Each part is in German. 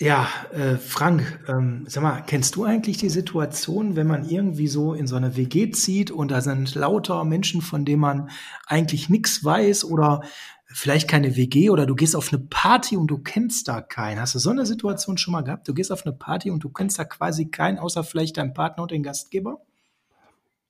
Ja, äh, Frank, ähm, sag mal, kennst du eigentlich die Situation, wenn man irgendwie so in so eine WG zieht und da sind lauter Menschen, von denen man eigentlich nichts weiß oder vielleicht keine WG oder du gehst auf eine Party und du kennst da keinen. Hast du so eine Situation schon mal gehabt? Du gehst auf eine Party und du kennst da quasi keinen, außer vielleicht deinen Partner und den Gastgeber?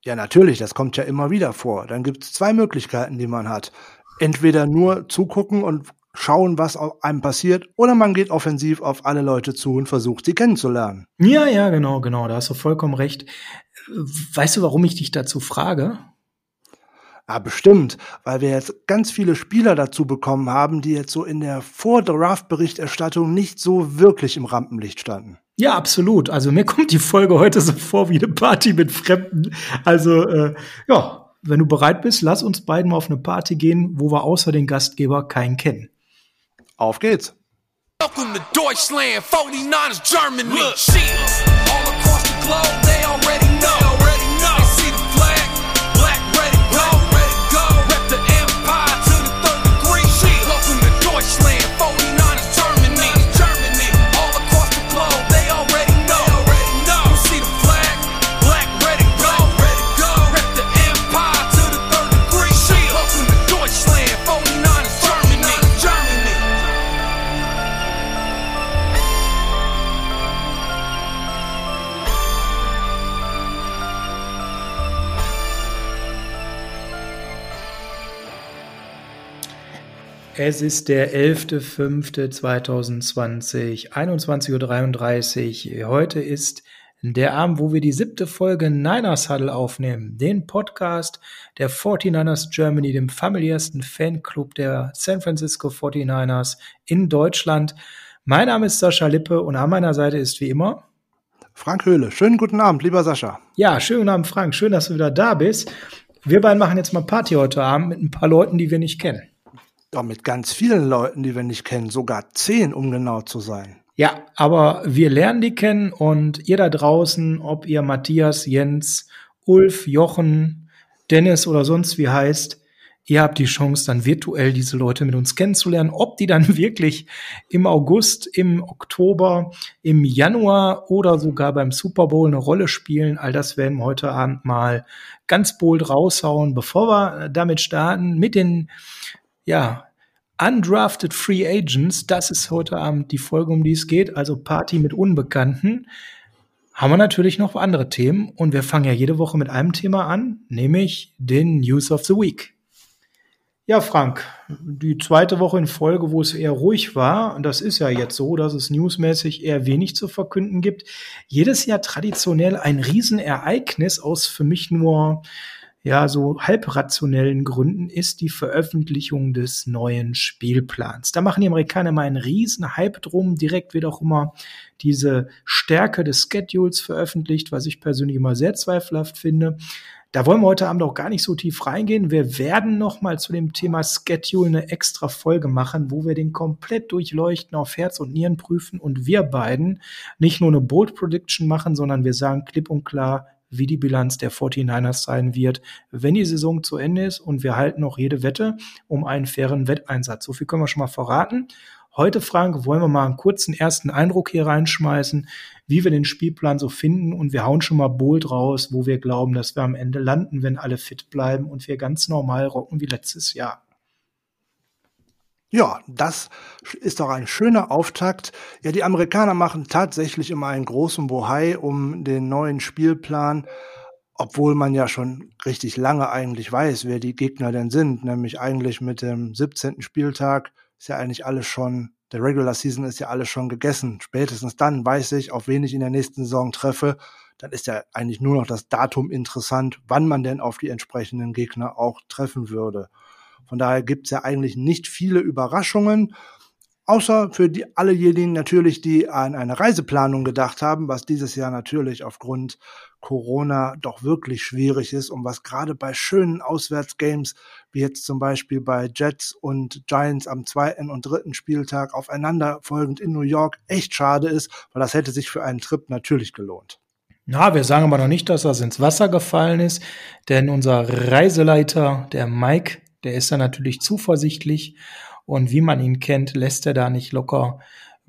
Ja, natürlich, das kommt ja immer wieder vor. Dann gibt es zwei Möglichkeiten, die man hat. Entweder nur zugucken und schauen, was einem passiert, oder man geht offensiv auf alle Leute zu und versucht, sie kennenzulernen. Ja, ja, genau, genau, da hast du vollkommen recht. Weißt du, warum ich dich dazu frage? Ja, bestimmt, weil wir jetzt ganz viele Spieler dazu bekommen haben, die jetzt so in der Vor-Draft-Berichterstattung nicht so wirklich im Rampenlicht standen. Ja, absolut. Also mir kommt die Folge heute so vor wie eine Party mit Fremden. Also äh, ja, wenn du bereit bist, lass uns beiden mal auf eine Party gehen, wo wir außer den Gastgeber keinen kennen. Auf geht's. Welcome to Deutschland, 49ers Germany. Look. All across the globe, they already Es ist der 11.05.2020, 21.33 Uhr. Heute ist der Abend, wo wir die siebte Folge Niners Huddle aufnehmen. Den Podcast der 49ers Germany, dem familiärsten Fanclub der San Francisco 49ers in Deutschland. Mein Name ist Sascha Lippe und an meiner Seite ist wie immer Frank Höhle. Schönen guten Abend, lieber Sascha. Ja, schönen guten Abend, Frank. Schön, dass du wieder da bist. Wir beiden machen jetzt mal Party heute Abend mit ein paar Leuten, die wir nicht kennen. Doch mit ganz vielen Leuten, die wir nicht kennen, sogar zehn, um genau zu sein. Ja, aber wir lernen die kennen und ihr da draußen, ob ihr Matthias, Jens, Ulf, Jochen, Dennis oder sonst wie heißt, ihr habt die Chance, dann virtuell diese Leute mit uns kennenzulernen. Ob die dann wirklich im August, im Oktober, im Januar oder sogar beim Super Bowl eine Rolle spielen, all das werden wir heute Abend mal ganz bold raushauen. Bevor wir damit starten mit den ja, Undrafted Free Agents, das ist heute Abend die Folge, um die es geht, also Party mit Unbekannten. Haben wir natürlich noch andere Themen und wir fangen ja jede Woche mit einem Thema an, nämlich den News of the Week. Ja, Frank, die zweite Woche in Folge, wo es eher ruhig war, das ist ja jetzt so, dass es newsmäßig eher wenig zu verkünden gibt. Jedes Jahr traditionell ein Riesenereignis aus für mich nur ja, so halbrationellen Gründen ist die Veröffentlichung des neuen Spielplans. Da machen die Amerikaner mal einen riesen Hype drum. Direkt wird auch immer diese Stärke des Schedules veröffentlicht, was ich persönlich immer sehr zweifelhaft finde. Da wollen wir heute Abend auch gar nicht so tief reingehen. Wir werden noch mal zu dem Thema Schedule eine extra Folge machen, wo wir den komplett durchleuchten, auf Herz und Nieren prüfen und wir beiden nicht nur eine Bold Prediction machen, sondern wir sagen klipp und klar, wie die Bilanz der 49ers sein wird, wenn die Saison zu Ende ist und wir halten noch jede Wette um einen fairen Wetteinsatz. So viel können wir schon mal verraten. Heute, Frank, wollen wir mal einen kurzen ersten Eindruck hier reinschmeißen, wie wir den Spielplan so finden und wir hauen schon mal bold raus, wo wir glauben, dass wir am Ende landen, wenn alle fit bleiben und wir ganz normal rocken wie letztes Jahr. Ja, das ist doch ein schöner Auftakt. Ja, die Amerikaner machen tatsächlich immer einen großen Bohai um den neuen Spielplan, obwohl man ja schon richtig lange eigentlich weiß, wer die Gegner denn sind. Nämlich eigentlich mit dem 17. Spieltag ist ja eigentlich alles schon, der Regular Season ist ja alles schon gegessen. Spätestens dann weiß ich, auf wen ich in der nächsten Saison treffe. Dann ist ja eigentlich nur noch das Datum interessant, wann man denn auf die entsprechenden Gegner auch treffen würde. Von daher gibt es ja eigentlich nicht viele Überraschungen, außer für die allejenigen natürlich, die an eine Reiseplanung gedacht haben, was dieses Jahr natürlich aufgrund Corona doch wirklich schwierig ist und was gerade bei schönen Auswärtsgames, wie jetzt zum Beispiel bei Jets und Giants am zweiten und dritten Spieltag aufeinanderfolgend in New York echt schade ist, weil das hätte sich für einen Trip natürlich gelohnt. Na, wir sagen aber noch nicht, dass das ins Wasser gefallen ist, denn unser Reiseleiter, der Mike, der ist da natürlich zuversichtlich und wie man ihn kennt, lässt er da nicht locker.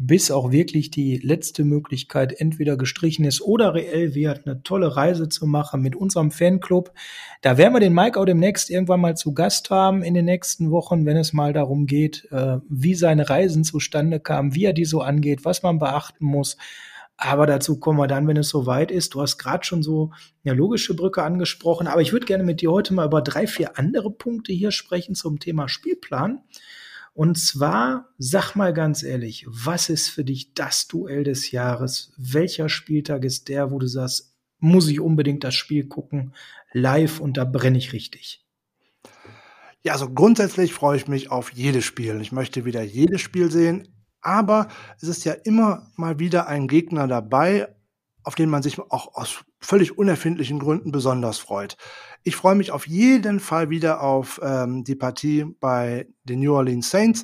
bis auch wirklich die letzte Möglichkeit entweder gestrichen ist oder reell wird, eine tolle Reise zu machen mit unserem Fanclub. Da werden wir den Mike auch demnächst irgendwann mal zu Gast haben in den nächsten Wochen, wenn es mal darum geht, äh, wie seine Reisen zustande kamen, wie er die so angeht, was man beachten muss. Aber dazu kommen wir dann, wenn es soweit ist. Du hast gerade schon so eine logische Brücke angesprochen, aber ich würde gerne mit dir heute mal über drei, vier andere Punkte hier sprechen zum Thema Spielplan. Und zwar, sag mal ganz ehrlich, was ist für dich das Duell des Jahres? Welcher Spieltag ist der, wo du sagst, muss ich unbedingt das Spiel gucken, live und da brenne ich richtig? Ja, also grundsätzlich freue ich mich auf jedes Spiel. Ich möchte wieder jedes Spiel sehen, aber es ist ja immer mal wieder ein Gegner dabei, auf den man sich auch aus völlig unerfindlichen Gründen besonders freut. Ich freue mich auf jeden Fall wieder auf ähm, die Partie bei den New Orleans Saints,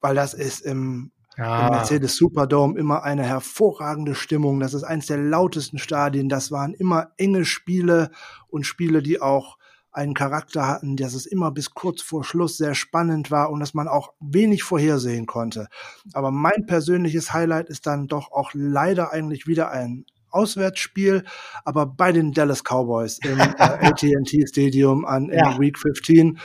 weil das ist im, ja. im Mercedes Superdome immer eine hervorragende Stimmung. Das ist eines der lautesten Stadien. Das waren immer enge Spiele und Spiele, die auch einen Charakter hatten, dass es immer bis kurz vor Schluss sehr spannend war und dass man auch wenig vorhersehen konnte. Aber mein persönliches Highlight ist dann doch auch leider eigentlich wieder ein Auswärtsspiel, aber bei den Dallas Cowboys im äh, AT&T Stadium an in ja. Week 15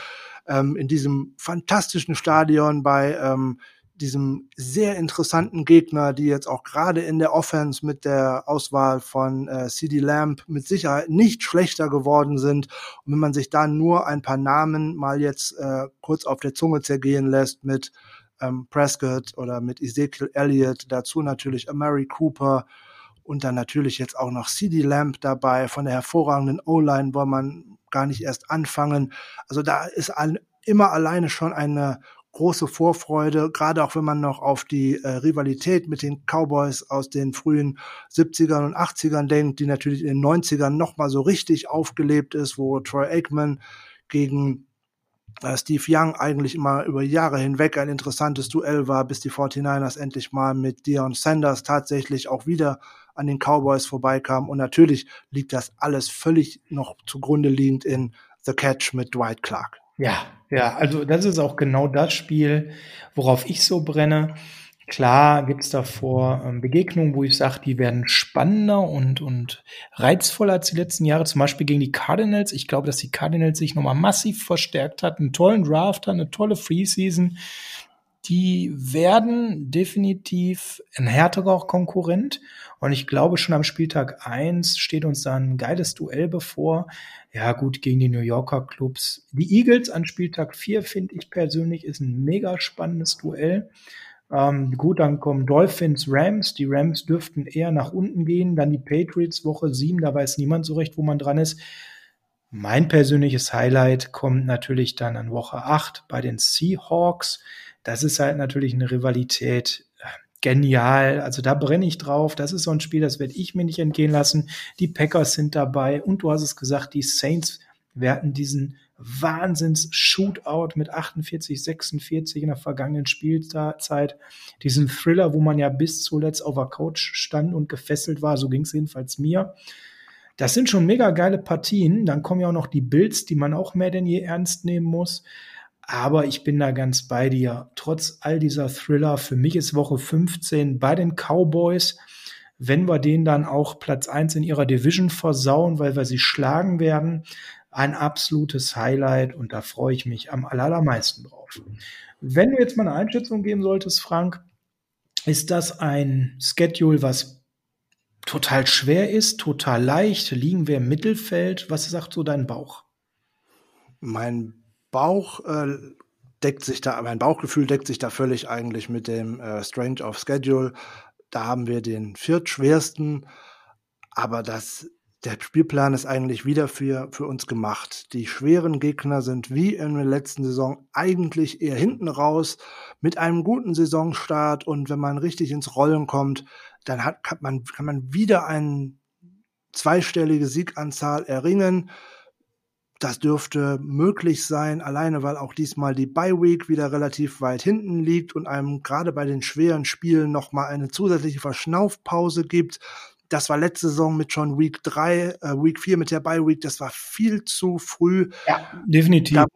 ähm, in diesem fantastischen Stadion bei ähm, diesem sehr interessanten Gegner, die jetzt auch gerade in der Offense mit der Auswahl von äh, CD Lamb mit Sicherheit nicht schlechter geworden sind. Und wenn man sich da nur ein paar Namen mal jetzt äh, kurz auf der Zunge zergehen lässt mit ähm, Prescott oder mit Ezekiel Elliott, dazu natürlich Amari Cooper, und dann natürlich jetzt auch noch CD Lamp dabei von der hervorragenden O-Line, wo man gar nicht erst anfangen. Also da ist ein, immer alleine schon eine große Vorfreude, gerade auch wenn man noch auf die äh, Rivalität mit den Cowboys aus den frühen 70ern und 80ern denkt, die natürlich in den 90ern nochmal so richtig aufgelebt ist, wo Troy Aikman gegen äh, Steve Young eigentlich immer über Jahre hinweg ein interessantes Duell war, bis die 49ers endlich mal mit Dion Sanders tatsächlich auch wieder an den Cowboys vorbeikam. Und natürlich liegt das alles völlig noch zugrunde liegend in The Catch mit Dwight Clark. Ja, ja, also das ist auch genau das Spiel, worauf ich so brenne. Klar gibt's davor ähm, Begegnungen, wo ich sage, die werden spannender und, und reizvoller als die letzten Jahre, zum Beispiel gegen die Cardinals. Ich glaube, dass die Cardinals sich nochmal massiv verstärkt hat, einen tollen Draft, eine tolle Freeseason die werden definitiv ein härterer Konkurrent. Und ich glaube, schon am Spieltag eins steht uns da ein geiles Duell bevor. Ja, gut, gegen die New Yorker Clubs. Die Eagles an Spieltag vier finde ich persönlich, ist ein mega spannendes Duell. Ähm, gut, dann kommen Dolphins, Rams. Die Rams dürften eher nach unten gehen. Dann die Patriots, Woche sieben. Da weiß niemand so recht, wo man dran ist. Mein persönliches Highlight kommt natürlich dann an Woche acht bei den Seahawks das ist halt natürlich eine Rivalität. Genial. Also da brenne ich drauf. Das ist so ein Spiel, das werde ich mir nicht entgehen lassen. Die Packers sind dabei und du hast es gesagt, die Saints werden diesen Wahnsinns-Shootout mit 48, 46 in der vergangenen Spielzeit. Diesen Thriller, wo man ja bis zuletzt auf der Couch stand und gefesselt war. So ging es jedenfalls mir. Das sind schon mega geile Partien. Dann kommen ja auch noch die Bills, die man auch mehr denn je ernst nehmen muss. Aber ich bin da ganz bei dir. Trotz all dieser Thriller, für mich ist Woche 15 bei den Cowboys. Wenn wir denen dann auch Platz 1 in ihrer Division versauen, weil wir sie schlagen werden, ein absolutes Highlight und da freue ich mich am allermeisten drauf. Wenn du jetzt mal eine Einschätzung geben solltest, Frank, ist das ein Schedule, was total schwer ist, total leicht? Liegen wir im Mittelfeld? Was sagt so dein Bauch? Mein Bauch äh, deckt sich da, mein Bauchgefühl deckt sich da völlig eigentlich mit dem äh, Strange of Schedule. Da haben wir den viertschwersten, aber das, der Spielplan ist eigentlich wieder für, für uns gemacht. Die schweren Gegner sind wie in der letzten Saison eigentlich eher hinten raus mit einem guten Saisonstart und wenn man richtig ins Rollen kommt, dann hat, kann, man, kann man wieder eine zweistellige Sieganzahl erringen. Das dürfte möglich sein, alleine weil auch diesmal die Bye Week wieder relativ weit hinten liegt und einem gerade bei den schweren Spielen nochmal eine zusätzliche Verschnaufpause gibt. Das war letzte Saison mit schon Week 3, äh, Week 4 mit der Bye Week, das war viel zu früh. Ja, definitiv. Da,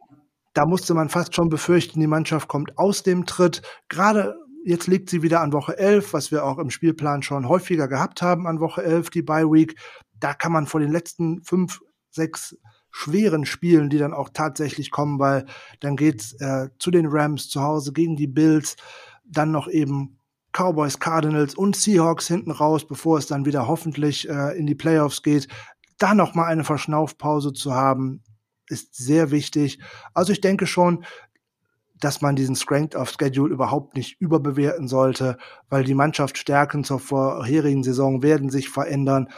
da musste man fast schon befürchten, die Mannschaft kommt aus dem Tritt. Gerade jetzt liegt sie wieder an Woche 11, was wir auch im Spielplan schon häufiger gehabt haben an Woche 11, die Bye Week. Da kann man vor den letzten fünf, sechs schweren Spielen, die dann auch tatsächlich kommen, weil dann geht's äh, zu den Rams zu Hause gegen die Bills, dann noch eben Cowboys, Cardinals und Seahawks hinten raus, bevor es dann wieder hoffentlich äh, in die Playoffs geht. Da noch mal eine Verschnaufpause zu haben, ist sehr wichtig. Also ich denke schon, dass man diesen Strength of Schedule überhaupt nicht überbewerten sollte, weil die Mannschaftsstärken zur vorherigen Saison werden sich verändern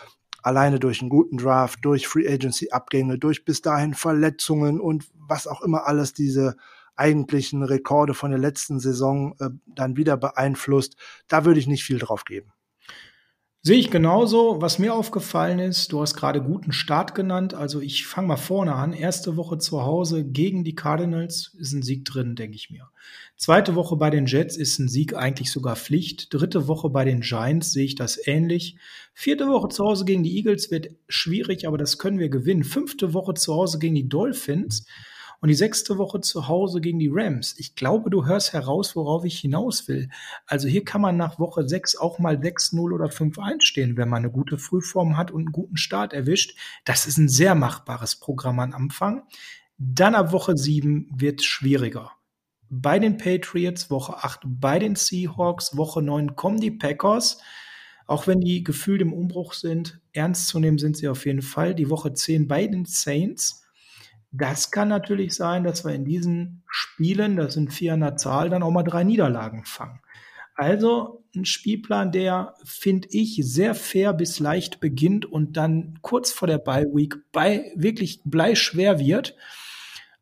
alleine durch einen guten Draft, durch Free Agency Abgänge, durch bis dahin Verletzungen und was auch immer alles diese eigentlichen Rekorde von der letzten Saison äh, dann wieder beeinflusst. Da würde ich nicht viel drauf geben. Sehe ich genauso. Was mir aufgefallen ist, du hast gerade guten Start genannt. Also ich fange mal vorne an. Erste Woche zu Hause gegen die Cardinals ist ein Sieg drin, denke ich mir. Zweite Woche bei den Jets ist ein Sieg eigentlich sogar Pflicht. Dritte Woche bei den Giants sehe ich das ähnlich. Vierte Woche zu Hause gegen die Eagles wird schwierig, aber das können wir gewinnen. Fünfte Woche zu Hause gegen die Dolphins. Und die sechste Woche zu Hause gegen die Rams. Ich glaube, du hörst heraus, worauf ich hinaus will. Also hier kann man nach Woche 6 auch mal 6-0 oder 5-1 stehen, wenn man eine gute Frühform hat und einen guten Start erwischt. Das ist ein sehr machbares Programm am Anfang. Dann ab Woche 7 wird schwieriger. Bei den Patriots, Woche 8 bei den Seahawks, Woche 9 kommen die Packers. Auch wenn die gefühlt im Umbruch sind, ernst zu nehmen sind sie auf jeden Fall. Die Woche 10 bei den Saints das kann natürlich sein, dass wir in diesen Spielen, das sind vier an der Zahl, dann auch mal drei Niederlagen fangen. Also ein Spielplan, der, finde ich, sehr fair bis leicht beginnt und dann kurz vor der Bye Week bei wirklich bleischwer wird.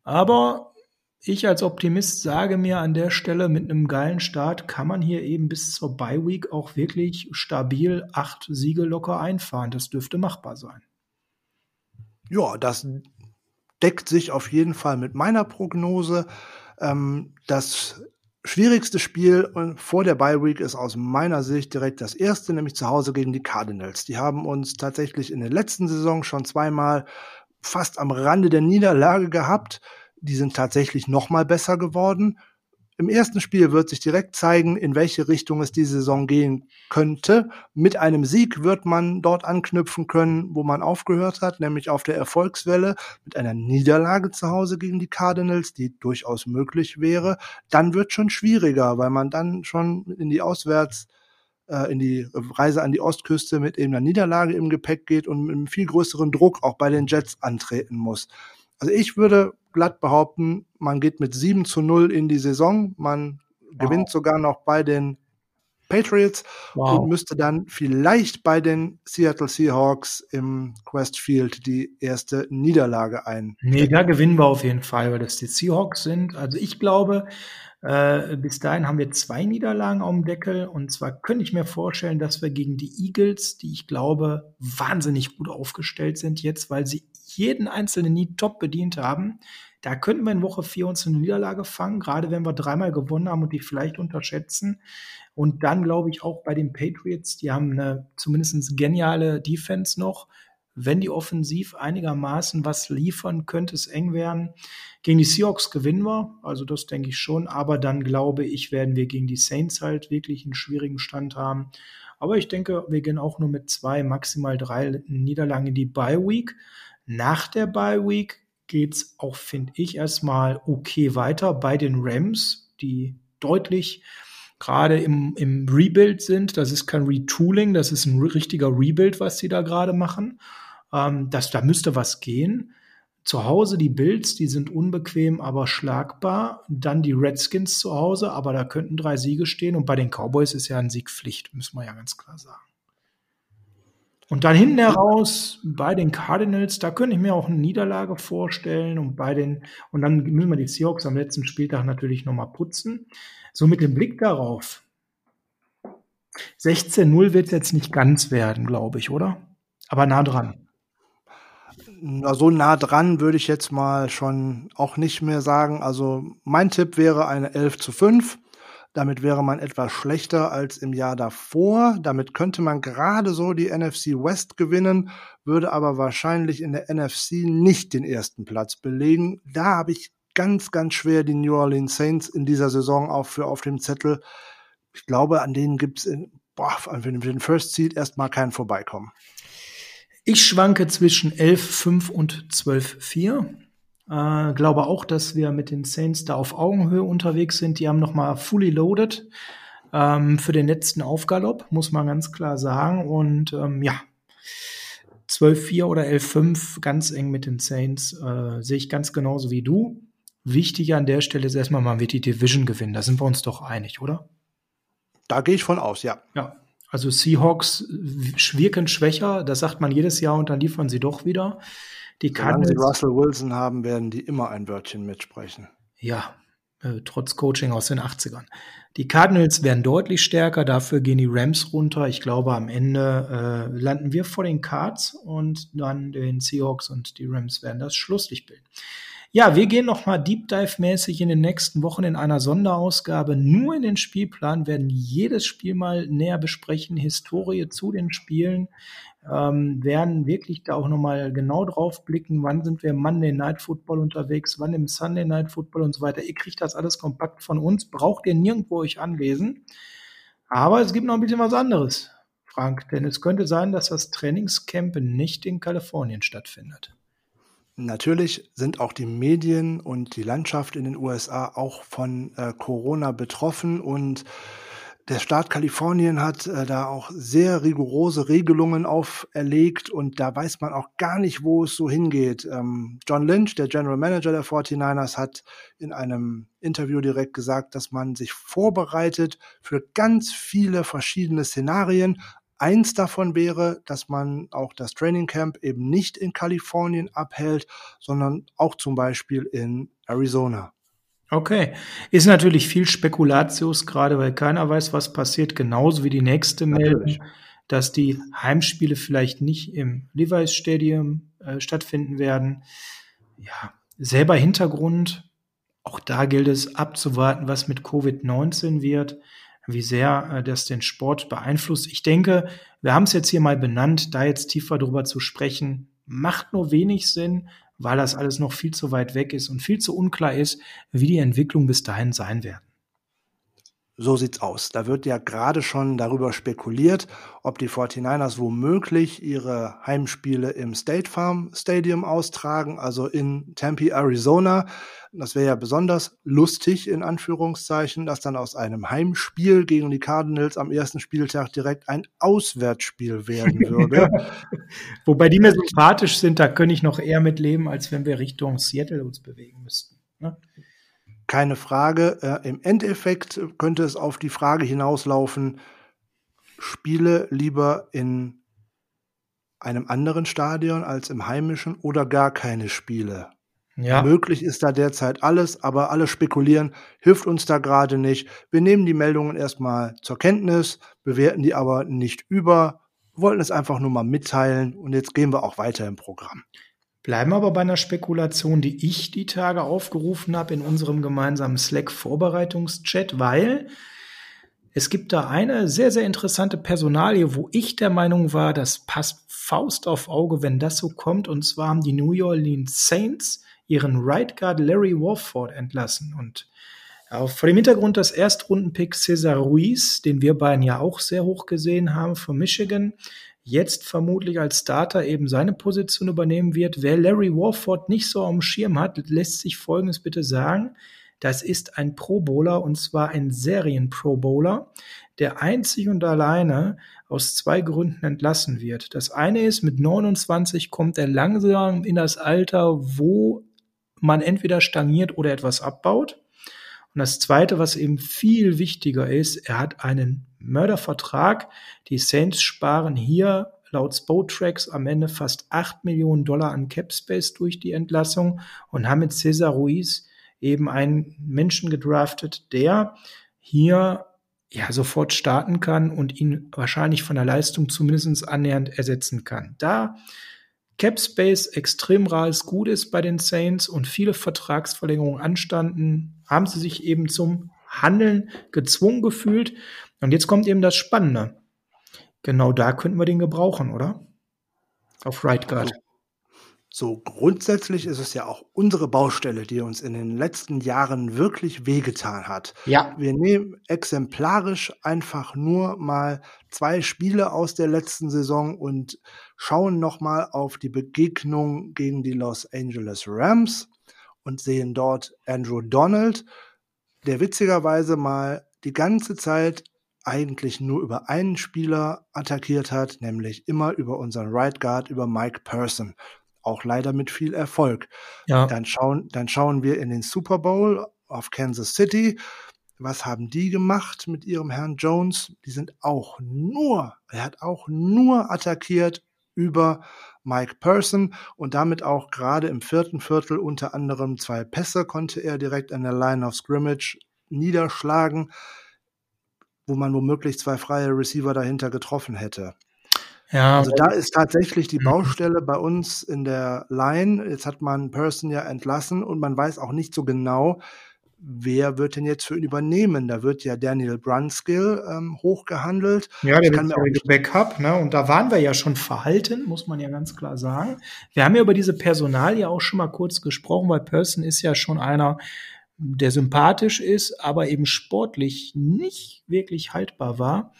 Aber ich als Optimist sage mir an der Stelle, mit einem geilen Start kann man hier eben bis zur Bye Week auch wirklich stabil acht Siege locker einfahren. Das dürfte machbar sein. Ja, das deckt sich auf jeden Fall mit meiner Prognose. Ähm, das schwierigste Spiel vor der Bye Week ist aus meiner Sicht direkt das erste, nämlich zu Hause gegen die Cardinals. Die haben uns tatsächlich in der letzten Saison schon zweimal fast am Rande der Niederlage gehabt. Die sind tatsächlich noch mal besser geworden. Im ersten Spiel wird sich direkt zeigen, in welche Richtung es diese Saison gehen könnte. Mit einem Sieg wird man dort anknüpfen können, wo man aufgehört hat, nämlich auf der Erfolgswelle mit einer Niederlage zu Hause gegen die Cardinals, die durchaus möglich wäre. Dann wird schon schwieriger, weil man dann schon in die Auswärts äh, in die Reise an die Ostküste mit eben einer Niederlage im Gepäck geht und mit einem viel größeren Druck auch bei den Jets antreten muss. Also ich würde glatt behaupten, man geht mit 7 zu 0 in die Saison. Man wow. gewinnt sogar noch bei den Patriots wow. und müsste dann vielleicht bei den Seattle Seahawks im Quest Field die erste Niederlage ein. Nee, da gewinnen wir auf jeden Fall, weil das die Seahawks sind. Also ich glaube, äh, bis dahin haben wir zwei Niederlagen auf dem Deckel. Und zwar könnte ich mir vorstellen, dass wir gegen die Eagles, die ich glaube wahnsinnig gut aufgestellt sind jetzt, weil sie jeden einzelnen Need top bedient haben. Da könnten wir in Woche 4 uns eine Niederlage fangen, gerade wenn wir dreimal gewonnen haben und die vielleicht unterschätzen. Und dann glaube ich auch bei den Patriots, die haben eine zumindest geniale Defense noch. Wenn die offensiv einigermaßen was liefern, könnte es eng werden. Gegen die Seahawks gewinnen wir, also das denke ich schon. Aber dann glaube ich, werden wir gegen die Saints halt wirklich einen schwierigen Stand haben. Aber ich denke, wir gehen auch nur mit zwei, maximal drei Niederlagen in die Bye Week. Nach der Bye Week geht's auch, finde ich, erstmal okay weiter bei den Rams, die deutlich gerade im, im Rebuild sind. Das ist kein Retooling, das ist ein richtiger Rebuild, was sie da gerade machen. Ähm, das, da müsste was gehen. Zu Hause die Bills, die sind unbequem, aber schlagbar. Dann die Redskins zu Hause, aber da könnten drei Siege stehen. Und bei den Cowboys ist ja ein Sieg Pflicht, muss man ja ganz klar sagen. Und dann hinten heraus bei den Cardinals, da könnte ich mir auch eine Niederlage vorstellen und bei den, und dann müssen wir die Seahawks am letzten Spieltag natürlich nochmal putzen. So mit dem Blick darauf. 16-0 wird es jetzt nicht ganz werden, glaube ich, oder? Aber nah dran. Na, so nah dran würde ich jetzt mal schon auch nicht mehr sagen. Also mein Tipp wäre eine 11 zu 5. Damit wäre man etwas schlechter als im Jahr davor. Damit könnte man gerade so die NFC West gewinnen, würde aber wahrscheinlich in der NFC nicht den ersten Platz belegen. Da habe ich ganz, ganz schwer die New Orleans Saints in dieser Saison auch für auf dem Zettel. ich glaube, an denen gibt es für den First Seed erstmal kein Vorbeikommen. Ich schwanke zwischen 11,5 und 12,4. Äh, glaube auch, dass wir mit den Saints da auf Augenhöhe unterwegs sind. Die haben noch mal fully loaded ähm, für den letzten Aufgalopp, muss man ganz klar sagen. Und ähm, ja, 12-4 oder 11-5, ganz eng mit den Saints, äh, sehe ich ganz genauso wie du. Wichtig an der Stelle ist erstmal, man wird die Division gewinnen. Da sind wir uns doch einig, oder? Da gehe ich von aus, ja. Ja. Also Seahawks wirken schwächer, das sagt man jedes Jahr und dann liefern sie doch wieder. Die Solange sie Russell Wilson haben, werden die immer ein Wörtchen mitsprechen. Ja, äh, trotz Coaching aus den 80ern. Die Cardinals werden deutlich stärker, dafür gehen die Rams runter. Ich glaube, am Ende äh, landen wir vor den Cards und dann den Seahawks und die Rams werden das Schlusslicht bilden. Ja, wir gehen noch mal Deep Dive mäßig in den nächsten Wochen in einer Sonderausgabe nur in den Spielplan, werden jedes Spiel mal näher besprechen, Historie zu den Spielen, ähm, werden wirklich da auch noch mal genau drauf blicken, wann sind wir Monday Night Football unterwegs, wann im Sunday Night Football und so weiter. Ihr kriegt das alles kompakt von uns, braucht ihr nirgendwo euch anlesen. Aber es gibt noch ein bisschen was anderes, Frank, denn es könnte sein, dass das Trainingscamp nicht in Kalifornien stattfindet. Natürlich sind auch die Medien und die Landschaft in den USA auch von äh, Corona betroffen und der Staat Kalifornien hat äh, da auch sehr rigorose Regelungen auferlegt und da weiß man auch gar nicht, wo es so hingeht. Ähm, John Lynch, der General Manager der 49ers, hat in einem Interview direkt gesagt, dass man sich vorbereitet für ganz viele verschiedene Szenarien, Eins davon wäre, dass man auch das Training Camp eben nicht in Kalifornien abhält, sondern auch zum Beispiel in Arizona. Okay. Ist natürlich viel Spekulatius, gerade weil keiner weiß, was passiert, genauso wie die nächste Meldung, dass die Heimspiele vielleicht nicht im Levi's Stadium äh, stattfinden werden. Ja, selber Hintergrund. Auch da gilt es abzuwarten, was mit Covid-19 wird wie sehr äh, das den Sport beeinflusst. Ich denke, wir haben es jetzt hier mal benannt, da jetzt tiefer drüber zu sprechen, macht nur wenig Sinn, weil das alles noch viel zu weit weg ist und viel zu unklar ist, wie die Entwicklung bis dahin sein werden. So sieht's aus. Da wird ja gerade schon darüber spekuliert, ob die 49ers womöglich ihre Heimspiele im State Farm Stadium austragen, also in Tempe, Arizona. Das wäre ja besonders lustig, in Anführungszeichen, dass dann aus einem Heimspiel gegen die Cardinals am ersten Spieltag direkt ein Auswärtsspiel werden würde. Wobei die mir sympathisch sind, da könnte ich noch eher mit leben, als wenn wir Richtung Seattle uns bewegen müssten. Ne? Keine Frage. Äh, Im Endeffekt könnte es auf die Frage hinauslaufen, spiele lieber in einem anderen Stadion als im heimischen oder gar keine Spiele. Ja. Möglich ist da derzeit alles, aber alle spekulieren, hilft uns da gerade nicht. Wir nehmen die Meldungen erstmal zur Kenntnis, bewerten die aber nicht über, wollten es einfach nur mal mitteilen und jetzt gehen wir auch weiter im Programm. Bleiben aber bei einer Spekulation, die ich die Tage aufgerufen habe in unserem gemeinsamen Slack-Vorbereitungschat, weil es gibt da eine sehr, sehr interessante Personalie, wo ich der Meinung war, das passt Faust auf Auge, wenn das so kommt. Und zwar haben die New Orleans Saints ihren Right Guard Larry Warford entlassen. Und vor dem Hintergrund des Erstrundenpick Cesar Ruiz, den wir beiden ja auch sehr hoch gesehen haben von Michigan, jetzt vermutlich als Starter eben seine Position übernehmen wird. Wer Larry Warford nicht so am Schirm hat, lässt sich Folgendes bitte sagen. Das ist ein Pro Bowler und zwar ein Serien Pro Bowler, der einzig und alleine aus zwei Gründen entlassen wird. Das eine ist, mit 29 kommt er langsam in das Alter, wo man entweder stagniert oder etwas abbaut. Und das Zweite, was eben viel wichtiger ist, er hat einen Mördervertrag. Die Saints sparen hier laut Spotracks am Ende fast 8 Millionen Dollar an Capspace durch die Entlassung und haben mit Cesar Ruiz eben einen Menschen gedraftet, der hier ja sofort starten kann und ihn wahrscheinlich von der Leistung zumindest annähernd ersetzen kann. Da Capspace extrem rares Gut ist bei den Saints und viele Vertragsverlängerungen anstanden, haben sie sich eben zum Handeln gezwungen gefühlt. Und jetzt kommt eben das Spannende. Genau da könnten wir den gebrauchen, oder? Auf Right Guard. So grundsätzlich ist es ja auch unsere Baustelle, die uns in den letzten Jahren wirklich wehgetan hat. Ja. Wir nehmen exemplarisch einfach nur mal zwei Spiele aus der letzten Saison und schauen nochmal auf die Begegnung gegen die Los Angeles Rams und sehen dort Andrew Donald, der witzigerweise mal die ganze Zeit eigentlich nur über einen Spieler attackiert hat, nämlich immer über unseren Right Guard, über Mike Person auch leider mit viel Erfolg. Ja. Dann schauen, dann schauen wir in den Super Bowl auf Kansas City. Was haben die gemacht mit ihrem Herrn Jones? Die sind auch nur, er hat auch nur attackiert über Mike Person und damit auch gerade im vierten Viertel unter anderem zwei Pässe konnte er direkt an der Line of Scrimmage niederschlagen, wo man womöglich zwei freie Receiver dahinter getroffen hätte. Ja, also da ist tatsächlich die mhm. Baustelle bei uns in der Line. Jetzt hat man Person ja entlassen und man weiß auch nicht so genau, wer wird denn jetzt für ihn übernehmen? Da wird ja Daniel Brunskill ähm, hochgehandelt. Ja, der bisherige Backup, ne? Und da waren wir ja schon verhalten, muss man ja ganz klar sagen. Wir haben ja über diese Personal ja auch schon mal kurz gesprochen, weil Person ist ja schon einer, der sympathisch ist, aber eben sportlich nicht wirklich haltbar war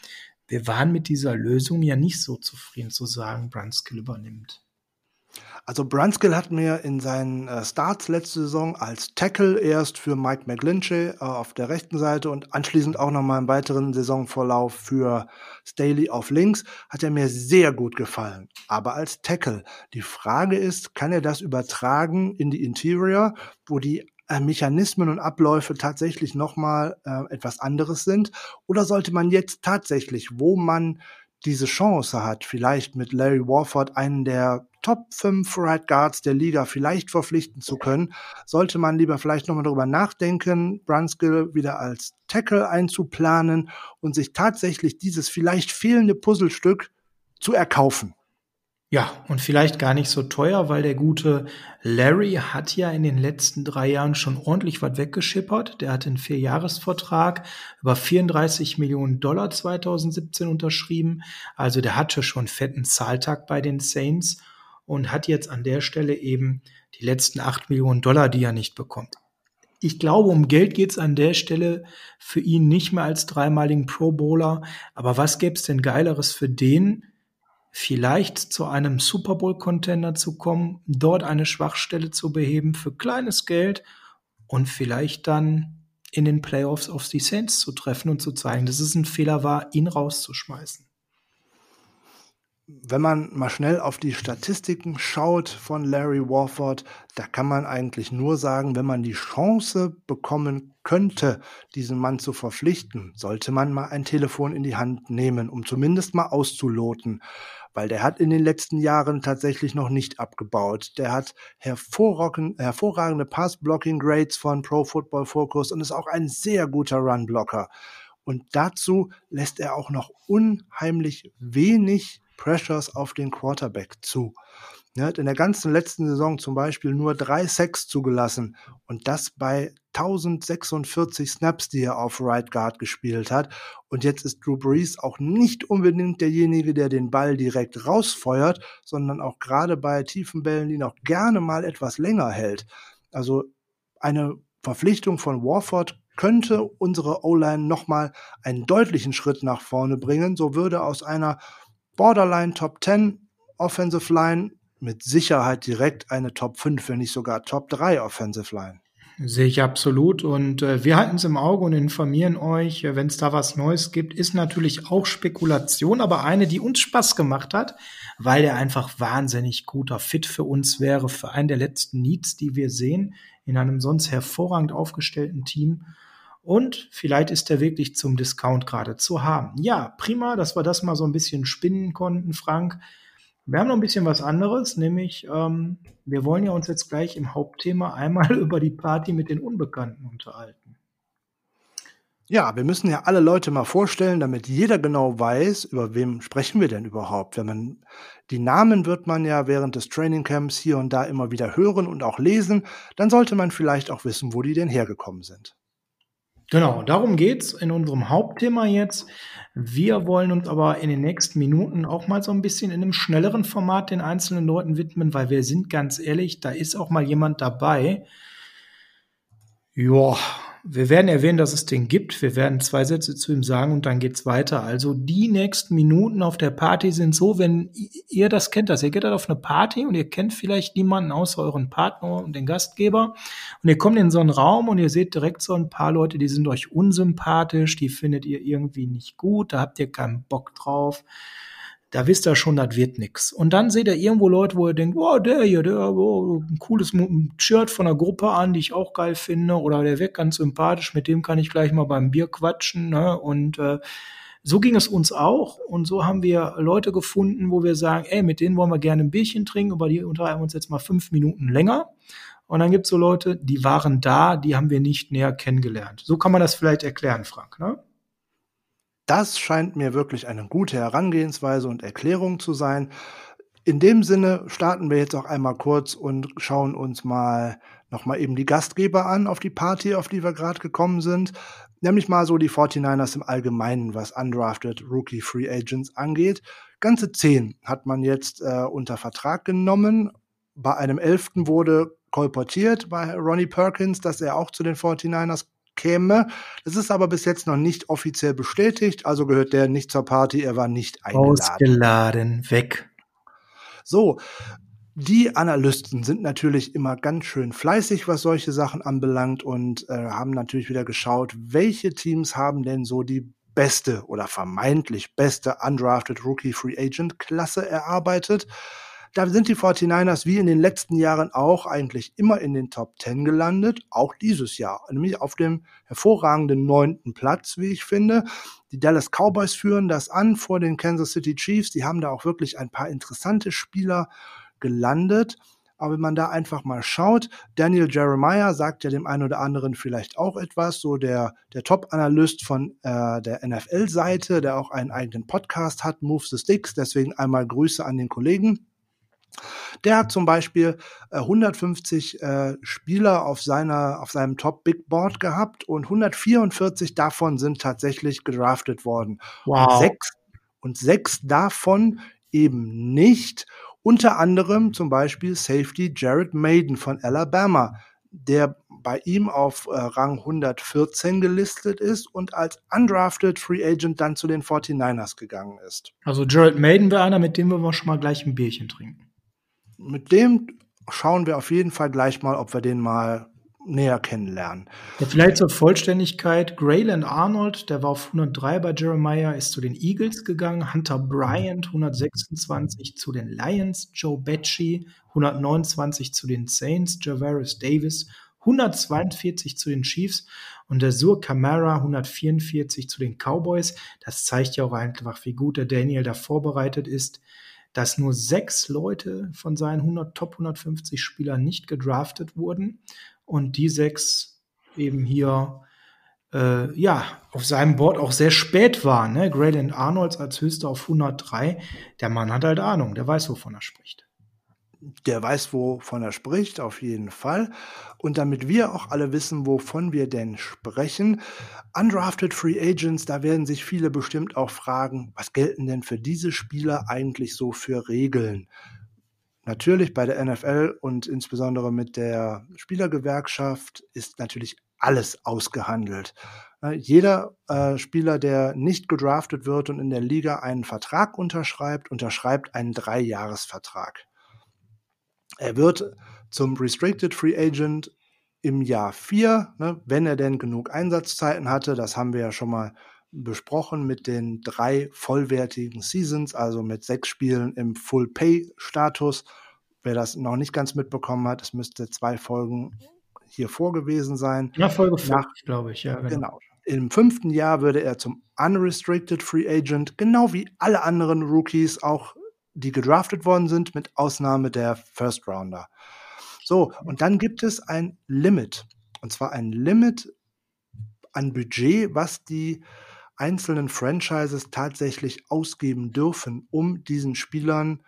wir waren mit dieser Lösung ja nicht so zufrieden zu sagen, Brunskill übernimmt. Also Brunskill hat mir in seinen äh, Starts letzte Saison als Tackle erst für Mike McGlinchey äh, auf der rechten Seite und anschließend auch nochmal im weiteren Saisonvorlauf für Staley auf links, hat er mir sehr gut gefallen. Aber als Tackle. Die Frage ist, kann er das übertragen in die Interior, wo die äh, Mechanismen und Abläufe tatsächlich nochmal äh, etwas anderes sind? Oder sollte man jetzt tatsächlich, wo man diese Chance hat, vielleicht mit Larry Warford einen der Top 5 Right Guards der Liga vielleicht verpflichten zu können, sollte man lieber vielleicht nochmal darüber nachdenken, Brunskill wieder als Tackle einzuplanen und sich tatsächlich dieses vielleicht fehlende Puzzlestück zu erkaufen. Ja, und vielleicht gar nicht so teuer, weil der gute Larry hat ja in den letzten drei Jahren schon ordentlich was weggeschippert. Der hat einen Vierjahresvertrag über 34 Millionen Dollar 2017 unterschrieben. Also der hatte schon fetten Zahltag bei den Saints und hat jetzt an der Stelle eben die letzten acht Millionen Dollar, die er nicht bekommt. Ich glaube, um Geld geht's an der Stelle für ihn nicht mehr als dreimaligen Pro Bowler. Aber was gäb's denn Geileres für den, vielleicht zu einem Super Bowl Contender zu kommen, dort eine Schwachstelle zu beheben für kleines Geld und vielleicht dann in den Playoffs auf die Saints zu treffen und zu zeigen, dass es ein Fehler war, ihn rauszuschmeißen. Wenn man mal schnell auf die Statistiken schaut von Larry Warford, da kann man eigentlich nur sagen, wenn man die Chance bekommen könnte, diesen Mann zu verpflichten, sollte man mal ein Telefon in die Hand nehmen, um zumindest mal auszuloten weil der hat in den letzten Jahren tatsächlich noch nicht abgebaut. Der hat hervorragende, Pass-Blocking-Grades von Pro Football Focus und ist auch ein sehr guter Run-Blocker. Und dazu lässt er auch noch unheimlich wenig Pressures auf den Quarterback zu. Er hat in der ganzen letzten Saison zum Beispiel nur drei Sacks zugelassen und das bei 1046 Snaps, die er auf Right Guard gespielt hat. Und jetzt ist Drew Brees auch nicht unbedingt derjenige, der den Ball direkt rausfeuert, sondern auch gerade bei tiefen Bällen, die noch gerne mal etwas länger hält. Also eine Verpflichtung von Warford könnte unsere O-Line nochmal einen deutlichen Schritt nach vorne bringen. So würde aus einer Borderline Top 10 Offensive Line mit Sicherheit direkt eine Top 5, wenn nicht sogar Top 3 Offensive Line. Sehe ich absolut. Und äh, wir halten es im Auge und informieren euch, äh, wenn es da was Neues gibt. Ist natürlich auch Spekulation, aber eine, die uns Spaß gemacht hat, weil er einfach wahnsinnig guter Fit für uns wäre, für einen der letzten Needs, die wir sehen, in einem sonst hervorragend aufgestellten Team. Und vielleicht ist er wirklich zum Discount gerade zu haben. Ja, prima, dass wir das mal so ein bisschen spinnen konnten, Frank. Wir haben noch ein bisschen was anderes, nämlich ähm, wir wollen ja uns jetzt gleich im Hauptthema einmal über die Party mit den Unbekannten unterhalten. Ja, wir müssen ja alle Leute mal vorstellen, damit jeder genau weiß, über wem sprechen wir denn überhaupt. Wenn man die Namen wird man ja während des Trainingcamps hier und da immer wieder hören und auch lesen, dann sollte man vielleicht auch wissen, wo die denn hergekommen sind. Genau, darum geht's in unserem Hauptthema jetzt. Wir wollen uns aber in den nächsten Minuten auch mal so ein bisschen in einem schnelleren Format den einzelnen Leuten widmen, weil wir sind ganz ehrlich, da ist auch mal jemand dabei. Ja, wir werden erwähnen, dass es den gibt. Wir werden zwei Sätze zu ihm sagen und dann geht's weiter. Also die nächsten Minuten auf der Party sind so, wenn ihr das kennt, dass ihr geht halt auf eine Party und ihr kennt vielleicht niemanden außer euren Partner und den Gastgeber und ihr kommt in so einen Raum und ihr seht direkt so ein paar Leute, die sind euch unsympathisch, die findet ihr irgendwie nicht gut, da habt ihr keinen Bock drauf da wisst ihr schon, das wird nix. Und dann seht ihr irgendwo Leute, wo ihr denkt, oh, der hier, der, oh, ein cooles Shirt von einer Gruppe an, die ich auch geil finde, oder der wirkt ganz sympathisch, mit dem kann ich gleich mal beim Bier quatschen. Ne? Und äh, so ging es uns auch. Und so haben wir Leute gefunden, wo wir sagen, ey, mit denen wollen wir gerne ein Bierchen trinken, aber die unterhalten wir uns jetzt mal fünf Minuten länger. Und dann gibt's so Leute, die waren da, die haben wir nicht näher kennengelernt. So kann man das vielleicht erklären, Frank. Ne? Das scheint mir wirklich eine gute Herangehensweise und Erklärung zu sein. In dem Sinne starten wir jetzt auch einmal kurz und schauen uns mal nochmal eben die Gastgeber an auf die Party, auf die wir gerade gekommen sind. Nämlich mal so die 49ers im Allgemeinen, was Undrafted Rookie Free Agents angeht. Ganze zehn hat man jetzt äh, unter Vertrag genommen. Bei einem elften wurde kolportiert bei Ronnie Perkins, dass er auch zu den 49ers käme. Das ist aber bis jetzt noch nicht offiziell bestätigt, also gehört der nicht zur Party, er war nicht eingeladen. Ausgeladen, weg. So, die Analysten sind natürlich immer ganz schön fleißig, was solche Sachen anbelangt und äh, haben natürlich wieder geschaut, welche Teams haben denn so die beste oder vermeintlich beste undrafted Rookie Free Agent Klasse erarbeitet. Da sind die 49ers wie in den letzten Jahren auch eigentlich immer in den Top 10 gelandet, auch dieses Jahr, nämlich auf dem hervorragenden neunten Platz, wie ich finde. Die Dallas Cowboys führen das an vor den Kansas City Chiefs. Die haben da auch wirklich ein paar interessante Spieler gelandet. Aber wenn man da einfach mal schaut, Daniel Jeremiah sagt ja dem einen oder anderen vielleicht auch etwas, so der, der Top-Analyst von äh, der NFL-Seite, der auch einen eigenen Podcast hat, Move the Sticks. Deswegen einmal Grüße an den Kollegen. Der hat zum Beispiel äh, 150 äh, Spieler auf seiner auf seinem Top Big Board gehabt und 144 davon sind tatsächlich gedraftet worden. Wow. Und sechs, und sechs davon eben nicht. Unter anderem zum Beispiel Safety Jared Maiden von Alabama, der bei ihm auf äh, Rang 114 gelistet ist und als undrafted Free Agent dann zu den 49ers gegangen ist. Also Jared Maiden wäre einer, mit dem wir schon mal gleich ein Bierchen trinken mit dem schauen wir auf jeden Fall gleich mal, ob wir den mal näher kennenlernen. Ja, vielleicht zur Vollständigkeit. Grayland Arnold, der war auf 103 bei Jeremiah, ist zu den Eagles gegangen. Hunter Bryant, 126 zu den Lions. Joe Becci, 129 zu den Saints. Javaris Davis, 142 zu den Chiefs. Und der Sur Camara, 144 zu den Cowboys. Das zeigt ja auch einfach, wie gut der Daniel da vorbereitet ist dass nur sechs Leute von seinen 100, Top 150 Spielern nicht gedraftet wurden und die sechs eben hier äh, ja auf seinem Board auch sehr spät waren. Ne? Grayland Arnolds als höchster auf 103. Der Mann hat halt Ahnung, der weiß, wovon er spricht der weiß, wovon er spricht, auf jeden Fall. Und damit wir auch alle wissen, wovon wir denn sprechen, undrafted Free Agents, da werden sich viele bestimmt auch fragen, was gelten denn für diese Spieler eigentlich so für Regeln? Natürlich bei der NFL und insbesondere mit der Spielergewerkschaft ist natürlich alles ausgehandelt. Jeder äh, Spieler, der nicht gedraftet wird und in der Liga einen Vertrag unterschreibt, unterschreibt einen Dreijahresvertrag. Er wird zum Restricted Free Agent im Jahr 4, ne, wenn er denn genug Einsatzzeiten hatte. Das haben wir ja schon mal besprochen mit den drei vollwertigen Seasons, also mit sechs Spielen im Full-Pay-Status. Wer das noch nicht ganz mitbekommen hat, es müsste zwei Folgen hier vor gewesen sein. Ja, Folge 5, glaube ich, ja. Genau. genau. Im fünften Jahr würde er zum Unrestricted Free Agent, genau wie alle anderen Rookies, auch die gedraftet worden sind, mit Ausnahme der First Rounder. So, und dann gibt es ein Limit. Und zwar ein Limit an Budget, was die einzelnen Franchises tatsächlich ausgeben dürfen, um diesen Spielern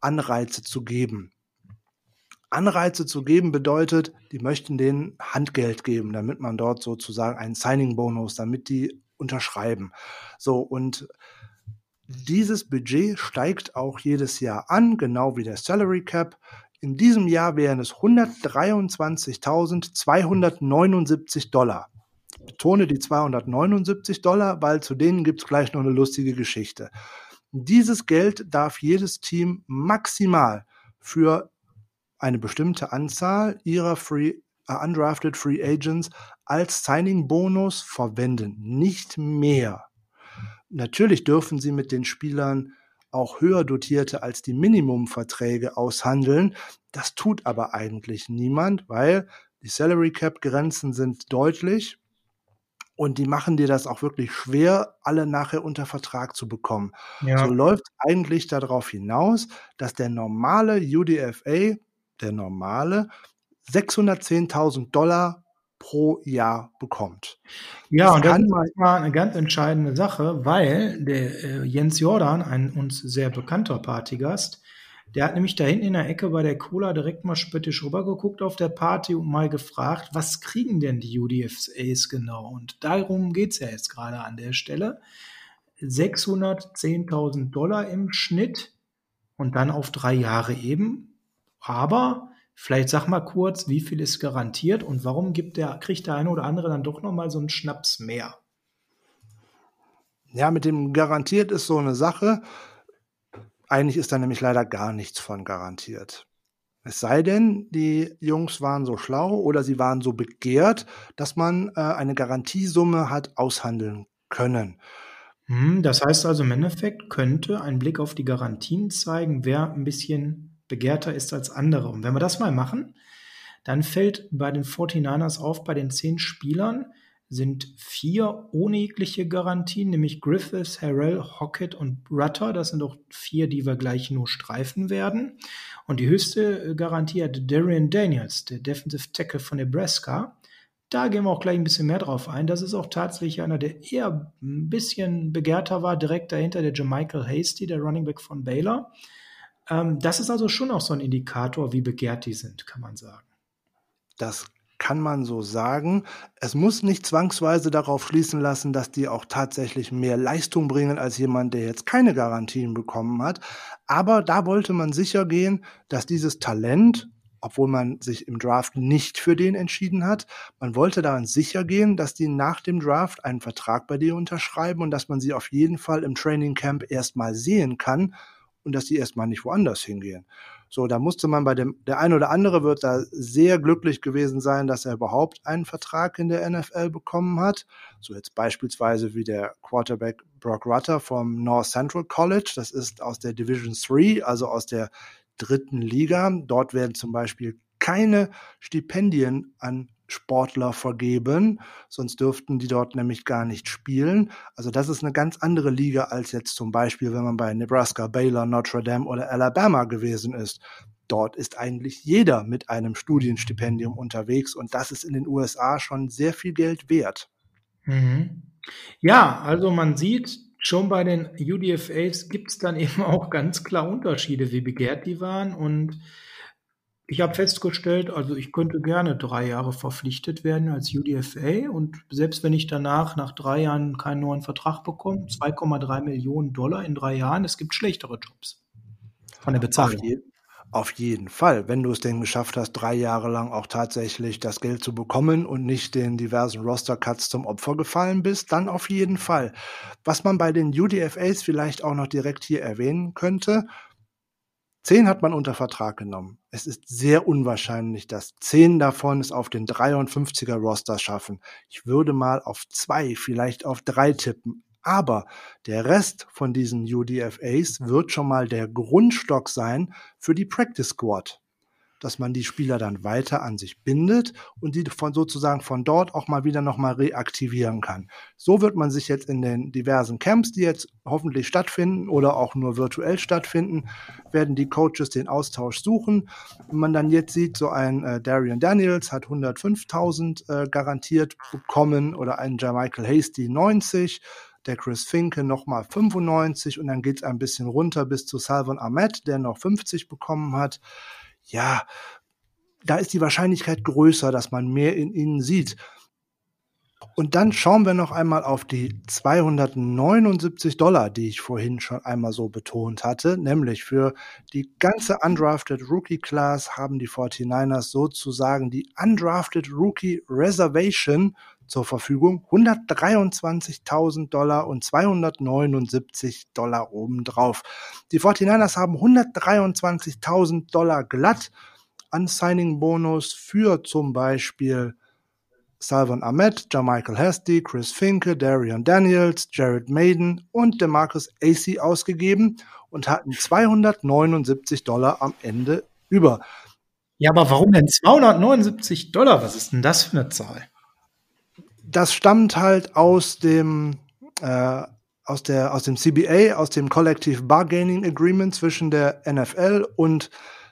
Anreize zu geben. Anreize zu geben bedeutet, die möchten denen Handgeld geben, damit man dort sozusagen einen Signing-Bonus, damit die unterschreiben. So, und dieses Budget steigt auch jedes Jahr an, genau wie der Salary Cap. In diesem Jahr wären es 123.279 Dollar. Ich betone die 279 Dollar, weil zu denen gibt es gleich noch eine lustige Geschichte. Dieses Geld darf jedes Team maximal für eine bestimmte Anzahl ihrer Free, uh, Undrafted Free Agents als Signing-Bonus verwenden, nicht mehr. Natürlich dürfen sie mit den Spielern auch höher dotierte als die Minimumverträge aushandeln. Das tut aber eigentlich niemand, weil die Salary Cap Grenzen sind deutlich und die machen dir das auch wirklich schwer, alle nachher unter Vertrag zu bekommen. Ja. So läuft eigentlich darauf hinaus, dass der normale UDFA, der normale, 610.000 Dollar pro Jahr bekommt. Ja, das und das ist mal eine ganz entscheidende Sache, weil der äh, Jens Jordan, ein uns sehr bekannter Partygast, der hat nämlich da hinten in der Ecke bei der Cola direkt mal spöttisch rübergeguckt auf der Party und mal gefragt, was kriegen denn die UDFAs genau? Und darum geht es ja jetzt gerade an der Stelle. 610.000 Dollar im Schnitt und dann auf drei Jahre eben. Aber Vielleicht sag mal kurz, wie viel ist garantiert und warum gibt der, kriegt der eine oder andere dann doch nochmal so einen Schnaps mehr? Ja, mit dem garantiert ist so eine Sache. Eigentlich ist da nämlich leider gar nichts von garantiert. Es sei denn, die Jungs waren so schlau oder sie waren so begehrt, dass man äh, eine Garantiesumme hat aushandeln können. Hm, das heißt also im Endeffekt könnte ein Blick auf die Garantien zeigen, wer ein bisschen begehrter ist als andere. Und wenn wir das mal machen, dann fällt bei den 49ers auf, bei den zehn Spielern sind vier ohne jegliche Garantien, nämlich Griffiths, Harrell, Hockett und Rutter. Das sind auch vier, die wir gleich nur streifen werden. Und die höchste Garantie hat Darian Daniels, der Defensive Tackle von Nebraska. Da gehen wir auch gleich ein bisschen mehr drauf ein. Das ist auch tatsächlich einer, der eher ein bisschen begehrter war. Direkt dahinter der Jermichael Hasty, der Running Back von Baylor. Ähm, das ist also schon auch so ein Indikator, wie begehrt die sind, kann man sagen. Das kann man so sagen. Es muss nicht zwangsweise darauf schließen lassen, dass die auch tatsächlich mehr Leistung bringen als jemand, der jetzt keine Garantien bekommen hat. Aber da wollte man sicher gehen, dass dieses Talent, obwohl man sich im Draft nicht für den entschieden hat, man wollte daran sicher gehen, dass die nach dem Draft einen Vertrag bei dir unterschreiben und dass man sie auf jeden Fall im Training Camp erstmal sehen kann, und dass die erstmal nicht woanders hingehen. So, da musste man bei dem, der ein oder andere wird da sehr glücklich gewesen sein, dass er überhaupt einen Vertrag in der NFL bekommen hat. So jetzt beispielsweise wie der Quarterback Brock Rutter vom North Central College. Das ist aus der Division 3, also aus der dritten Liga. Dort werden zum Beispiel keine Stipendien an Sportler vergeben, sonst dürften die dort nämlich gar nicht spielen. Also das ist eine ganz andere Liga als jetzt zum Beispiel, wenn man bei Nebraska, Baylor, Notre Dame oder Alabama gewesen ist. Dort ist eigentlich jeder mit einem Studienstipendium unterwegs und das ist in den USA schon sehr viel Geld wert. Mhm. Ja, also man sieht, schon bei den UDFAs gibt es dann eben auch ganz klar Unterschiede, wie begehrt die waren und ich habe festgestellt, also ich könnte gerne drei Jahre verpflichtet werden als UDFA und selbst wenn ich danach nach drei Jahren keinen neuen Vertrag bekomme, 2,3 Millionen Dollar in drei Jahren, es gibt schlechtere Jobs von der Bezahlung. Auf, je auf jeden Fall, wenn du es denn geschafft hast, drei Jahre lang auch tatsächlich das Geld zu bekommen und nicht den diversen Roster-Cuts zum Opfer gefallen bist, dann auf jeden Fall. Was man bei den UDFAs vielleicht auch noch direkt hier erwähnen könnte, Zehn hat man unter Vertrag genommen. Es ist sehr unwahrscheinlich, dass zehn davon es auf den 53er Roster schaffen. Ich würde mal auf zwei, vielleicht auf drei tippen. Aber der Rest von diesen UDFAs wird schon mal der Grundstock sein für die Practice Squad dass man die Spieler dann weiter an sich bindet und die von sozusagen von dort auch mal wieder nochmal reaktivieren kann. So wird man sich jetzt in den diversen Camps, die jetzt hoffentlich stattfinden oder auch nur virtuell stattfinden, werden die Coaches den Austausch suchen. Wenn man dann jetzt sieht, so ein äh, Darian Daniels hat 105.000 äh, garantiert bekommen oder ein Jermichael Hasty 90 der Chris Finke nochmal 95 und dann geht es ein bisschen runter bis zu Salvon Ahmed, der noch 50 bekommen hat ja, da ist die Wahrscheinlichkeit größer, dass man mehr in ihnen sieht. Und dann schauen wir noch einmal auf die 279 Dollar, die ich vorhin schon einmal so betont hatte, nämlich für die ganze Undrafted Rookie Class haben die 49ers sozusagen die Undrafted Rookie Reservation zur Verfügung. 123.000 Dollar und 279 Dollar obendrauf. Die 49ers haben 123.000 Dollar glatt an Signing-Bonus für zum Beispiel Salvan Ahmed, Jermichael Hasty, Chris Finke, Darian Daniels, Jared Maiden und DeMarcus AC ausgegeben und hatten 279 Dollar am Ende über. Ja, aber warum denn 279 Dollar? Was ist denn das für eine Zahl? Das stammt halt aus dem äh, aus der aus dem CBA, aus dem Collective Bargaining Agreement zwischen der NFL und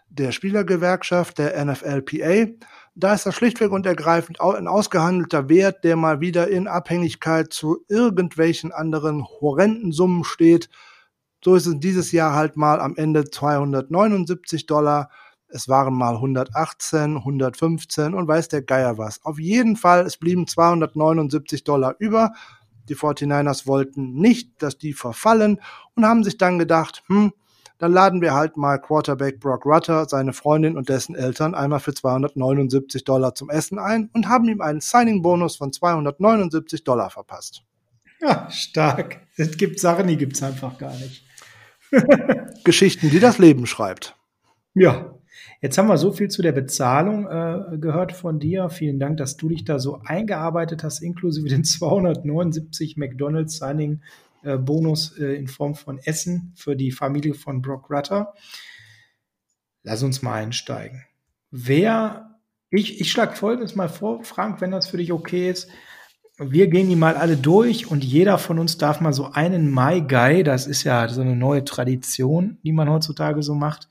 der Spielergewerkschaft, der NFLPA. Da ist das schlichtweg und ergreifend ein ausgehandelter Wert, der mal wieder in Abhängigkeit zu irgendwelchen anderen horrenden Summen steht. So ist es dieses Jahr halt mal am Ende 279 Dollar. Es waren mal 118, 115 und weiß der Geier was. Auf jeden Fall, es blieben 279 Dollar über. Die 49ers wollten nicht, dass die verfallen und haben sich dann gedacht, hm, dann laden wir halt mal Quarterback Brock Rutter, seine Freundin und dessen Eltern einmal für 279 Dollar zum Essen ein und haben ihm einen Signing-Bonus von 279 Dollar verpasst. Ja, stark. Es gibt Sachen, die gibt's einfach gar nicht. Geschichten, die das Leben schreibt. Ja. Jetzt haben wir so viel zu der Bezahlung äh, gehört von dir. Vielen Dank, dass du dich da so eingearbeitet hast, inklusive den 279 McDonald's Signing äh, Bonus äh, in Form von Essen für die Familie von Brock Rutter. Lass uns mal einsteigen. Wer, ich, ich schlage folgendes mal vor, Frank, wenn das für dich okay ist. Wir gehen die mal alle durch und jeder von uns darf mal so einen My Guy, das ist ja so eine neue Tradition, die man heutzutage so macht,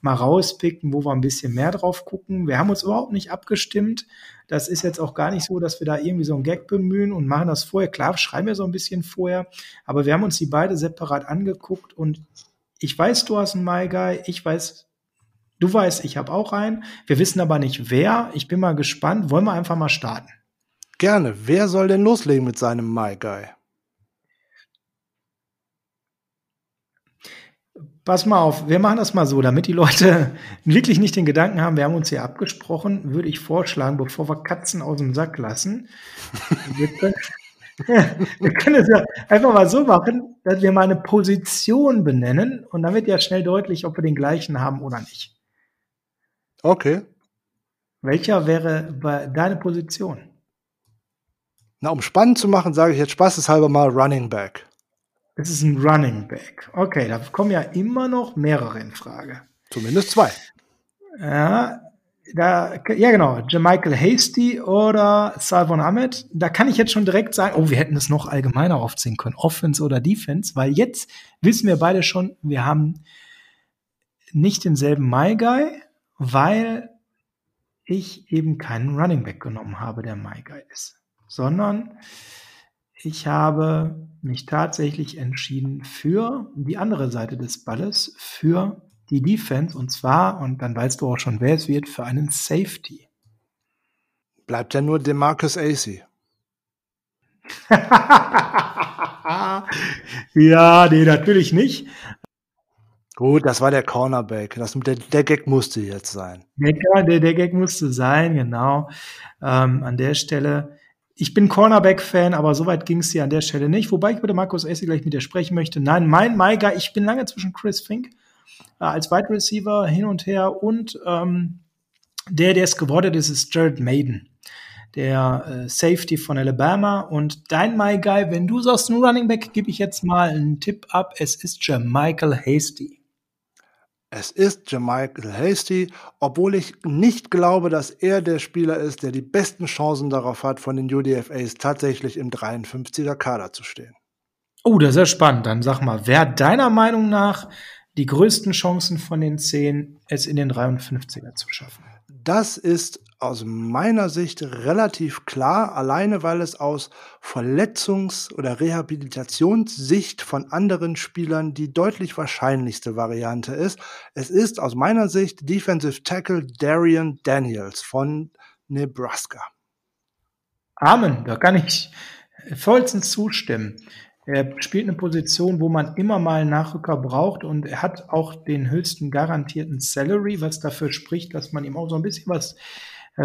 mal rauspicken, wo wir ein bisschen mehr drauf gucken. Wir haben uns überhaupt nicht abgestimmt. Das ist jetzt auch gar nicht so, dass wir da irgendwie so einen Gag bemühen und machen das vorher. Klar, schreiben wir so ein bisschen vorher, aber wir haben uns die beide separat angeguckt und ich weiß, du hast einen My Guy, ich weiß, du weißt, ich habe auch einen. Wir wissen aber nicht wer. Ich bin mal gespannt. Wollen wir einfach mal starten? Gerne. Wer soll denn loslegen mit seinem My Guy? Pass mal auf, wir machen das mal so, damit die Leute wirklich nicht den Gedanken haben, wir haben uns hier abgesprochen, würde ich vorschlagen, bevor wir Katzen aus dem Sack lassen, wir können, wir können es ja einfach mal so machen, dass wir mal eine Position benennen und dann wird ja schnell deutlich, ob wir den gleichen haben oder nicht. Okay. Welcher wäre deine Position? Na, um spannend zu machen, sage ich jetzt spaßeshalber mal Running Back. Es ist ein Running Back. Okay, da kommen ja immer noch mehrere in Frage. Zumindest zwei. Ja, da, ja genau, Jamichael Hasty oder Salvon Ahmed. Da kann ich jetzt schon direkt sagen, oh, wir hätten es noch allgemeiner aufziehen können, Offense oder Defense, weil jetzt wissen wir beide schon, wir haben nicht denselben My Guy, weil ich eben keinen Running Back genommen habe, der My Guy ist, sondern ich habe mich tatsächlich entschieden für die andere Seite des Balles, für die Defense und zwar, und dann weißt du auch schon, wer es wird, für einen Safety. Bleibt ja nur Demarcus AC. ja, nee, natürlich nicht. Gut, das war der Cornerback. Das, der, der Gag musste jetzt sein. Der, der, der Gag musste sein, genau. Ähm, an der Stelle ich bin Cornerback-Fan, aber so weit ging es hier an der Stelle nicht. Wobei ich mit Markus Essi gleich mit dir sprechen möchte. Nein, mein Maiga, ich bin lange zwischen Chris Fink äh, als Wide Receiver hin und her und ähm, der, der es geworden ist, ist Jared Maiden, der äh, Safety von Alabama. Und dein My Guy, wenn du sagst, ein Running Back, gebe ich jetzt mal einen Tipp ab. Es ist Jermichael Hasty. Es ist Jermichael Hasty, obwohl ich nicht glaube, dass er der Spieler ist, der die besten Chancen darauf hat, von den UDFAs tatsächlich im 53er Kader zu stehen. Oh, das ist ja spannend. Dann sag mal, wer deiner Meinung nach die größten Chancen von den zehn, es in den 53er zu schaffen? Das ist aus meiner Sicht relativ klar, alleine weil es aus Verletzungs- oder Rehabilitationssicht von anderen Spielern die deutlich wahrscheinlichste Variante ist. Es ist aus meiner Sicht Defensive Tackle Darian Daniels von Nebraska. Amen, da kann ich vollstens zustimmen. Er spielt eine Position, wo man immer mal einen Nachrücker braucht und er hat auch den höchsten garantierten Salary, was dafür spricht, dass man ihm auch so ein bisschen was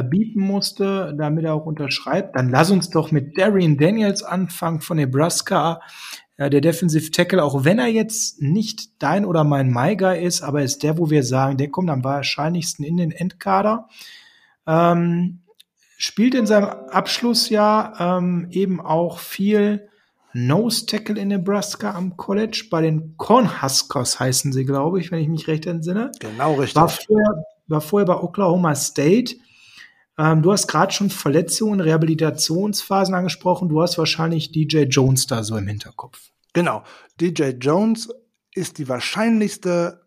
bieten musste, damit er auch unterschreibt. Dann lass uns doch mit Darian Daniels anfangen von Nebraska. Äh, der Defensive Tackle, auch wenn er jetzt nicht dein oder mein My ist, aber ist der, wo wir sagen, der kommt am wahrscheinlichsten in den Endkader. Ähm, spielt in seinem Abschlussjahr ähm, eben auch viel Nose Tackle in Nebraska am College. Bei den Cornhuskers heißen sie, glaube ich, wenn ich mich recht entsinne. Genau richtig. War vorher, war vorher bei Oklahoma State. Ähm, du hast gerade schon Verletzungen, Rehabilitationsphasen angesprochen. Du hast wahrscheinlich DJ Jones da so im Hinterkopf. Genau. DJ Jones ist die wahrscheinlichste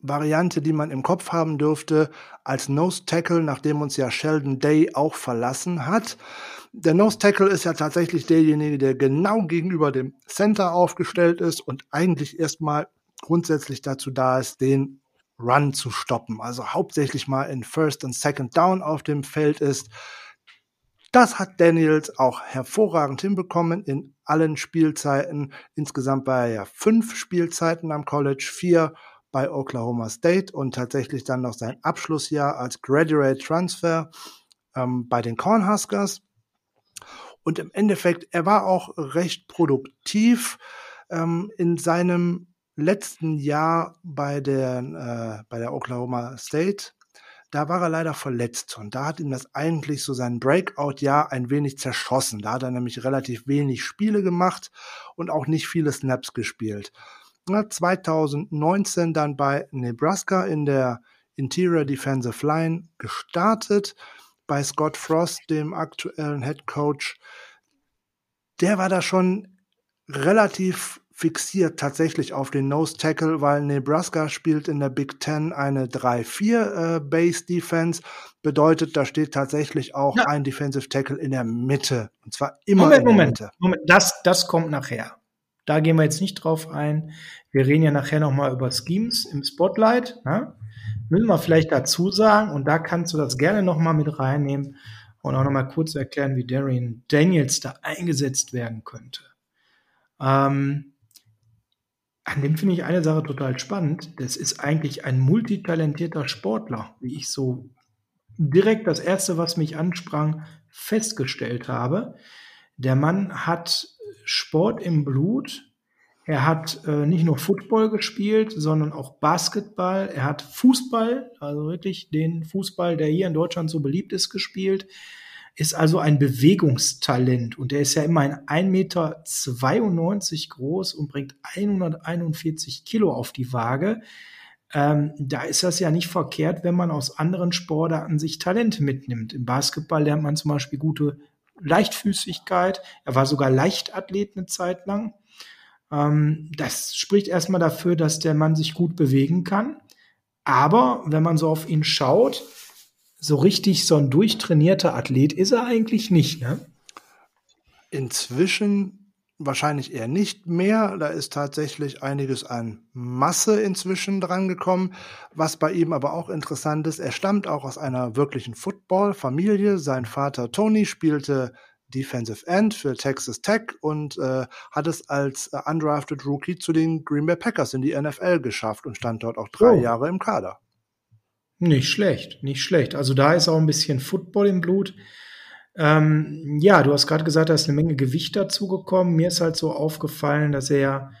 Variante, die man im Kopf haben dürfte, als Nose Tackle, nachdem uns ja Sheldon Day auch verlassen hat. Der Nose Tackle ist ja tatsächlich derjenige, der genau gegenüber dem Center aufgestellt ist und eigentlich erstmal grundsätzlich dazu da ist, den Run zu stoppen. Also hauptsächlich mal in First und Second Down auf dem Feld ist. Das hat Daniels auch hervorragend hinbekommen in allen Spielzeiten. Insgesamt bei ja fünf Spielzeiten am College, vier bei Oklahoma State und tatsächlich dann noch sein Abschlussjahr als Graduate Transfer ähm, bei den Cornhuskers. Und im Endeffekt, er war auch recht produktiv ähm, in seinem letzten Jahr bei der, äh, bei der Oklahoma State. Da war er leider verletzt und da hat ihm das eigentlich so sein Breakout-Jahr ein wenig zerschossen. Da hat er nämlich relativ wenig Spiele gemacht und auch nicht viele Snaps gespielt. 2019 dann bei Nebraska in der Interior Defensive Line gestartet, bei Scott Frost, dem aktuellen Head Coach. Der war da schon relativ fixiert tatsächlich auf den Nose Tackle, weil Nebraska spielt in der Big Ten eine 3-4 äh, Base Defense. Bedeutet, da steht tatsächlich auch ja. ein Defensive Tackle in der Mitte. Und zwar immer Moment, in der Moment, Mitte. Moment, das, das kommt nachher. Da gehen wir jetzt nicht drauf ein. Wir reden ja nachher nochmal über Schemes im Spotlight. Ne? Müssen wir vielleicht dazu sagen, und da kannst du das gerne nochmal mit reinnehmen und auch nochmal kurz erklären, wie Darian Daniels da eingesetzt werden könnte. Ähm, an dem finde ich eine Sache total spannend. Das ist eigentlich ein multitalentierter Sportler, wie ich so direkt das erste, was mich ansprang, festgestellt habe. Der Mann hat Sport im Blut. Er hat äh, nicht nur Football gespielt, sondern auch Basketball. Er hat Fußball, also wirklich den Fußball, der hier in Deutschland so beliebt ist, gespielt. Ist also ein Bewegungstalent und er ist ja immerhin 1,92 Meter groß und bringt 141 Kilo auf die Waage. Ähm, da ist das ja nicht verkehrt, wenn man aus anderen Sportarten sich Talente mitnimmt. Im Basketball lernt man zum Beispiel gute Leichtfüßigkeit. Er war sogar Leichtathlet eine Zeit lang. Ähm, das spricht erstmal dafür, dass der Mann sich gut bewegen kann. Aber wenn man so auf ihn schaut, so richtig so ein durchtrainierter Athlet ist er eigentlich nicht, ne? Inzwischen wahrscheinlich eher nicht mehr. Da ist tatsächlich einiges an Masse inzwischen drangekommen. Was bei ihm aber auch interessant ist, er stammt auch aus einer wirklichen Football-Familie. Sein Vater Tony spielte Defensive End für Texas Tech und äh, hat es als äh, undrafted Rookie zu den Green Bay Packers in die NFL geschafft und stand dort auch drei oh. Jahre im Kader. Nicht schlecht, nicht schlecht. Also da ist auch ein bisschen Football im Blut. Ähm, ja, du hast gerade gesagt, da ist eine Menge Gewicht dazugekommen. Mir ist halt so aufgefallen, dass er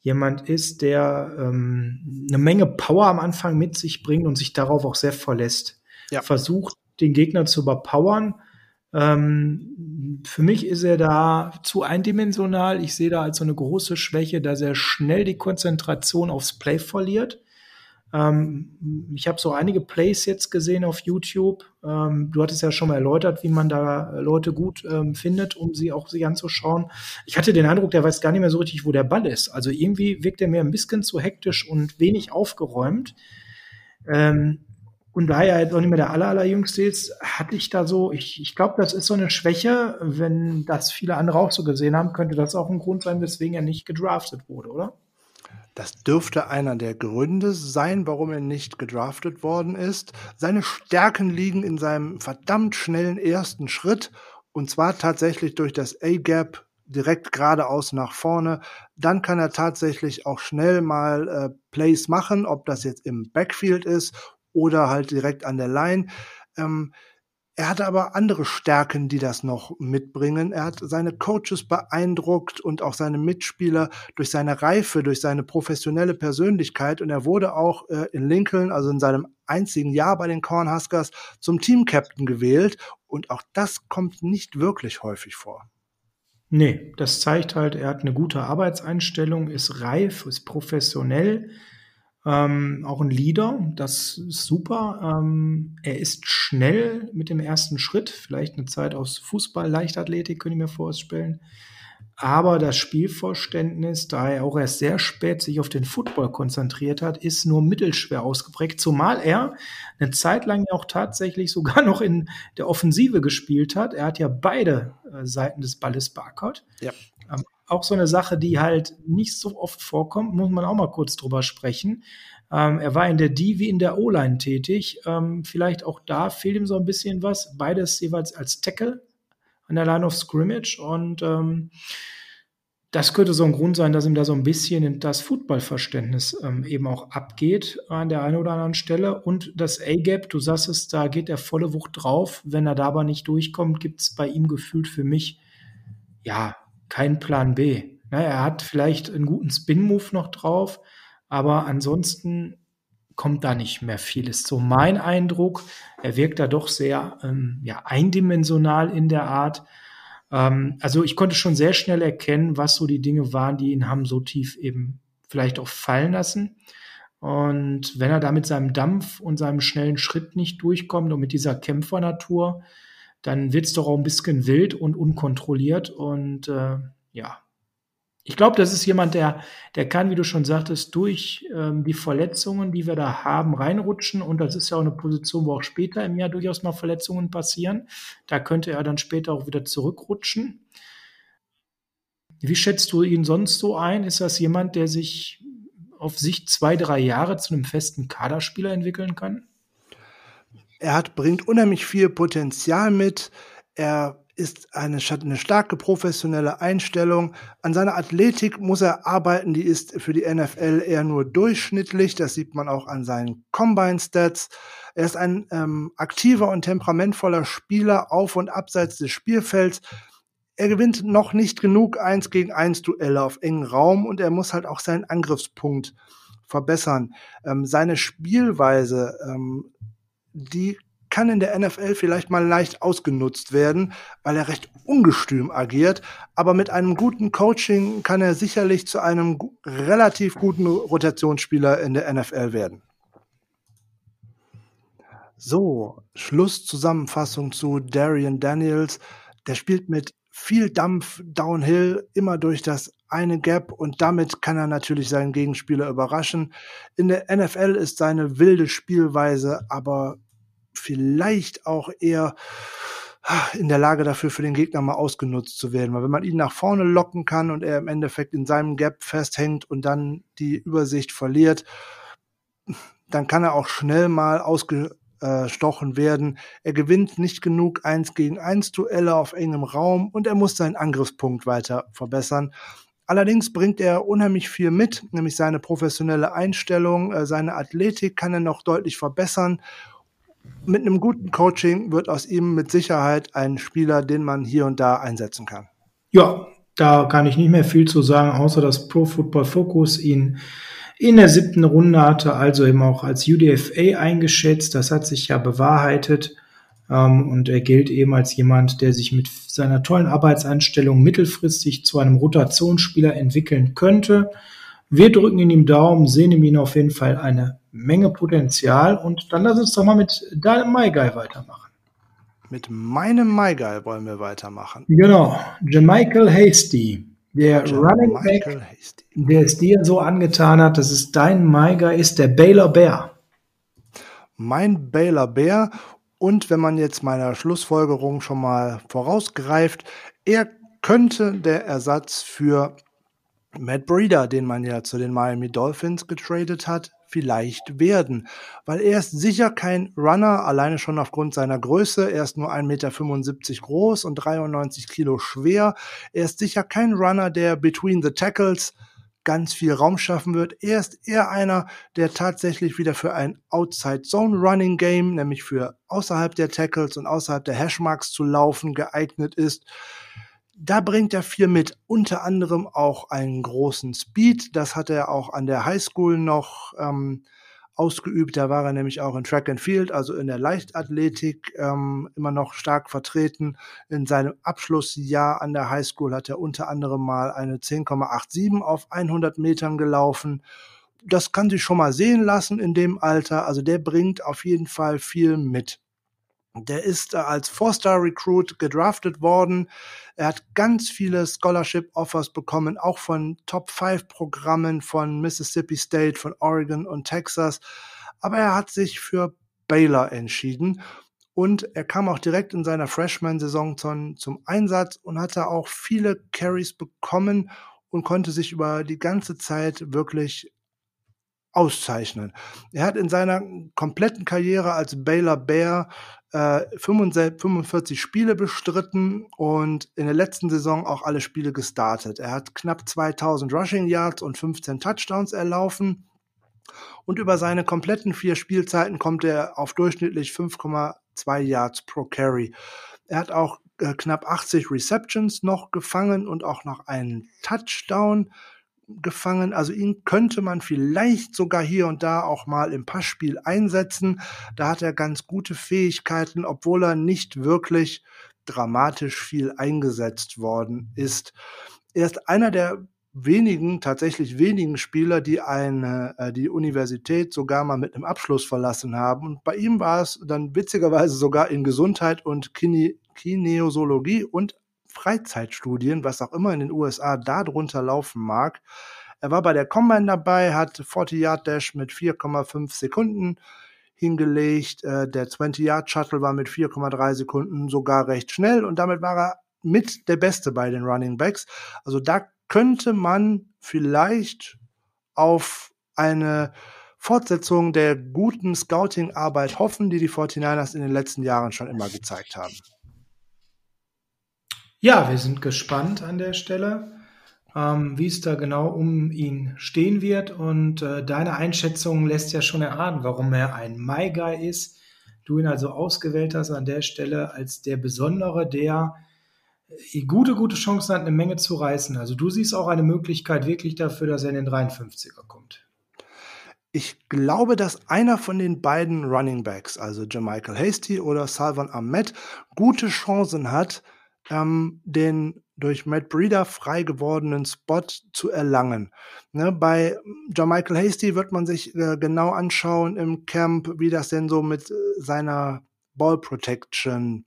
jemand ist, der ähm, eine Menge Power am Anfang mit sich bringt und sich darauf auch sehr verlässt. Ja. Versucht, den Gegner zu überpowern. Ähm, für mich ist er da zu eindimensional. Ich sehe da als so eine große Schwäche, dass er schnell die Konzentration aufs Play verliert. Ähm, ich habe so einige Plays jetzt gesehen auf YouTube. Ähm, du hattest ja schon mal erläutert, wie man da Leute gut ähm, findet, um sie auch sich anzuschauen. Ich hatte den Eindruck, der weiß gar nicht mehr so richtig, wo der Ball ist. Also irgendwie wirkt er mir ein bisschen zu hektisch und wenig aufgeräumt. Ähm, und da er jetzt auch nicht mehr der aller, allerjüngste ist, hatte ich da so, ich, ich glaube, das ist so eine Schwäche, wenn das viele andere auch so gesehen haben, könnte das auch ein Grund sein, weswegen er nicht gedraftet wurde, oder? Das dürfte einer der Gründe sein, warum er nicht gedraftet worden ist. Seine Stärken liegen in seinem verdammt schnellen ersten Schritt und zwar tatsächlich durch das A-Gap direkt geradeaus nach vorne. Dann kann er tatsächlich auch schnell mal äh, Plays machen, ob das jetzt im Backfield ist oder halt direkt an der Line. Ähm, er hatte aber andere Stärken, die das noch mitbringen. Er hat seine Coaches beeindruckt und auch seine Mitspieler durch seine Reife, durch seine professionelle Persönlichkeit. Und er wurde auch äh, in Lincoln, also in seinem einzigen Jahr bei den Cornhuskers, zum Team-Captain gewählt. Und auch das kommt nicht wirklich häufig vor. Nee, das zeigt halt, er hat eine gute Arbeitseinstellung, ist reif, ist professionell, ähm, auch ein Leader, das ist super. Ähm, er ist schnell mit dem ersten Schritt, vielleicht eine Zeit aus Fußball, Leichtathletik, könnte ich mir vorstellen. Aber das Spielverständnis, da er auch erst sehr spät sich auf den Football konzentriert hat, ist nur mittelschwer ausgeprägt, zumal er eine Zeit lang auch tatsächlich sogar noch in der Offensive gespielt hat. Er hat ja beide äh, Seiten des Balles beackert. Ja. Ähm, auch so eine Sache, die halt nicht so oft vorkommt, muss man auch mal kurz drüber sprechen. Ähm, er war in der D wie in der O-Line tätig. Ähm, vielleicht auch da fehlt ihm so ein bisschen was. Beides jeweils als Tackle an der Line of Scrimmage und ähm, das könnte so ein Grund sein, dass ihm da so ein bisschen das Footballverständnis ähm, eben auch abgeht an der einen oder anderen Stelle. Und das A-Gap, du sagst es, da geht er volle Wucht drauf. Wenn er da aber nicht durchkommt, gibt es bei ihm gefühlt für mich, ja, keinen Plan B. Na, er hat vielleicht einen guten Spin-Move noch drauf, aber ansonsten kommt da nicht mehr viel. Ist so mein Eindruck. Er wirkt da doch sehr ähm, ja, eindimensional in der Art. Ähm, also ich konnte schon sehr schnell erkennen, was so die Dinge waren, die ihn haben so tief eben vielleicht auch fallen lassen. Und wenn er da mit seinem Dampf und seinem schnellen Schritt nicht durchkommt und mit dieser Kämpfernatur, dann wird es doch auch ein bisschen wild und unkontrolliert. Und äh, ja, ich glaube, das ist jemand, der, der kann, wie du schon sagtest, durch ähm, die Verletzungen, die wir da haben, reinrutschen. Und das ist ja auch eine Position, wo auch später im Jahr durchaus mal Verletzungen passieren. Da könnte er dann später auch wieder zurückrutschen. Wie schätzt du ihn sonst so ein? Ist das jemand, der sich auf Sicht zwei, drei Jahre zu einem festen Kaderspieler entwickeln kann? Er hat, bringt unheimlich viel Potenzial mit. Er ist eine, eine starke professionelle Einstellung. An seiner Athletik muss er arbeiten, die ist für die NFL eher nur durchschnittlich. Das sieht man auch an seinen Combine-Stats. Er ist ein ähm, aktiver und temperamentvoller Spieler auf und abseits des Spielfelds. Er gewinnt noch nicht genug 1 gegen 1 Duelle auf engen Raum und er muss halt auch seinen Angriffspunkt verbessern. Ähm, seine Spielweise, ähm, die kann in der NFL vielleicht mal leicht ausgenutzt werden, weil er recht ungestüm agiert. Aber mit einem guten Coaching kann er sicherlich zu einem relativ guten Rotationsspieler in der NFL werden. So, Schlusszusammenfassung zu Darian Daniels. Der spielt mit viel Dampf downhill, immer durch das eine Gap und damit kann er natürlich seinen Gegenspieler überraschen. In der NFL ist seine wilde Spielweise aber vielleicht auch eher in der Lage dafür für den Gegner mal ausgenutzt zu werden. Weil wenn man ihn nach vorne locken kann und er im Endeffekt in seinem Gap festhängt und dann die Übersicht verliert, dann kann er auch schnell mal ausgestochen werden. Er gewinnt nicht genug 1 gegen 1 Duelle auf engem Raum und er muss seinen Angriffspunkt weiter verbessern. Allerdings bringt er unheimlich viel mit, nämlich seine professionelle Einstellung, äh, seine Athletik kann er noch deutlich verbessern mit einem guten Coaching wird aus ihm mit Sicherheit ein Spieler, den man hier und da einsetzen kann. Ja, da kann ich nicht mehr viel zu sagen, außer dass Pro Football Focus ihn in der siebten Runde hatte, also eben auch als UDFA eingeschätzt. Das hat sich ja bewahrheitet. Ähm, und er gilt eben als jemand, der sich mit seiner tollen Arbeitseinstellung mittelfristig zu einem Rotationsspieler entwickeln könnte. Wir drücken ihm Daumen, sehen ihm auf jeden Fall eine Menge Potenzial. Und dann lass uns doch mal mit deinem MyGuy weitermachen. Mit meinem MyGuy wollen wir weitermachen. Genau, Jamichael Hasty, der Jamichael Running Back, Hasty. der es dir so angetan hat, dass es dein MyGuy ist, der Baylor Bear. mein Baylor Bear. Und wenn man jetzt meiner Schlussfolgerung schon mal vorausgreift, er könnte der Ersatz für Matt Breeder, den man ja zu den Miami Dolphins getradet hat, vielleicht werden. Weil er ist sicher kein Runner, alleine schon aufgrund seiner Größe. Er ist nur 1,75 Meter groß und 93 Kilo schwer. Er ist sicher kein Runner, der between the tackles ganz viel Raum schaffen wird. Er ist eher einer, der tatsächlich wieder für ein Outside Zone Running Game, nämlich für außerhalb der Tackles und außerhalb der Hashmarks zu laufen, geeignet ist da bringt er viel mit, unter anderem auch einen großen Speed. Das hat er auch an der Highschool noch ähm, ausgeübt. Da war er nämlich auch in Track and Field, also in der Leichtathletik, ähm, immer noch stark vertreten. In seinem Abschlussjahr an der Highschool hat er unter anderem mal eine 10,87 auf 100 Metern gelaufen. Das kann sich schon mal sehen lassen in dem Alter. Also der bringt auf jeden Fall viel mit. Der ist äh, als Four-Star-Recruit gedraftet worden. Er hat ganz viele Scholarship-Offers bekommen, auch von Top-5-Programmen von Mississippi State, von Oregon und Texas. Aber er hat sich für Baylor entschieden. Und er kam auch direkt in seiner Freshman-Saison zum, zum Einsatz und hatte auch viele Carries bekommen und konnte sich über die ganze Zeit wirklich auszeichnen. Er hat in seiner kompletten Karriere als Baylor Bear äh, 45 Spiele bestritten und in der letzten Saison auch alle Spiele gestartet. Er hat knapp 2000 Rushing Yards und 15 Touchdowns erlaufen. Und über seine kompletten vier Spielzeiten kommt er auf durchschnittlich 5,2 Yards pro Carry. Er hat auch äh, knapp 80 Receptions noch gefangen und auch noch einen Touchdown gefangen. Also ihn könnte man vielleicht sogar hier und da auch mal im Passspiel einsetzen. Da hat er ganz gute Fähigkeiten, obwohl er nicht wirklich dramatisch viel eingesetzt worden ist. Er ist einer der wenigen, tatsächlich wenigen Spieler, die eine, äh, die Universität sogar mal mit einem Abschluss verlassen haben. Und bei ihm war es dann witzigerweise sogar in Gesundheit und Kine Kinesiologie und Freizeitstudien, was auch immer in den USA darunter laufen mag. Er war bei der Combine dabei, hat 40-Yard-Dash mit 4,5 Sekunden hingelegt. Äh, der 20-Yard-Shuttle war mit 4,3 Sekunden sogar recht schnell und damit war er mit der Beste bei den Running Backs. Also da könnte man vielleicht auf eine Fortsetzung der guten Scouting-Arbeit hoffen, die die 49ers in den letzten Jahren schon immer gezeigt haben. Ja, wir sind gespannt an der Stelle, ähm, wie es da genau um ihn stehen wird. Und äh, deine Einschätzung lässt ja schon erahnen, warum er ein My Guy ist. Du ihn also ausgewählt hast an der Stelle als der Besondere, der äh, gute, gute Chancen hat, eine Menge zu reißen. Also du siehst auch eine Möglichkeit wirklich dafür, dass er in den 53er kommt. Ich glaube, dass einer von den beiden Running Backs, also Jermichael Hasty oder Salvan Ahmed, gute Chancen hat, ähm, den durch Matt Breeder frei gewordenen Spot zu erlangen. Ne, bei Jermichael Hasty wird man sich äh, genau anschauen im Camp, wie das denn so mit äh, seiner Ball Protection,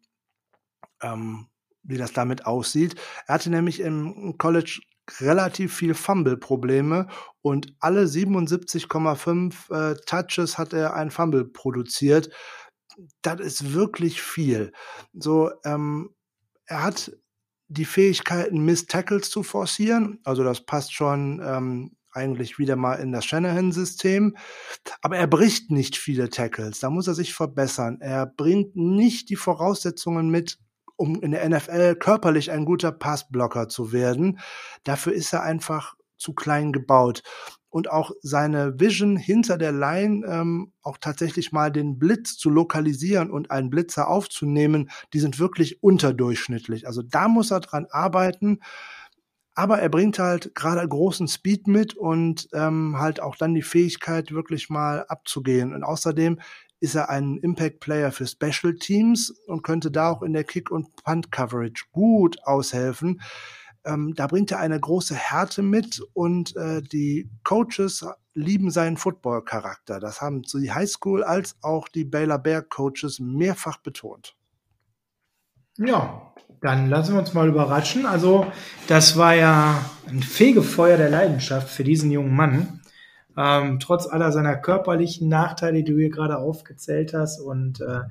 ähm, wie das damit aussieht. Er hatte nämlich im College relativ viel Fumble-Probleme und alle 77,5 äh, Touches hat er ein Fumble produziert. Das ist wirklich viel. So, ähm, er hat die Fähigkeiten, Miss Tackles zu forcieren. Also das passt schon ähm, eigentlich wieder mal in das Shanahan-System. Aber er bricht nicht viele Tackles. Da muss er sich verbessern. Er bringt nicht die Voraussetzungen mit, um in der NFL körperlich ein guter Passblocker zu werden. Dafür ist er einfach zu klein gebaut und auch seine Vision hinter der Line ähm, auch tatsächlich mal den Blitz zu lokalisieren und einen Blitzer aufzunehmen, die sind wirklich unterdurchschnittlich. Also da muss er dran arbeiten. Aber er bringt halt gerade großen Speed mit und ähm, halt auch dann die Fähigkeit, wirklich mal abzugehen. Und außerdem ist er ein Impact-Player für Special Teams und könnte da auch in der Kick- und Punt-Coverage gut aushelfen. Ähm, da bringt er eine große Härte mit und äh, die Coaches lieben seinen Football-Charakter. Das haben so die Highschool als auch die Baylor Bear Coaches mehrfach betont. Ja, dann lassen wir uns mal überraschen. Also, das war ja ein Fegefeuer der Leidenschaft für diesen jungen Mann. ähm, trotz aller seiner körperlichen Nachteile, die du hier gerade aufgezählt hast. Und äh,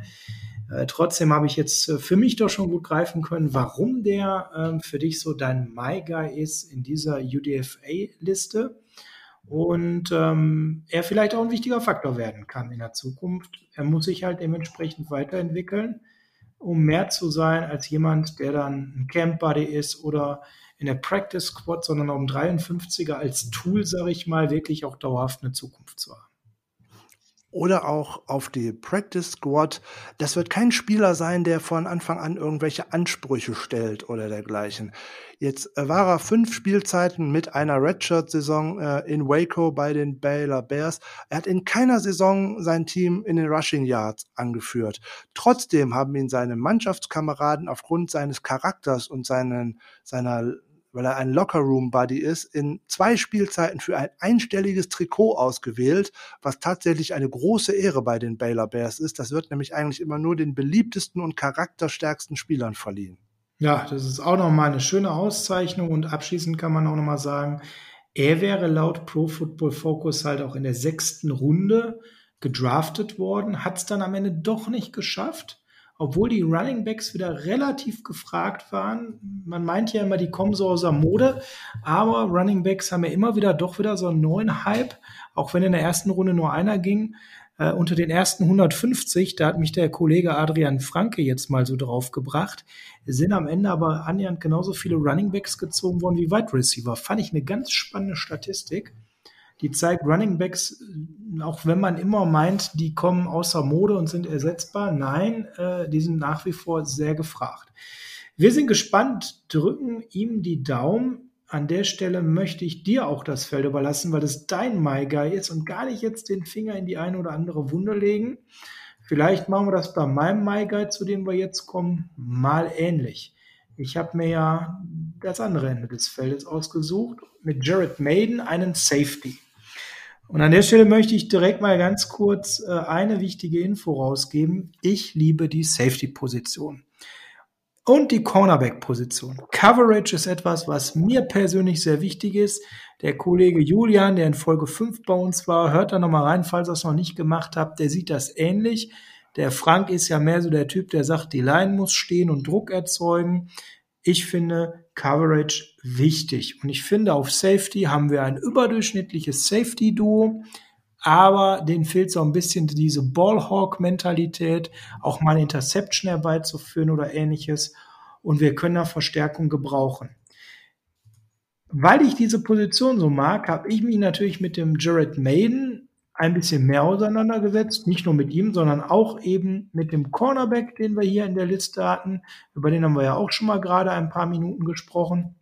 äh, trotzdem habe ich jetzt äh, für mich doch schon gut greifen können, warum der äh, für dich so dein My Guy ist in dieser UDFA-Liste und ähm, er vielleicht auch ein wichtiger Faktor werden kann in der Zukunft. Er muss sich halt dementsprechend weiterentwickeln, um mehr zu sein als jemand, der dann ein Camp Buddy ist oder in der Practice Squad, sondern um 53er als Tool, sage ich mal, wirklich auch dauerhaft eine Zukunft zu haben oder auch auf die Practice Squad. Das wird kein Spieler sein, der von Anfang an irgendwelche Ansprüche stellt oder dergleichen. Jetzt äh, war er fünf Spielzeiten mit einer Redshirt-Saison äh, in Waco bei den Baylor Bears. Er hat in keiner Saison sein Team in den Rushing Yards angeführt. Trotzdem haben ihn seine Mannschaftskameraden aufgrund seines Charakters und seinen, seiner weil er ein Lockerroom-Buddy ist, in zwei Spielzeiten für ein einstelliges Trikot ausgewählt, was tatsächlich eine große Ehre bei den Baylor Bears ist. Das wird nämlich eigentlich immer nur den beliebtesten und charakterstärksten Spielern verliehen. Ja, das ist auch nochmal eine schöne Auszeichnung und abschließend kann man auch nochmal sagen, er wäre laut Pro Football Focus halt auch in der sechsten Runde gedraftet worden, hat es dann am Ende doch nicht geschafft obwohl die Running Backs wieder relativ gefragt waren. Man meint ja immer, die kommen so aus der Mode, aber Running Backs haben ja immer wieder doch wieder so einen neuen Hype, auch wenn in der ersten Runde nur einer ging. Äh, unter den ersten 150, da hat mich der Kollege Adrian Franke jetzt mal so drauf gebracht, sind am Ende aber annähernd genauso viele Running Backs gezogen worden wie Wide Receiver. Fand ich eine ganz spannende Statistik die zeigt Running Backs, auch wenn man immer meint, die kommen außer Mode und sind ersetzbar, nein, äh, die sind nach wie vor sehr gefragt. Wir sind gespannt, drücken ihm die Daumen. An der Stelle möchte ich dir auch das Feld überlassen, weil es dein My Guy ist und gar nicht jetzt den Finger in die eine oder andere Wunde legen. Vielleicht machen wir das bei meinem My Guy, zu dem wir jetzt kommen, mal ähnlich. Ich habe mir ja das andere Ende des Feldes ausgesucht, mit Jared Maiden einen Safety. Und an der Stelle möchte ich direkt mal ganz kurz äh, eine wichtige Info rausgeben. Ich liebe die Safety-Position und die Cornerback-Position. Coverage ist etwas, was mir persönlich sehr wichtig ist. Der Kollege Julian, der in Folge 5 bei uns war, hört da nochmal rein, falls ihr es noch nicht gemacht habt, der sieht das ähnlich. Der Frank ist ja mehr so der Typ, der sagt, die Line muss stehen und Druck erzeugen. Ich finde Coverage wichtig. Und ich finde, auf Safety haben wir ein überdurchschnittliches Safety-Duo, aber den fehlt so ein bisschen diese Ballhawk-Mentalität, auch mal Interception herbeizuführen oder ähnliches. Und wir können da Verstärkung gebrauchen. Weil ich diese Position so mag, habe ich mich natürlich mit dem Jared Maiden ein bisschen mehr auseinandergesetzt. Nicht nur mit ihm, sondern auch eben mit dem Cornerback, den wir hier in der Liste hatten. Über den haben wir ja auch schon mal gerade ein paar Minuten gesprochen.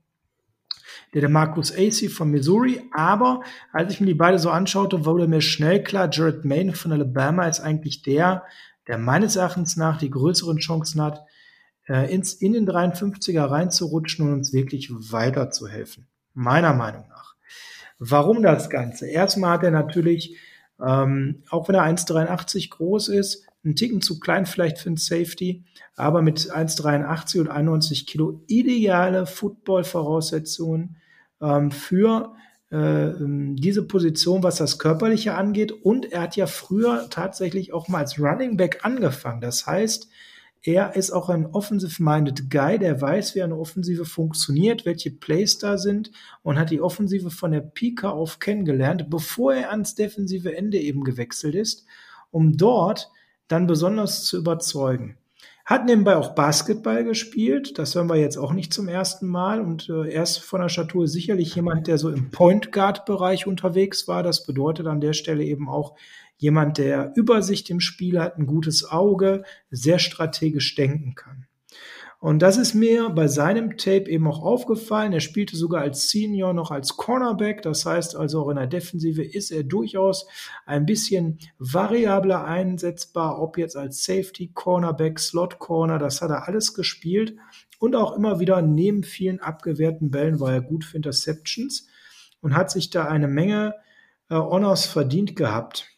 Der, der Marcus Acey von Missouri. Aber als ich mir die beide so anschaute, wurde mir schnell klar, Jared Main von Alabama ist eigentlich der, der meines Erachtens nach die größeren Chancen hat, äh, ins, in den 53er reinzurutschen und uns wirklich weiterzuhelfen. Meiner Meinung nach. Warum das Ganze? Erstmal hat er natürlich ähm, auch wenn er 1,83 groß ist, ein Ticken zu klein vielleicht für ein Safety, aber mit 1,83 und 91 Kilo ideale Football-Voraussetzungen ähm, für äh, ähm, diese Position, was das Körperliche angeht. Und er hat ja früher tatsächlich auch mal als Running Back angefangen. Das heißt, er ist auch ein offensive-minded Guy, der weiß, wie eine Offensive funktioniert, welche Plays da sind und hat die Offensive von der Pika auf kennengelernt, bevor er ans defensive Ende eben gewechselt ist, um dort dann besonders zu überzeugen. Hat nebenbei auch Basketball gespielt, das hören wir jetzt auch nicht zum ersten Mal und äh, er ist von der Statur sicherlich jemand, der so im Point Guard Bereich unterwegs war. Das bedeutet an der Stelle eben auch, jemand, der Übersicht im Spiel hat, ein gutes Auge, sehr strategisch denken kann. Und das ist mir bei seinem Tape eben auch aufgefallen. Er spielte sogar als Senior noch als Cornerback. Das heißt also auch in der Defensive ist er durchaus ein bisschen variabler einsetzbar, ob jetzt als Safety, Cornerback, Slot Corner, das hat er alles gespielt. Und auch immer wieder neben vielen abgewehrten Bällen war er gut für Interceptions und hat sich da eine Menge äh, Honors verdient gehabt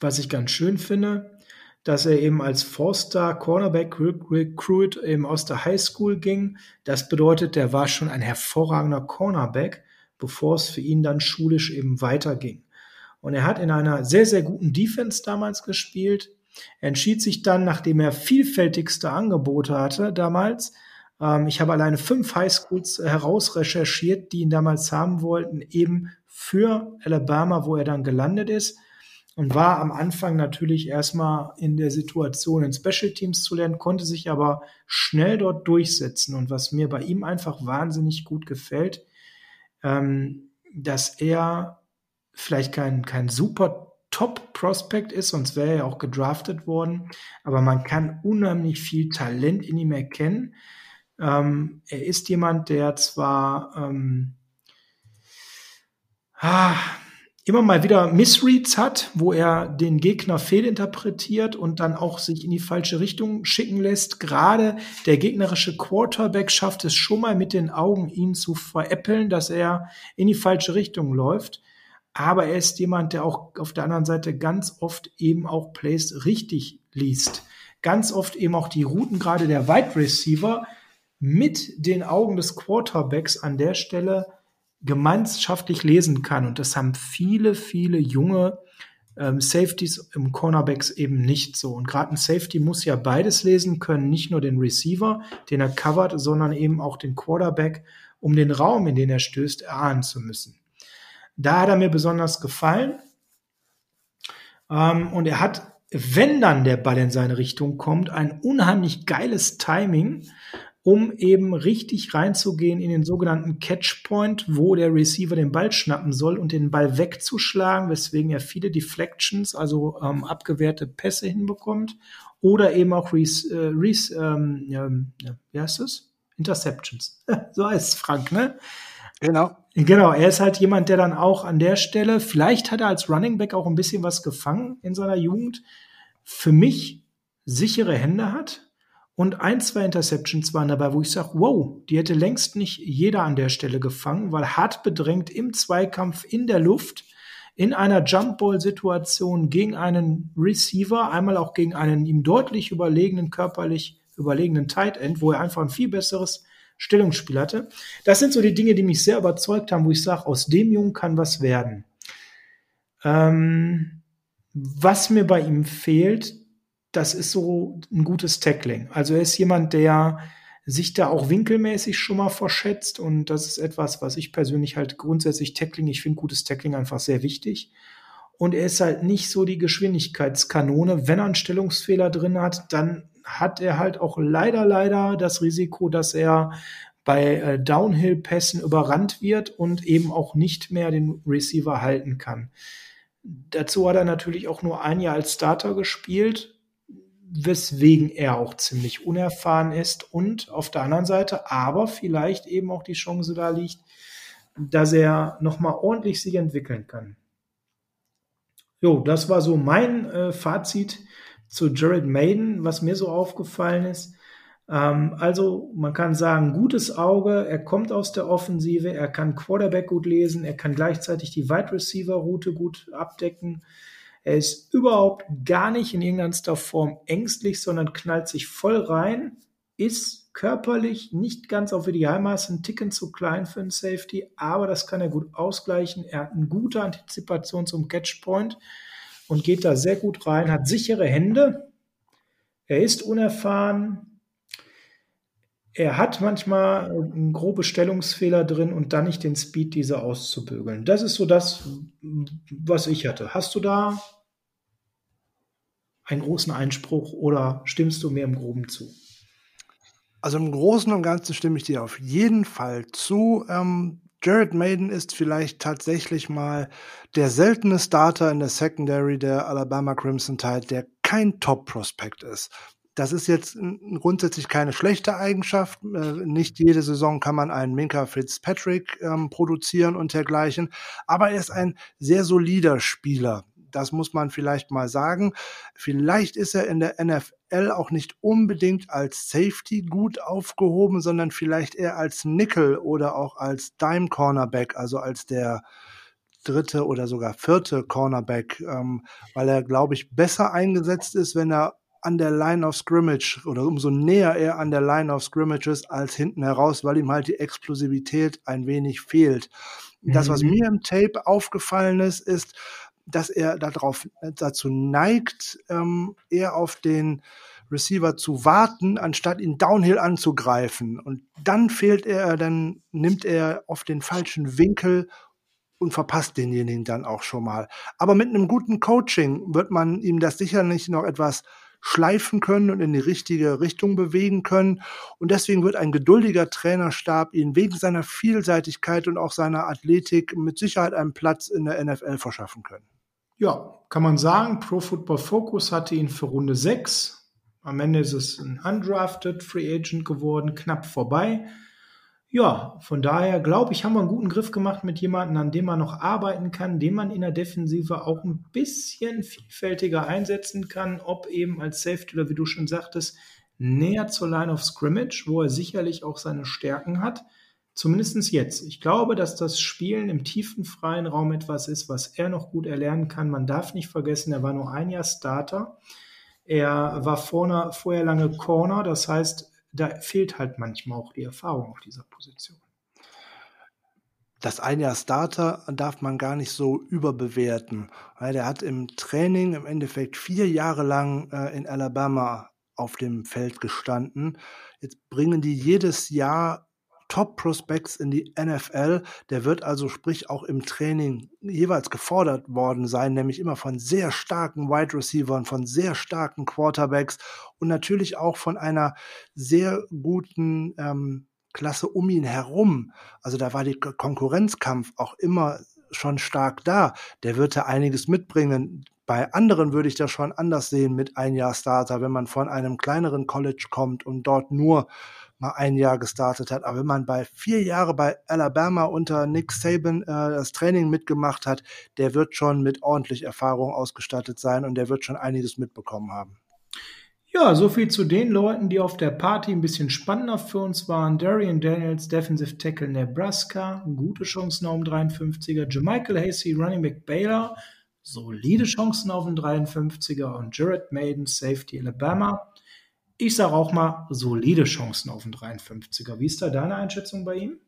was ich ganz schön finde, dass er eben als Four-Star Cornerback Recruit eben aus der High School ging. Das bedeutet, der war schon ein hervorragender Cornerback, bevor es für ihn dann schulisch eben weiterging. Und er hat in einer sehr, sehr guten Defense damals gespielt. Er entschied sich dann, nachdem er vielfältigste Angebote hatte damals, ähm, ich habe alleine fünf Highschools herausrecherchiert, die ihn damals haben wollten, eben für Alabama, wo er dann gelandet ist und war am Anfang natürlich erstmal in der Situation, in Special Teams zu lernen, konnte sich aber schnell dort durchsetzen. Und was mir bei ihm einfach wahnsinnig gut gefällt, ähm, dass er vielleicht kein, kein super Top-Prospect ist, sonst wäre er auch gedraftet worden, aber man kann unheimlich viel Talent in ihm erkennen. Ähm, er ist jemand, der zwar ähm, ah, immer mal wieder Missreads hat, wo er den Gegner fehlinterpretiert und dann auch sich in die falsche Richtung schicken lässt. Gerade der gegnerische Quarterback schafft es schon mal mit den Augen, ihn zu veräppeln, dass er in die falsche Richtung läuft. Aber er ist jemand, der auch auf der anderen Seite ganz oft eben auch Plays richtig liest. Ganz oft eben auch die Routen gerade der Wide Receiver mit den Augen des Quarterbacks an der Stelle gemeinschaftlich lesen kann. Und das haben viele, viele junge ähm, Safeties im Cornerbacks eben nicht so. Und gerade ein Safety muss ja beides lesen können, nicht nur den Receiver, den er covert, sondern eben auch den Quarterback, um den Raum, in den er stößt, erahnen zu müssen. Da hat er mir besonders gefallen. Ähm, und er hat, wenn dann der Ball in seine Richtung kommt, ein unheimlich geiles Timing um eben richtig reinzugehen in den sogenannten Catchpoint, wo der Receiver den Ball schnappen soll und den Ball wegzuschlagen, weswegen er viele Deflections, also ähm, abgewehrte Pässe hinbekommt oder eben auch Res, äh, Res, ähm, ja, wie heißt das? Interceptions. so heißt es Frank, ne? Genau. Genau, er ist halt jemand, der dann auch an der Stelle, vielleicht hat er als Running Back auch ein bisschen was gefangen in seiner Jugend, für mich sichere Hände hat, und ein, zwei Interceptions waren dabei, wo ich sage, wow, die hätte längst nicht jeder an der Stelle gefangen, weil hart bedrängt im Zweikampf in der Luft, in einer Jumpball-Situation gegen einen Receiver, einmal auch gegen einen ihm deutlich überlegenen, körperlich überlegenen Tight End, wo er einfach ein viel besseres Stellungsspiel hatte. Das sind so die Dinge, die mich sehr überzeugt haben, wo ich sage, aus dem Jungen kann was werden. Ähm, was mir bei ihm fehlt, das ist so ein gutes Tackling. Also er ist jemand, der sich da auch winkelmäßig schon mal verschätzt und das ist etwas, was ich persönlich halt grundsätzlich Tackling, ich finde gutes Tackling einfach sehr wichtig. Und er ist halt nicht so die Geschwindigkeitskanone. Wenn er einen Stellungsfehler drin hat, dann hat er halt auch leider, leider das Risiko, dass er bei äh, Downhill-Pässen überrannt wird und eben auch nicht mehr den Receiver halten kann. Dazu hat er natürlich auch nur ein Jahr als Starter gespielt weswegen er auch ziemlich unerfahren ist und auf der anderen Seite aber vielleicht eben auch die Chance da liegt, dass er nochmal ordentlich sich entwickeln kann. Jo, das war so mein äh, Fazit zu Jared Maiden, was mir so aufgefallen ist. Ähm, also man kann sagen, gutes Auge, er kommt aus der Offensive, er kann Quarterback gut lesen, er kann gleichzeitig die Wide Receiver Route gut abdecken. Er ist überhaupt gar nicht in irgendeiner Form ängstlich, sondern knallt sich voll rein, ist körperlich nicht ganz auf Idealmaß ein Ticken zu klein für einen Safety, aber das kann er gut ausgleichen. Er hat eine gute Antizipation zum Catchpoint und geht da sehr gut rein, hat sichere Hände. Er ist unerfahren. Er hat manchmal einen grobe Stellungsfehler drin und dann nicht den Speed, diese auszubügeln. Das ist so das, was ich hatte. Hast du da einen großen Einspruch oder stimmst du mir im Groben zu? Also im Großen und Ganzen stimme ich dir auf jeden Fall zu. Ähm, Jared Maiden ist vielleicht tatsächlich mal der seltene Starter in der Secondary der Alabama Crimson Tide, der kein Top-Prospect ist. Das ist jetzt grundsätzlich keine schlechte Eigenschaft. Äh, nicht jede Saison kann man einen Minka Fitzpatrick ähm, produzieren und dergleichen. Aber er ist ein sehr solider Spieler. Das muss man vielleicht mal sagen. Vielleicht ist er in der NFL auch nicht unbedingt als Safety gut aufgehoben, sondern vielleicht eher als Nickel oder auch als Dime Cornerback, also als der dritte oder sogar vierte Cornerback, ähm, weil er, glaube ich, besser eingesetzt ist, wenn er an der Line of Scrimmage oder umso näher er an der Line of Scrimmage ist als hinten heraus, weil ihm halt die Explosivität ein wenig fehlt. Das, was mhm. mir im Tape aufgefallen ist, ist, dass er darauf, dazu neigt, ähm, eher auf den Receiver zu warten, anstatt ihn downhill anzugreifen. Und dann fehlt er, dann nimmt er auf den falschen Winkel und verpasst denjenigen dann auch schon mal. Aber mit einem guten Coaching wird man ihm das sicherlich noch etwas schleifen können und in die richtige Richtung bewegen können. Und deswegen wird ein geduldiger Trainerstab ihn wegen seiner Vielseitigkeit und auch seiner Athletik mit Sicherheit einen Platz in der NFL verschaffen können. Ja, kann man sagen, Pro Football Focus hatte ihn für Runde 6 am Ende ist es ein undrafted Free Agent geworden, knapp vorbei. Ja, von daher glaube ich, haben wir einen guten Griff gemacht mit jemandem, an dem man noch arbeiten kann, den man in der Defensive auch ein bisschen vielfältiger einsetzen kann, ob eben als Safety oder wie du schon sagtest, näher zur Line of Scrimmage, wo er sicherlich auch seine Stärken hat. Zumindest jetzt. Ich glaube, dass das Spielen im tiefen freien Raum etwas ist, was er noch gut erlernen kann. Man darf nicht vergessen, er war nur ein Jahr Starter. Er war vorne, vorher lange Corner, das heißt, da fehlt halt manchmal auch die Erfahrung auf dieser Position. Das ein Jahr Starter darf man gar nicht so überbewerten, weil der hat im Training im Endeffekt vier Jahre lang äh, in Alabama auf dem Feld gestanden. Jetzt bringen die jedes Jahr Top-Prospects in die NFL. Der wird also, sprich, auch im Training jeweils gefordert worden sein, nämlich immer von sehr starken Wide Receivers, von sehr starken Quarterbacks und natürlich auch von einer sehr guten ähm, Klasse um ihn herum. Also da war der Konkurrenzkampf auch immer schon stark da. Der wird da einiges mitbringen. Bei anderen würde ich das schon anders sehen mit ein Jahr Starter, wenn man von einem kleineren College kommt und dort nur mal ein Jahr gestartet hat. Aber wenn man bei vier Jahre bei Alabama unter Nick Saban äh, das Training mitgemacht hat, der wird schon mit ordentlich Erfahrung ausgestattet sein und der wird schon einiges mitbekommen haben. Ja, so viel zu den Leuten, die auf der Party ein bisschen spannender für uns waren. Darian Daniels, Defensive Tackle Nebraska, gute Chancen auf den 53er. Jamichael Hasey, Running Back Baylor, solide Chancen auf den 53er. Und Jared Maiden, Safety Alabama ich sage auch mal, solide Chancen auf den 53er. Wie ist da deine Einschätzung bei ihm?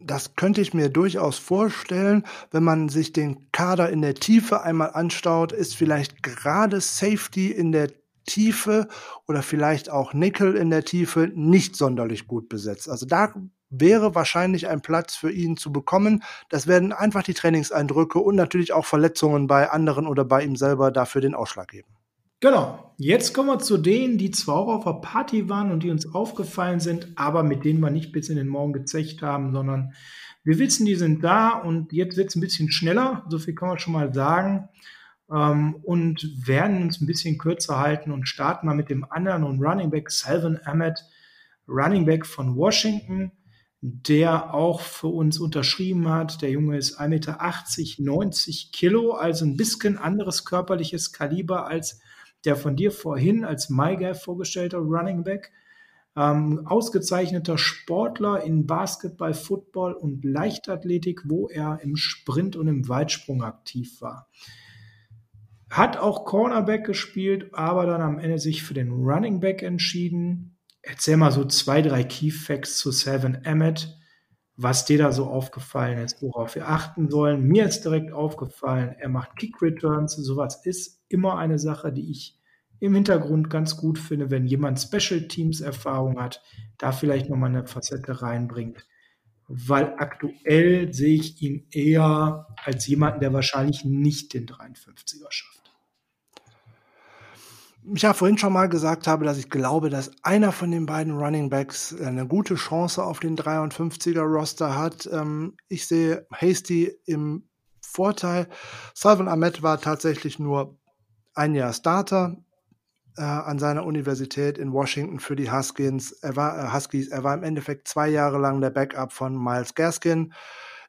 Das könnte ich mir durchaus vorstellen, wenn man sich den Kader in der Tiefe einmal anschaut, ist vielleicht gerade Safety in der Tiefe oder vielleicht auch Nickel in der Tiefe nicht sonderlich gut besetzt. Also da wäre wahrscheinlich ein Platz für ihn zu bekommen. Das werden einfach die Trainingseindrücke und natürlich auch Verletzungen bei anderen oder bei ihm selber dafür den Ausschlag geben. Genau. Jetzt kommen wir zu denen, die zwar auch auf der Party waren und die uns aufgefallen sind, aber mit denen wir nicht bis in den Morgen gezecht haben, sondern wir wissen, die sind da und jetzt wird es ein bisschen schneller, so viel kann man schon mal sagen. Ähm, und werden uns ein bisschen kürzer halten und starten mal mit dem anderen und Running Back Salvin Ahmed, Running Back von Washington, der auch für uns unterschrieben hat. Der Junge ist 1,80 Meter, 90 Kilo, also ein bisschen anderes körperliches Kaliber als der von dir vorhin als MyGuy vorgestellte Running Back. Ähm, ausgezeichneter Sportler in Basketball, Football und Leichtathletik, wo er im Sprint und im Weitsprung aktiv war. Hat auch Cornerback gespielt, aber dann am Ende sich für den Running Back entschieden. Erzähl mal so zwei, drei Key Facts zu Seven Emmett, was dir da so aufgefallen ist, worauf wir achten sollen. Mir ist direkt aufgefallen, er macht Kick Returns. Sowas ist immer eine Sache, die ich im Hintergrund ganz gut finde, wenn jemand Special Teams Erfahrung hat, da vielleicht nochmal eine Facette reinbringt. Weil aktuell sehe ich ihn eher als jemanden, der wahrscheinlich nicht den 53er schafft. Ich habe vorhin schon mal gesagt habe, dass ich glaube, dass einer von den beiden Running Backs eine gute Chance auf den 53er Roster hat. Ähm, ich sehe Hasty im Vorteil. Salvan Ahmed war tatsächlich nur ein Jahr Starter äh, an seiner Universität in Washington für die Huskies. Er war, äh, Huskies. Er war im Endeffekt zwei Jahre lang der Backup von Miles Gaskin.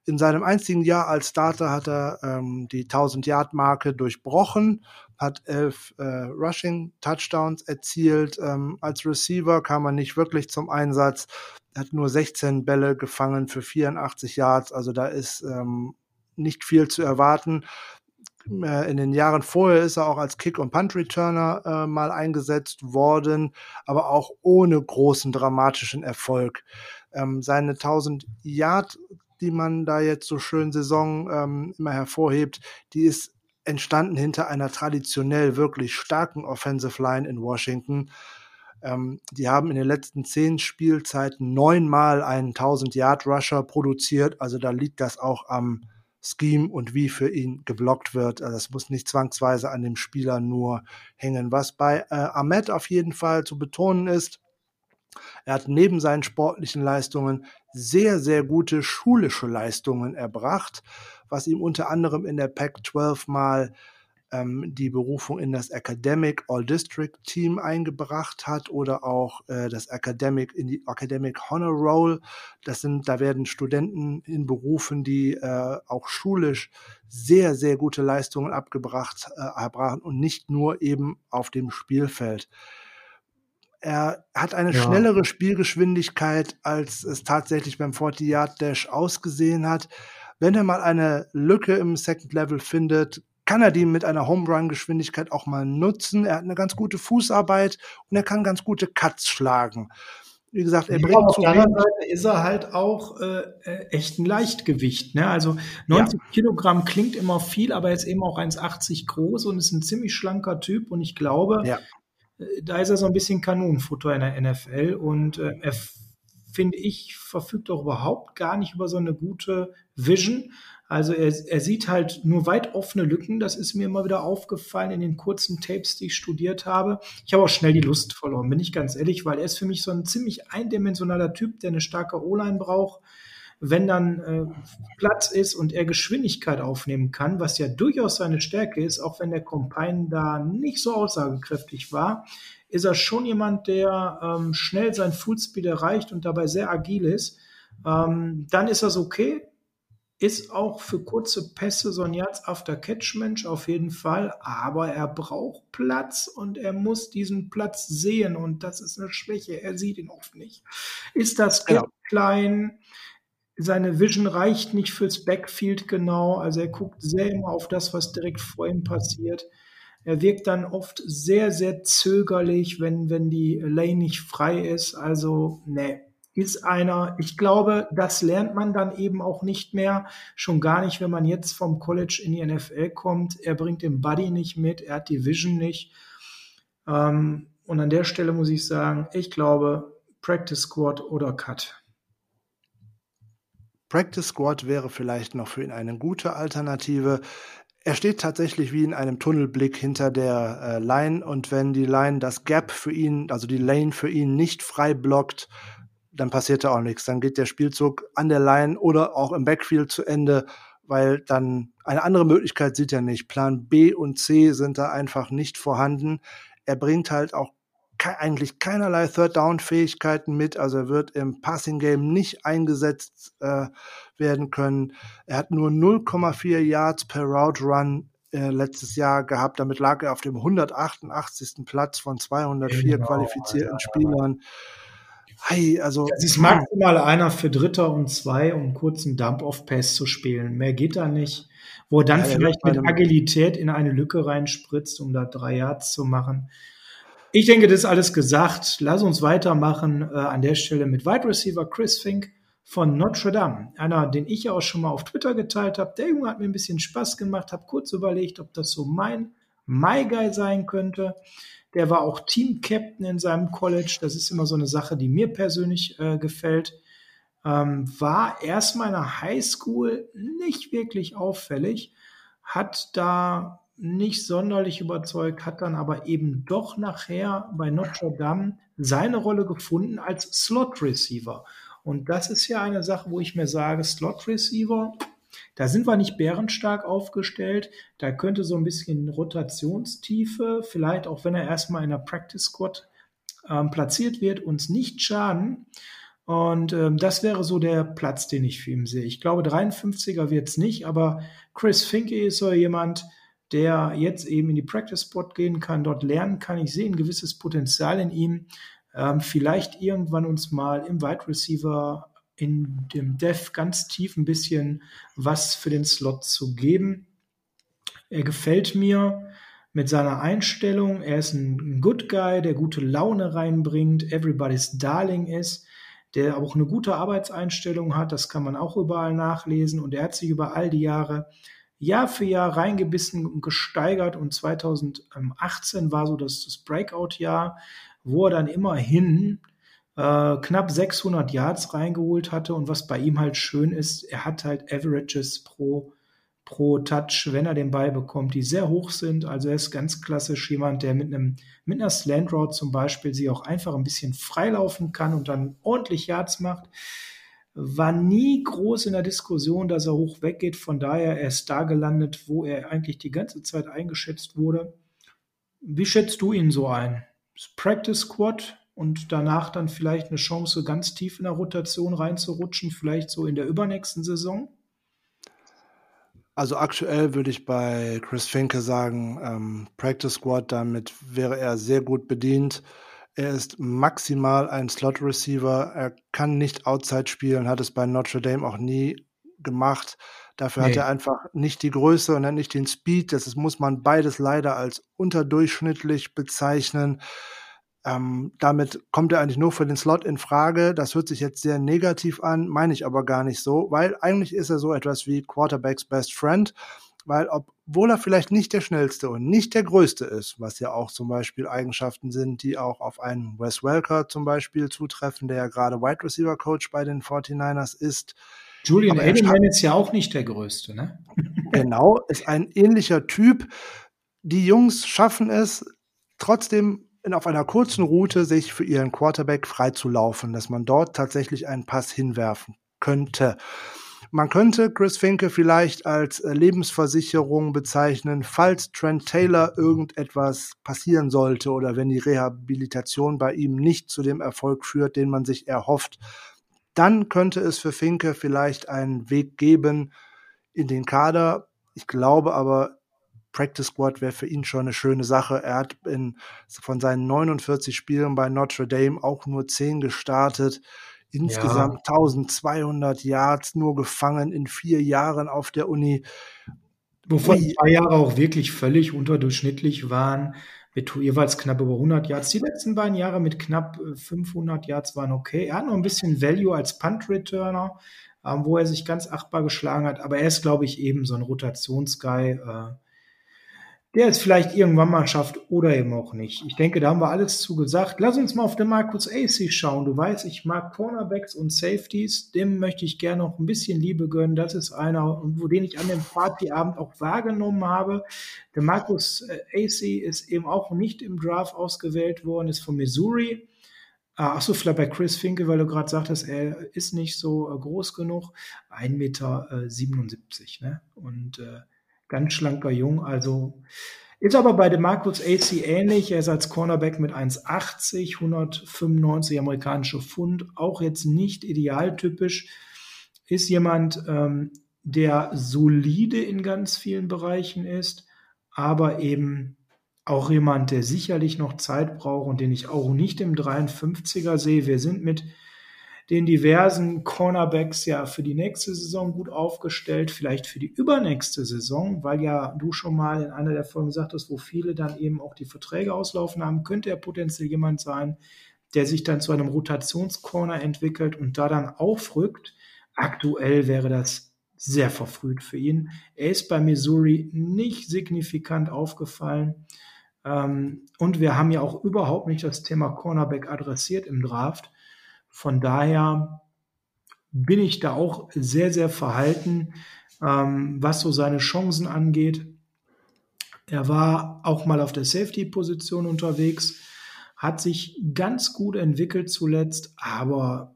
In seinem einzigen Jahr als Starter hat er ähm, die 1000-Yard-Marke durchbrochen, hat elf äh, Rushing-Touchdowns erzielt. Ähm, als Receiver kam er nicht wirklich zum Einsatz, hat nur 16 Bälle gefangen für 84 Yards. Also da ist ähm, nicht viel zu erwarten. Äh, in den Jahren vorher ist er auch als Kick- und Punt-Returner äh, mal eingesetzt worden, aber auch ohne großen dramatischen Erfolg. Ähm, seine 1000 Yard die man da jetzt so schön Saison ähm, immer hervorhebt, die ist entstanden hinter einer traditionell wirklich starken Offensive Line in Washington. Ähm, die haben in den letzten zehn Spielzeiten neunmal einen 1000-Yard-Rusher produziert. Also da liegt das auch am Scheme und wie für ihn geblockt wird. Also das muss nicht zwangsweise an dem Spieler nur hängen. Was bei äh, Ahmed auf jeden Fall zu betonen ist, er hat neben seinen sportlichen Leistungen sehr, sehr gute schulische Leistungen erbracht, was ihm unter anderem in der Pac 12 mal ähm, die Berufung in das Academic All District Team eingebracht hat oder auch äh, das Academic in die Academic Honor Roll. Das sind, da werden Studenten in Berufen, die äh, auch schulisch sehr, sehr gute Leistungen abgebracht äh, erbrachen und nicht nur eben auf dem Spielfeld. Er hat eine ja. schnellere Spielgeschwindigkeit, als es tatsächlich beim 40-Yard-Dash ausgesehen hat. Wenn er mal eine Lücke im Second Level findet, kann er die mit einer Home Run Geschwindigkeit auch mal nutzen. Er hat eine ganz gute Fußarbeit und er kann ganz gute Cuts schlagen. Wie gesagt, er ja, bringt auf der anderen Seite ist er halt auch äh, äh echt ein Leichtgewicht. Ne? Also 90 ja. Kilogramm klingt immer viel, aber er ist eben auch 1,80 groß und ist ein ziemlich schlanker Typ. Und ich glaube, ja. äh, da ist er so ein bisschen Kanonenfutter in der NFL. Und äh, er, finde ich, verfügt auch überhaupt gar nicht über so eine gute Vision. Also er, er sieht halt nur weit offene Lücken. Das ist mir immer wieder aufgefallen in den kurzen Tapes, die ich studiert habe. Ich habe auch schnell die Lust verloren, bin ich ganz ehrlich, weil er ist für mich so ein ziemlich eindimensionaler Typ, der eine starke O-Line braucht. Wenn dann äh, Platz ist und er Geschwindigkeit aufnehmen kann, was ja durchaus seine Stärke ist, auch wenn der Combine da nicht so aussagekräftig war, ist er schon jemand, der ähm, schnell sein Fullspeed erreicht und dabei sehr agil ist. Ähm, dann ist das okay ist auch für kurze Pässe so ein Yards-After-Catch-Mensch auf jeden Fall, aber er braucht Platz und er muss diesen Platz sehen und das ist eine Schwäche. Er sieht ihn oft nicht. Ist das ja. klein? Seine Vision reicht nicht fürs Backfield genau, also er guckt sehr immer auf das, was direkt vor ihm passiert. Er wirkt dann oft sehr, sehr zögerlich, wenn, wenn die Lane nicht frei ist. Also, nee, ist einer, ich glaube, das lernt man dann eben auch nicht mehr, schon gar nicht, wenn man jetzt vom College in die NFL kommt. Er bringt den Buddy nicht mit, er hat die Vision nicht. Ähm, und an der Stelle muss ich sagen, ich glaube, Practice Squad oder Cut. Practice Squad wäre vielleicht noch für ihn eine gute Alternative. Er steht tatsächlich wie in einem Tunnelblick hinter der äh, Line und wenn die Line das Gap für ihn, also die Lane für ihn nicht frei blockt, dann passiert da auch nichts. Dann geht der Spielzug an der Line oder auch im Backfield zu Ende, weil dann eine andere Möglichkeit sieht er nicht. Plan B und C sind da einfach nicht vorhanden. Er bringt halt auch ke eigentlich keinerlei Third-Down-Fähigkeiten mit. Also er wird im Passing-Game nicht eingesetzt äh, werden können. Er hat nur 0,4 Yards per Route Run äh, letztes Jahr gehabt. Damit lag er auf dem 188. Platz von 204 genau, qualifizierten ja, Spielern. Hey, also. Es ist maximal einer für Dritter und zwei, um einen Dump-Off-Pass zu spielen. Mehr geht da nicht. Wo er dann ja, vielleicht mit Agilität in eine Lücke reinspritzt, um da drei Yards zu machen. Ich denke, das ist alles gesagt. Lass uns weitermachen äh, an der Stelle mit Wide Receiver Chris Fink von Notre Dame. Einer, den ich ja auch schon mal auf Twitter geteilt habe. Der Junge hat mir ein bisschen Spaß gemacht, habe kurz überlegt, ob das so mein My Guy sein könnte. Der war auch Team-Captain in seinem College. Das ist immer so eine Sache, die mir persönlich äh, gefällt. Ähm, war erstmal in der Highschool nicht wirklich auffällig, hat da nicht sonderlich überzeugt, hat dann aber eben doch nachher bei Notre Dame seine Rolle gefunden als Slot Receiver. Und das ist ja eine Sache, wo ich mir sage, Slot Receiver, da sind wir nicht bärenstark aufgestellt. Da könnte so ein bisschen Rotationstiefe, vielleicht auch wenn er erstmal in der Practice Squad ähm, platziert wird, uns nicht schaden. Und ähm, das wäre so der Platz, den ich für ihn sehe. Ich glaube, 53er wird es nicht, aber Chris Finke ist so jemand, der jetzt eben in die Practice Spot gehen kann, dort lernen kann. Ich sehe ein gewisses Potenzial in ihm. Ähm, vielleicht irgendwann uns mal im Wide Receiver in dem Dev ganz tief ein bisschen was für den Slot zu geben. Er gefällt mir mit seiner Einstellung. Er ist ein Good Guy, der gute Laune reinbringt, everybody's Darling ist, der auch eine gute Arbeitseinstellung hat. Das kann man auch überall nachlesen. Und er hat sich über all die Jahre Jahr für Jahr reingebissen und gesteigert. Und 2018 war so das, das Breakout-Jahr, wo er dann immerhin äh, knapp 600 Yards reingeholt hatte. Und was bei ihm halt schön ist, er hat halt Averages pro pro Touch, wenn er den Ball bekommt, die sehr hoch sind. Also er ist ganz klassisch jemand, der mit einem mit einer Slant Route zum Beispiel sie auch einfach ein bisschen freilaufen kann und dann ordentlich Yards macht. War nie groß in der Diskussion, dass er hoch weggeht. Von daher er ist da gelandet, wo er eigentlich die ganze Zeit eingeschätzt wurde. Wie schätzt du ihn so ein? Practice Squad und danach dann vielleicht eine Chance, ganz tief in der Rotation reinzurutschen, vielleicht so in der übernächsten Saison? Also aktuell würde ich bei Chris Finke sagen, ähm, Practice Squad, damit wäre er sehr gut bedient. Er ist maximal ein Slot Receiver. Er kann nicht Outside spielen, hat es bei Notre Dame auch nie gemacht. Dafür nee. hat er einfach nicht die Größe und nicht den Speed. Das muss man beides leider als unterdurchschnittlich bezeichnen. Ähm, damit kommt er eigentlich nur für den Slot in Frage. Das hört sich jetzt sehr negativ an, meine ich aber gar nicht so, weil eigentlich ist er so etwas wie Quarterbacks Best Friend, weil obwohl er vielleicht nicht der schnellste und nicht der größte ist, was ja auch zum Beispiel Eigenschaften sind, die auch auf einen Wes Welker zum Beispiel zutreffen, der ja gerade Wide Receiver Coach bei den 49ers ist. Julian Edelman ist ja auch nicht der größte, ne? genau, ist ein ähnlicher Typ. Die Jungs schaffen es, trotzdem auf einer kurzen Route sich für ihren Quarterback freizulaufen, dass man dort tatsächlich einen Pass hinwerfen könnte. Man könnte Chris Finke vielleicht als äh, Lebensversicherung bezeichnen, falls Trent Taylor irgendetwas passieren sollte oder wenn die Rehabilitation bei ihm nicht zu dem Erfolg führt, den man sich erhofft. Dann könnte es für Finke vielleicht einen Weg geben in den Kader. Ich glaube aber, Practice Squad wäre für ihn schon eine schöne Sache. Er hat in, von seinen 49 Spielen bei Notre Dame auch nur 10 gestartet. Insgesamt ja. 1200 Yards nur gefangen in vier Jahren auf der Uni. Wovon zwei Jahre auch wirklich völlig unterdurchschnittlich waren, mit jeweils knapp über 100 Yards. Die letzten beiden Jahre mit knapp 500 äh, Yards waren okay. Er hat noch ein bisschen Value als Punt-Returner, ähm, wo er sich ganz achtbar geschlagen hat. Aber er ist, glaube ich, eben so ein Rotationsguy. Äh, der es vielleicht irgendwann mal schafft oder eben auch nicht. Ich denke, da haben wir alles zu gesagt. Lass uns mal auf den Marcus AC schauen. Du weißt, ich mag Cornerbacks und Safeties. Dem möchte ich gerne noch ein bisschen Liebe gönnen. Das ist einer, wo den ich an dem Partyabend auch wahrgenommen habe. Der Marcus äh, AC ist eben auch nicht im Draft ausgewählt worden, ist von Missouri. Ah, ach so, vielleicht bei Chris Finke, weil du gerade sagtest, er ist nicht so äh, groß genug. 1,77 Meter, äh, ne? Und äh, ganz schlanker Jung. Also ist aber bei dem Marcus AC ähnlich. Er ist als Cornerback mit 1,80, 195 amerikanische Pfund, auch jetzt nicht idealtypisch. Ist jemand, ähm, der solide in ganz vielen Bereichen ist, aber eben auch jemand, der sicherlich noch Zeit braucht und den ich auch nicht im 53er sehe. Wir sind mit den diversen Cornerbacks ja für die nächste Saison gut aufgestellt, vielleicht für die übernächste Saison, weil ja du schon mal in einer der Folgen sagtest, wo viele dann eben auch die Verträge auslaufen haben, könnte er potenziell jemand sein, der sich dann zu einem Rotationscorner entwickelt und da dann aufrückt. Aktuell wäre das sehr verfrüht für ihn. Er ist bei Missouri nicht signifikant aufgefallen. Ähm, und wir haben ja auch überhaupt nicht das Thema Cornerback adressiert im Draft. Von daher bin ich da auch sehr, sehr verhalten, ähm, was so seine Chancen angeht. Er war auch mal auf der Safety-Position unterwegs, hat sich ganz gut entwickelt zuletzt, aber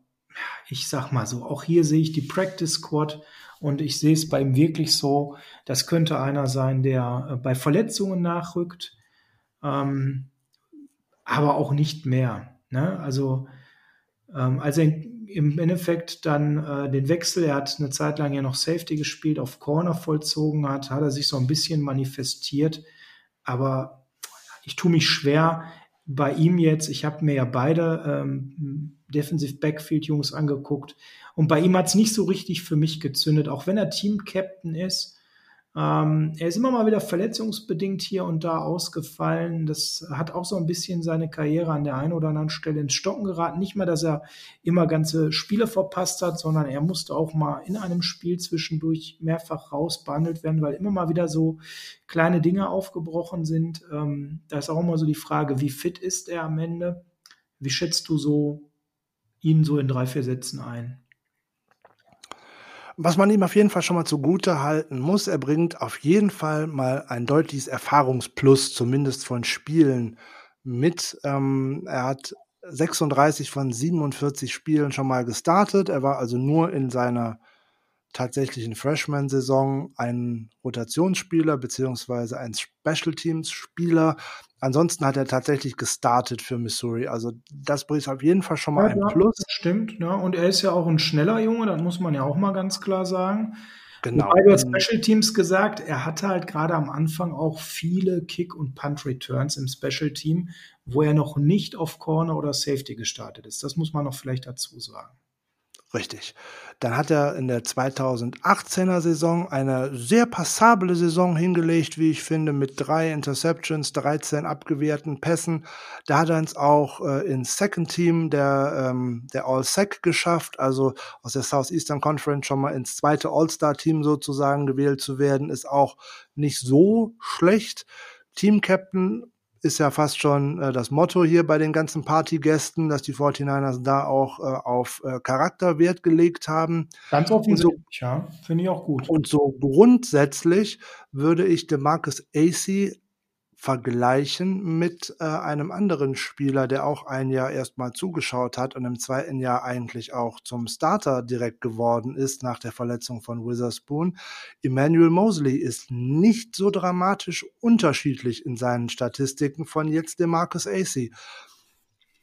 ich sag mal so, auch hier sehe ich die Practice Squad und ich sehe es bei ihm wirklich so, das könnte einer sein, der äh, bei Verletzungen nachrückt, ähm, aber auch nicht mehr. Ne? Also ähm, als er im Endeffekt dann äh, den Wechsel, er hat eine Zeit lang ja noch Safety gespielt, auf Corner vollzogen hat, hat er sich so ein bisschen manifestiert. Aber ich tue mich schwer bei ihm jetzt. Ich habe mir ja beide ähm, Defensive Backfield Jungs angeguckt und bei ihm hat es nicht so richtig für mich gezündet, auch wenn er Team Captain ist. Ähm, er ist immer mal wieder verletzungsbedingt hier und da ausgefallen. Das hat auch so ein bisschen seine Karriere an der einen oder anderen Stelle ins Stocken geraten. Nicht mehr, dass er immer ganze Spiele verpasst hat, sondern er musste auch mal in einem Spiel zwischendurch mehrfach raus behandelt werden, weil immer mal wieder so kleine Dinge aufgebrochen sind. Ähm, da ist auch immer so die Frage, wie fit ist er am Ende? Wie schätzt du so ihn so in drei, vier Sätzen ein? Was man ihm auf jeden Fall schon mal zugute halten muss, er bringt auf jeden Fall mal ein deutliches Erfahrungsplus, zumindest von Spielen mit. Ähm, er hat 36 von 47 Spielen schon mal gestartet. Er war also nur in seiner tatsächlichen Freshman-Saison ein Rotationsspieler beziehungsweise ein Special Teams-Spieler. Ansonsten hat er tatsächlich gestartet für Missouri. Also das bringt auf jeden Fall schon mal ja, ein Plus. Stimmt, ne? Und er ist ja auch ein schneller Junge, das muss man ja auch mal ganz klar sagen. Genau. Wobei du Special Teams gesagt, er hatte halt gerade am Anfang auch viele Kick- und Punt-Returns im Special Team, wo er noch nicht auf Corner oder Safety gestartet ist. Das muss man noch vielleicht dazu sagen. Richtig. Dann hat er in der 2018er Saison eine sehr passable Saison hingelegt, wie ich finde, mit drei Interceptions, 13 abgewehrten Pässen. Da hat er uns auch äh, ins Second Team der, ähm, der All-Sec geschafft, also aus der Southeastern Conference schon mal ins zweite All-Star-Team sozusagen gewählt zu werden, ist auch nicht so schlecht. Team-Captain ist ja fast schon äh, das Motto hier bei den ganzen Partygästen, dass die 49ers da auch äh, auf äh, Charakter Wert gelegt haben. Ganz offensichtlich, so, ja, finde ich auch gut. Und so grundsätzlich würde ich DeMarcus AC vergleichen mit äh, einem anderen Spieler, der auch ein Jahr erstmal zugeschaut hat und im zweiten Jahr eigentlich auch zum Starter direkt geworden ist nach der Verletzung von Witherspoon. Emmanuel Mosley ist nicht so dramatisch unterschiedlich in seinen Statistiken von jetzt dem Marcus AC.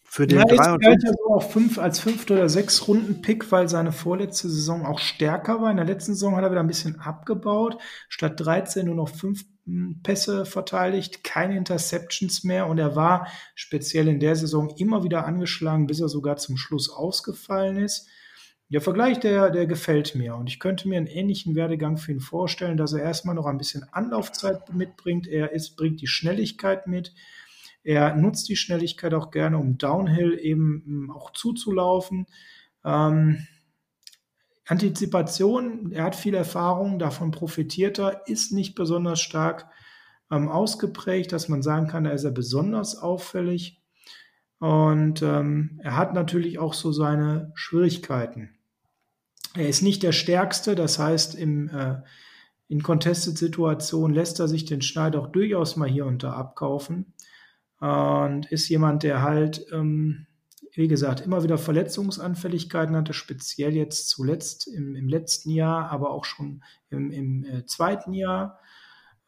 Für den ja, drei und so auch fünf, als fünfte oder sechs Runden Pick, weil seine vorletzte Saison auch stärker war. In der letzten Saison hat er wieder ein bisschen abgebaut. Statt 13 nur noch fünf Pässe verteidigt, keine Interceptions mehr und er war speziell in der Saison immer wieder angeschlagen, bis er sogar zum Schluss ausgefallen ist. Der Vergleich, der, der gefällt mir und ich könnte mir einen ähnlichen Werdegang für ihn vorstellen, dass er erstmal noch ein bisschen Anlaufzeit mitbringt. Er ist, bringt die Schnelligkeit mit er nutzt die Schnelligkeit auch gerne, um Downhill eben hm, auch zuzulaufen. Ähm, Antizipation, er hat viel Erfahrung, davon profitiert er, ist nicht besonders stark ähm, ausgeprägt, dass man sagen kann, da ist er besonders auffällig. Und ähm, er hat natürlich auch so seine Schwierigkeiten. Er ist nicht der Stärkste, das heißt, im, äh, in Contested-Situationen lässt er sich den Schneid auch durchaus mal hier und da abkaufen und ist jemand, der halt, ähm, wie gesagt, immer wieder Verletzungsanfälligkeiten hatte, speziell jetzt zuletzt im, im letzten Jahr, aber auch schon im, im äh, zweiten Jahr.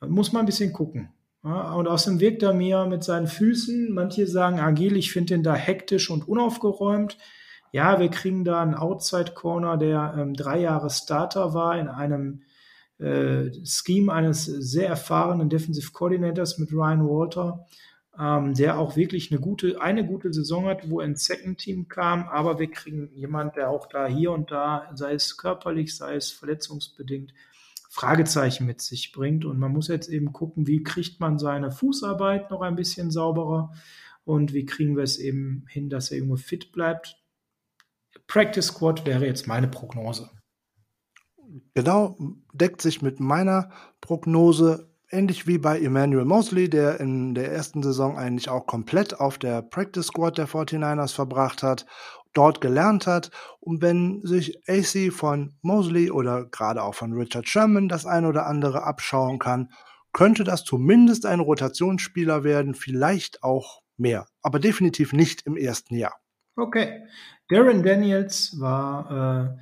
Muss man ein bisschen gucken. Ja, und außerdem wirkt er mir mit seinen Füßen, manche sagen agil, ich finde ihn da hektisch und unaufgeräumt. Ja, wir kriegen da einen Outside Corner, der ähm, drei Jahre Starter war in einem äh, Scheme eines sehr erfahrenen Defensive Coordinators mit Ryan Walter ähm, der auch wirklich eine gute, eine gute Saison hat, wo er ins Second Team kam, aber wir kriegen jemand, der auch da hier und da, sei es körperlich, sei es verletzungsbedingt, Fragezeichen mit sich bringt. Und man muss jetzt eben gucken, wie kriegt man seine Fußarbeit noch ein bisschen sauberer und wie kriegen wir es eben hin, dass er irgendwo fit bleibt. Practice Squad wäre jetzt meine Prognose. Genau, deckt sich mit meiner Prognose ähnlich wie bei Emmanuel Mosley, der in der ersten Saison eigentlich auch komplett auf der Practice Squad der 49ers verbracht hat, dort gelernt hat. Und wenn sich AC von Mosley oder gerade auch von Richard Sherman das ein oder andere abschauen kann, könnte das zumindest ein Rotationsspieler werden, vielleicht auch mehr, aber definitiv nicht im ersten Jahr. Okay. Darren Daniels war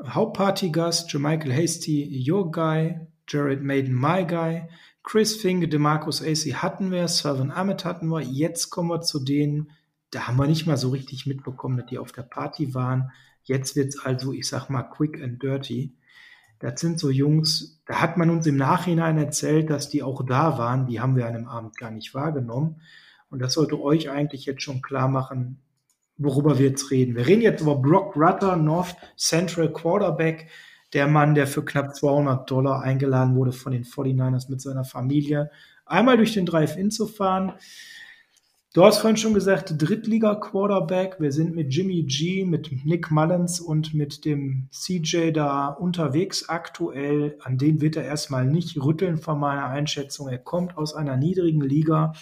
äh, Hauptpartygast, Jermichael Hasty, Your Guy, Jared Maiden, My Guy, Chris Finge, DeMarcus AC hatten wir, Servan Ahmed hatten wir. Jetzt kommen wir zu denen, da haben wir nicht mal so richtig mitbekommen, dass die auf der Party waren. Jetzt wird es also, ich sag mal, quick and dirty. Das sind so Jungs, da hat man uns im Nachhinein erzählt, dass die auch da waren. Die haben wir an dem Abend gar nicht wahrgenommen. Und das sollte euch eigentlich jetzt schon klar machen, worüber wir jetzt reden. Wir reden jetzt über Brock Rutter, North Central Quarterback der Mann, der für knapp 200 Dollar eingeladen wurde von den 49ers mit seiner Familie, einmal durch den Drive-In zu fahren. Du hast vorhin schon gesagt, Drittliga-Quarterback. Wir sind mit Jimmy G, mit Nick Mullins und mit dem CJ da unterwegs aktuell. An den wird er erstmal nicht rütteln von meiner Einschätzung. Er kommt aus einer niedrigen Liga,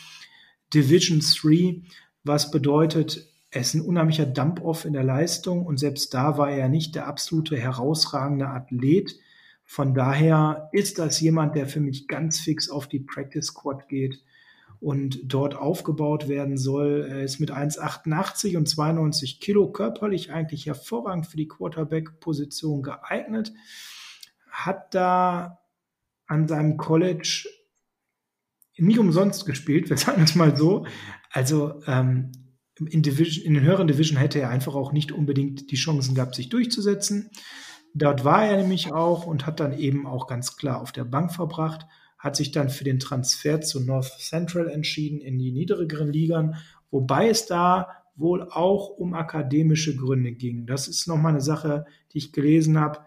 Division 3, was bedeutet, er ist ein unheimlicher Dump-Off in der Leistung und selbst da war er nicht der absolute herausragende Athlet. Von daher ist das jemand, der für mich ganz fix auf die Practice Squad geht und dort aufgebaut werden soll. Er ist mit 1,88 und 92 Kilo körperlich eigentlich hervorragend für die Quarterback-Position geeignet. Hat da an seinem College nicht umsonst gespielt, wir sagen es mal so. Also ähm, in, Division, in den höheren Division hätte er einfach auch nicht unbedingt die Chancen gehabt, sich durchzusetzen. Dort war er nämlich auch und hat dann eben auch ganz klar auf der Bank verbracht hat sich dann für den Transfer zu North Central entschieden in die niedrigeren Ligen, wobei es da wohl auch um akademische Gründe ging. Das ist nochmal eine Sache, die ich gelesen habe.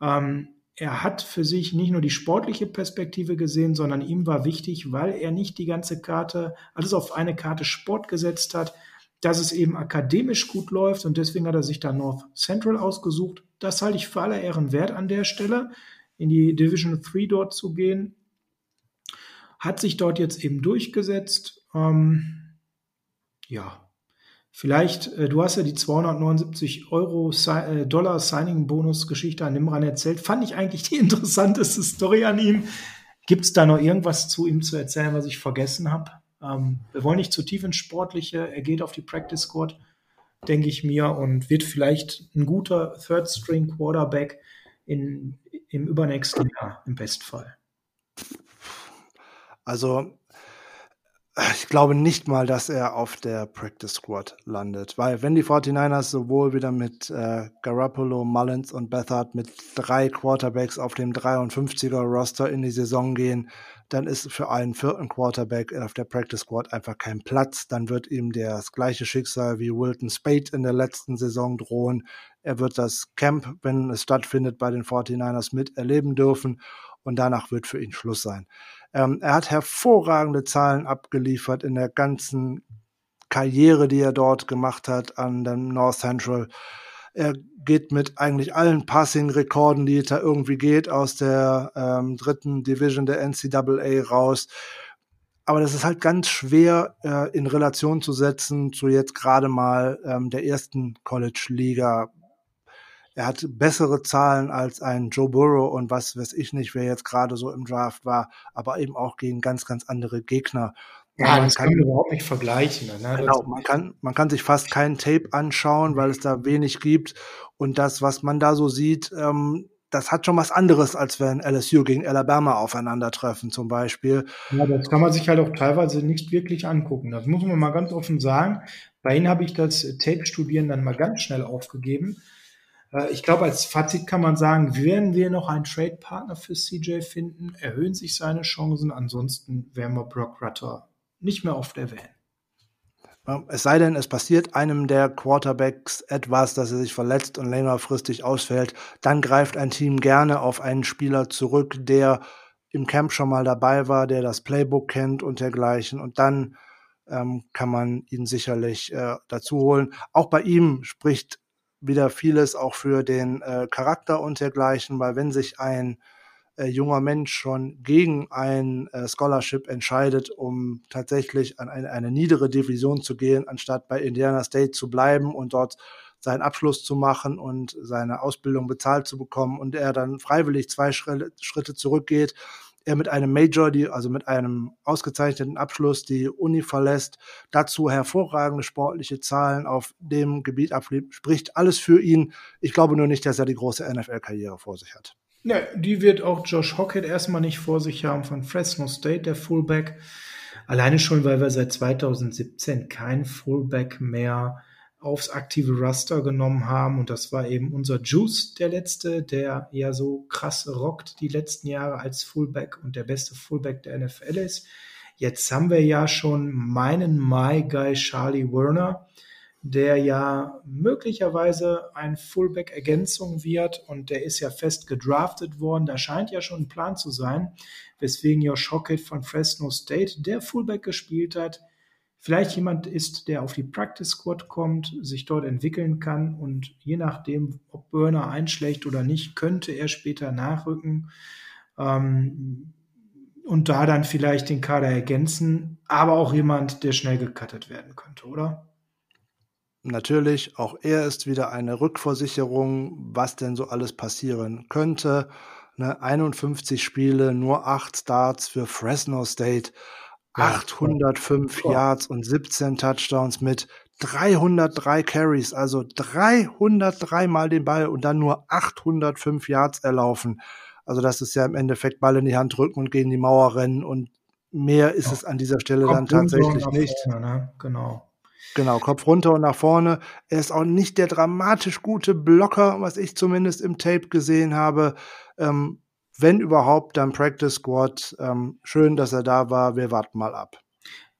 Ähm, er hat für sich nicht nur die sportliche Perspektive gesehen, sondern ihm war wichtig, weil er nicht die ganze Karte, alles auf eine Karte Sport gesetzt hat, dass es eben akademisch gut läuft und deswegen hat er sich da North Central ausgesucht. Das halte ich für aller Ehren wert an der Stelle, in die Division 3 dort zu gehen hat sich dort jetzt eben durchgesetzt. Ähm, ja, vielleicht, äh, du hast ja die 279 Euro äh, Dollar Signing Bonus Geschichte an Nimran erzählt. Fand ich eigentlich die interessanteste Story an ihm. Gibt es da noch irgendwas zu ihm zu erzählen, was ich vergessen habe? Ähm, wir wollen nicht zu tief ins Sportliche. Er geht auf die Practice Squad, denke ich mir, und wird vielleicht ein guter Third String Quarterback in, im übernächsten Jahr im Bestfall. Also ich glaube nicht mal, dass er auf der Practice Squad landet, weil wenn die 49ers sowohl wieder mit äh, Garoppolo, Mullins und Bethard mit drei Quarterbacks auf dem 53er Roster in die Saison gehen, dann ist für einen vierten Quarterback auf der Practice Squad einfach kein Platz. Dann wird ihm das gleiche Schicksal wie Wilton Spade in der letzten Saison drohen. Er wird das Camp, wenn es stattfindet, bei den 49ers miterleben dürfen und danach wird für ihn Schluss sein. Ähm, er hat hervorragende Zahlen abgeliefert in der ganzen Karriere, die er dort gemacht hat an dem North Central. Er geht mit eigentlich allen Passing-Rekorden, die es da irgendwie geht, aus der ähm, dritten Division der NCAA raus. Aber das ist halt ganz schwer äh, in Relation zu setzen zu jetzt gerade mal ähm, der ersten College-Liga er hat bessere Zahlen als ein Joe Burrow und was weiß ich nicht, wer jetzt gerade so im Draft war, aber eben auch gegen ganz, ganz andere Gegner. Ja, das kann man überhaupt nicht vergleichen. Ne? Genau, man kann, man kann sich fast kein Tape anschauen, weil es da wenig gibt. Und das, was man da so sieht, ähm, das hat schon was anderes, als wenn LSU gegen Alabama aufeinandertreffen, zum Beispiel. Ja, das kann man sich halt auch teilweise nicht wirklich angucken. Das muss man mal ganz offen sagen. Bei ihnen habe ich das Tape-Studieren dann mal ganz schnell aufgegeben, ich glaube, als Fazit kann man sagen, werden wir noch einen Trade-Partner für CJ finden, erhöhen sich seine Chancen. Ansonsten wären wir Brock Rutter nicht mehr Van. Ähm, es sei denn, es passiert einem der Quarterbacks etwas, dass er sich verletzt und längerfristig ausfällt, dann greift ein Team gerne auf einen Spieler zurück, der im Camp schon mal dabei war, der das Playbook kennt und dergleichen. Und dann ähm, kann man ihn sicherlich äh, dazu holen. Auch bei ihm spricht wieder vieles auch für den äh, Charakter und dergleichen, weil wenn sich ein äh, junger Mensch schon gegen ein äh, Scholarship entscheidet, um tatsächlich an eine, eine niedere Division zu gehen, anstatt bei Indiana State zu bleiben und dort seinen Abschluss zu machen und seine Ausbildung bezahlt zu bekommen und er dann freiwillig zwei Schritte zurückgeht, er mit einem Major, die, also mit einem ausgezeichneten Abschluss die Uni verlässt, dazu hervorragende sportliche Zahlen auf dem Gebiet ablief, spricht alles für ihn. Ich glaube nur nicht, dass er die große NFL-Karriere vor sich hat. Ja, die wird auch Josh Hockett erstmal nicht vor sich haben von Fresno State, der Fullback. Alleine schon, weil wir seit 2017 kein Fullback mehr aufs aktive Raster genommen haben. Und das war eben unser Juice, der letzte, der ja so krass rockt die letzten Jahre als Fullback und der beste Fullback der NFL ist. Jetzt haben wir ja schon meinen My Guy Charlie Werner, der ja möglicherweise ein Fullback-Ergänzung wird und der ist ja fest gedraftet worden. Da scheint ja schon ein Plan zu sein, weswegen Josh Hockett von Fresno State, der Fullback gespielt hat, vielleicht jemand ist, der auf die Practice Squad kommt, sich dort entwickeln kann und je nachdem, ob Burner einschlägt oder nicht, könnte er später nachrücken ähm, und da dann vielleicht den Kader ergänzen, aber auch jemand, der schnell gecuttet werden könnte, oder? Natürlich, auch er ist wieder eine Rückversicherung, was denn so alles passieren könnte. Ne, 51 Spiele, nur 8 Starts für Fresno State. 805 ja. Yards und 17 Touchdowns mit 303 Carries, also 303 mal den Ball und dann nur 805 Yards erlaufen. Also das ist ja im Endeffekt Ball in die Hand drücken und gegen die Mauer rennen und mehr ist ja. es an dieser Stelle Kopf dann tatsächlich nicht. Vorne, ne? Genau. Genau, Kopf runter und nach vorne. Er ist auch nicht der dramatisch gute Blocker, was ich zumindest im Tape gesehen habe. Ähm, wenn überhaupt, dann Practice Squad. Ähm, schön, dass er da war. Wir warten mal ab.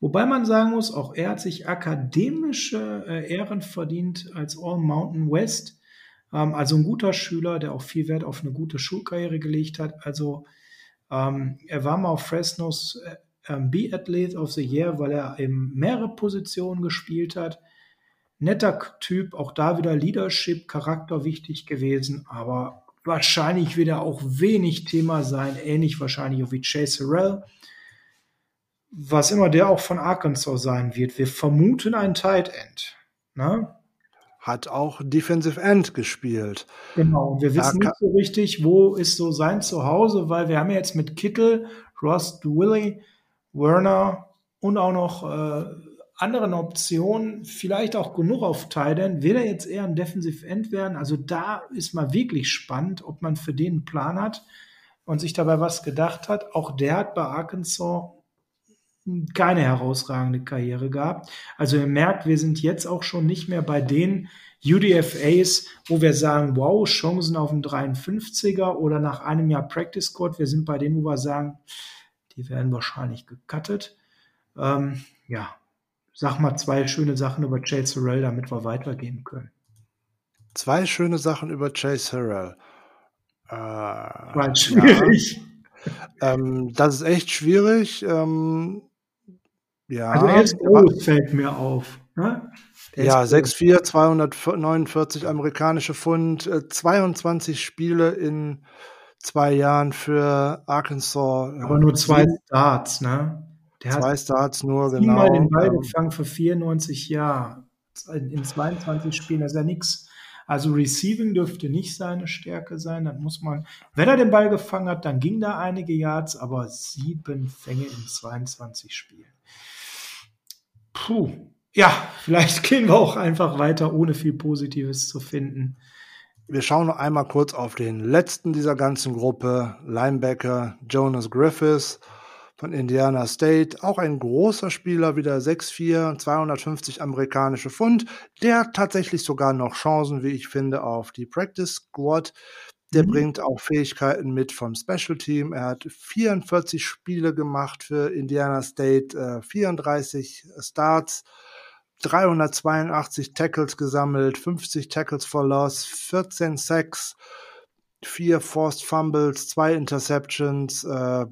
Wobei man sagen muss, auch er hat sich akademische äh, Ehren verdient als All Mountain West. Ähm, also ein guter Schüler, der auch viel Wert auf eine gute Schulkarriere gelegt hat. Also ähm, er war mal auf Fresnos äh, ähm, B-Athlete of the Year, weil er eben mehrere Positionen gespielt hat. Netter Typ, auch da wieder Leadership, Charakter wichtig gewesen, aber wahrscheinlich wird er auch wenig Thema sein, ähnlich wahrscheinlich auch wie Chase Harrell. Was immer der auch von Arkansas sein wird. Wir vermuten ein Tight End. Ne? Hat auch Defensive End gespielt. Genau, und wir wissen nicht so richtig, wo ist so sein Zuhause, weil wir haben ja jetzt mit Kittel, Ross Willie, Werner und auch noch äh, anderen Optionen, vielleicht auch genug auf Titan, will er jetzt eher ein Defensive End werden? Also da ist mal wirklich spannend, ob man für den einen Plan hat und sich dabei was gedacht hat. Auch der hat bei Arkansas keine herausragende Karriere gehabt. Also ihr merkt, wir sind jetzt auch schon nicht mehr bei den UDFAs, wo wir sagen, wow, Chancen auf einen 53er oder nach einem Jahr Practice Squad. Wir sind bei denen, wo wir sagen, die werden wahrscheinlich gecuttet. Ähm, ja, sag mal zwei schöne Sachen über Chase Harrell, damit wir weitergehen können. Zwei schöne Sachen über Chase Harrell. Äh, War schwierig. Ja. ähm, das ist echt schwierig. Ähm, ja. Also er ist groß, fällt mir auf. Ne? Ja, 6'4, 249 amerikanische Pfund, 22 äh, Spiele in zwei Jahren für Arkansas. Aber nur zwei Starts, ne? Der Zwei Starts nur, genau. Mal den Ball ähm, gefangen für 94 Jahre. In 22 Spielen, ist ja nichts. Also Receiving dürfte nicht seine Stärke sein. Dann muss man, wenn er den Ball gefangen hat, dann ging da einige Yards, aber sieben Fänge in 22 Spielen. Puh. Ja, vielleicht gehen wir auch einfach weiter, ohne viel Positives zu finden. Wir schauen noch einmal kurz auf den letzten dieser ganzen Gruppe, Linebacker Jonas Griffiths von Indiana State. Auch ein großer Spieler, wieder 6'4, 250 amerikanische Pfund. Der hat tatsächlich sogar noch Chancen, wie ich finde, auf die Practice Squad. Der mhm. bringt auch Fähigkeiten mit vom Special Team. Er hat 44 Spiele gemacht für Indiana State, äh, 34 Starts, 382 Tackles gesammelt, 50 Tackles for Loss, 14 Sacks, 4 Forced Fumbles, 2 Interceptions, äh,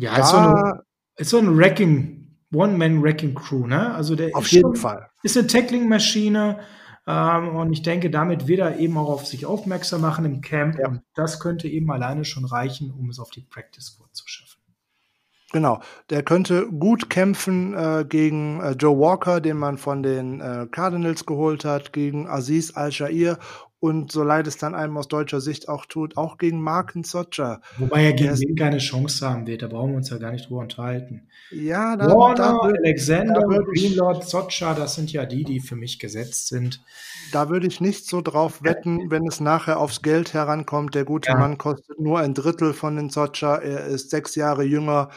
ja, ist so, eine, ist so ein Wrecking, One-Man-Wrecking-Crew, ne? Also der auf jeden schon, Fall. Ist eine Tackling-Maschine. Ähm, und ich denke, damit wird er eben auch auf sich aufmerksam machen im Camp. Ja. Und das könnte eben alleine schon reichen, um es auf die Practice Squad zu schaffen. Genau, der könnte gut kämpfen äh, gegen äh, Joe Walker, den man von den äh, Cardinals geholt hat, gegen Aziz Al-Shair und so leid es dann einem aus deutscher Sicht auch tut, auch gegen Marken Socha. Wobei er gegen ihn keine Chance haben wird, da brauchen wir uns ja gar nicht drüber unterhalten. Ja, da, Warner, da Alexander, Greenlord, Socha, das sind ja die, die für mich gesetzt sind. Da würde ich nicht so drauf wetten, wenn es nachher aufs Geld herankommt. Der gute ja. Mann kostet nur ein Drittel von den Socha, er ist sechs Jahre jünger.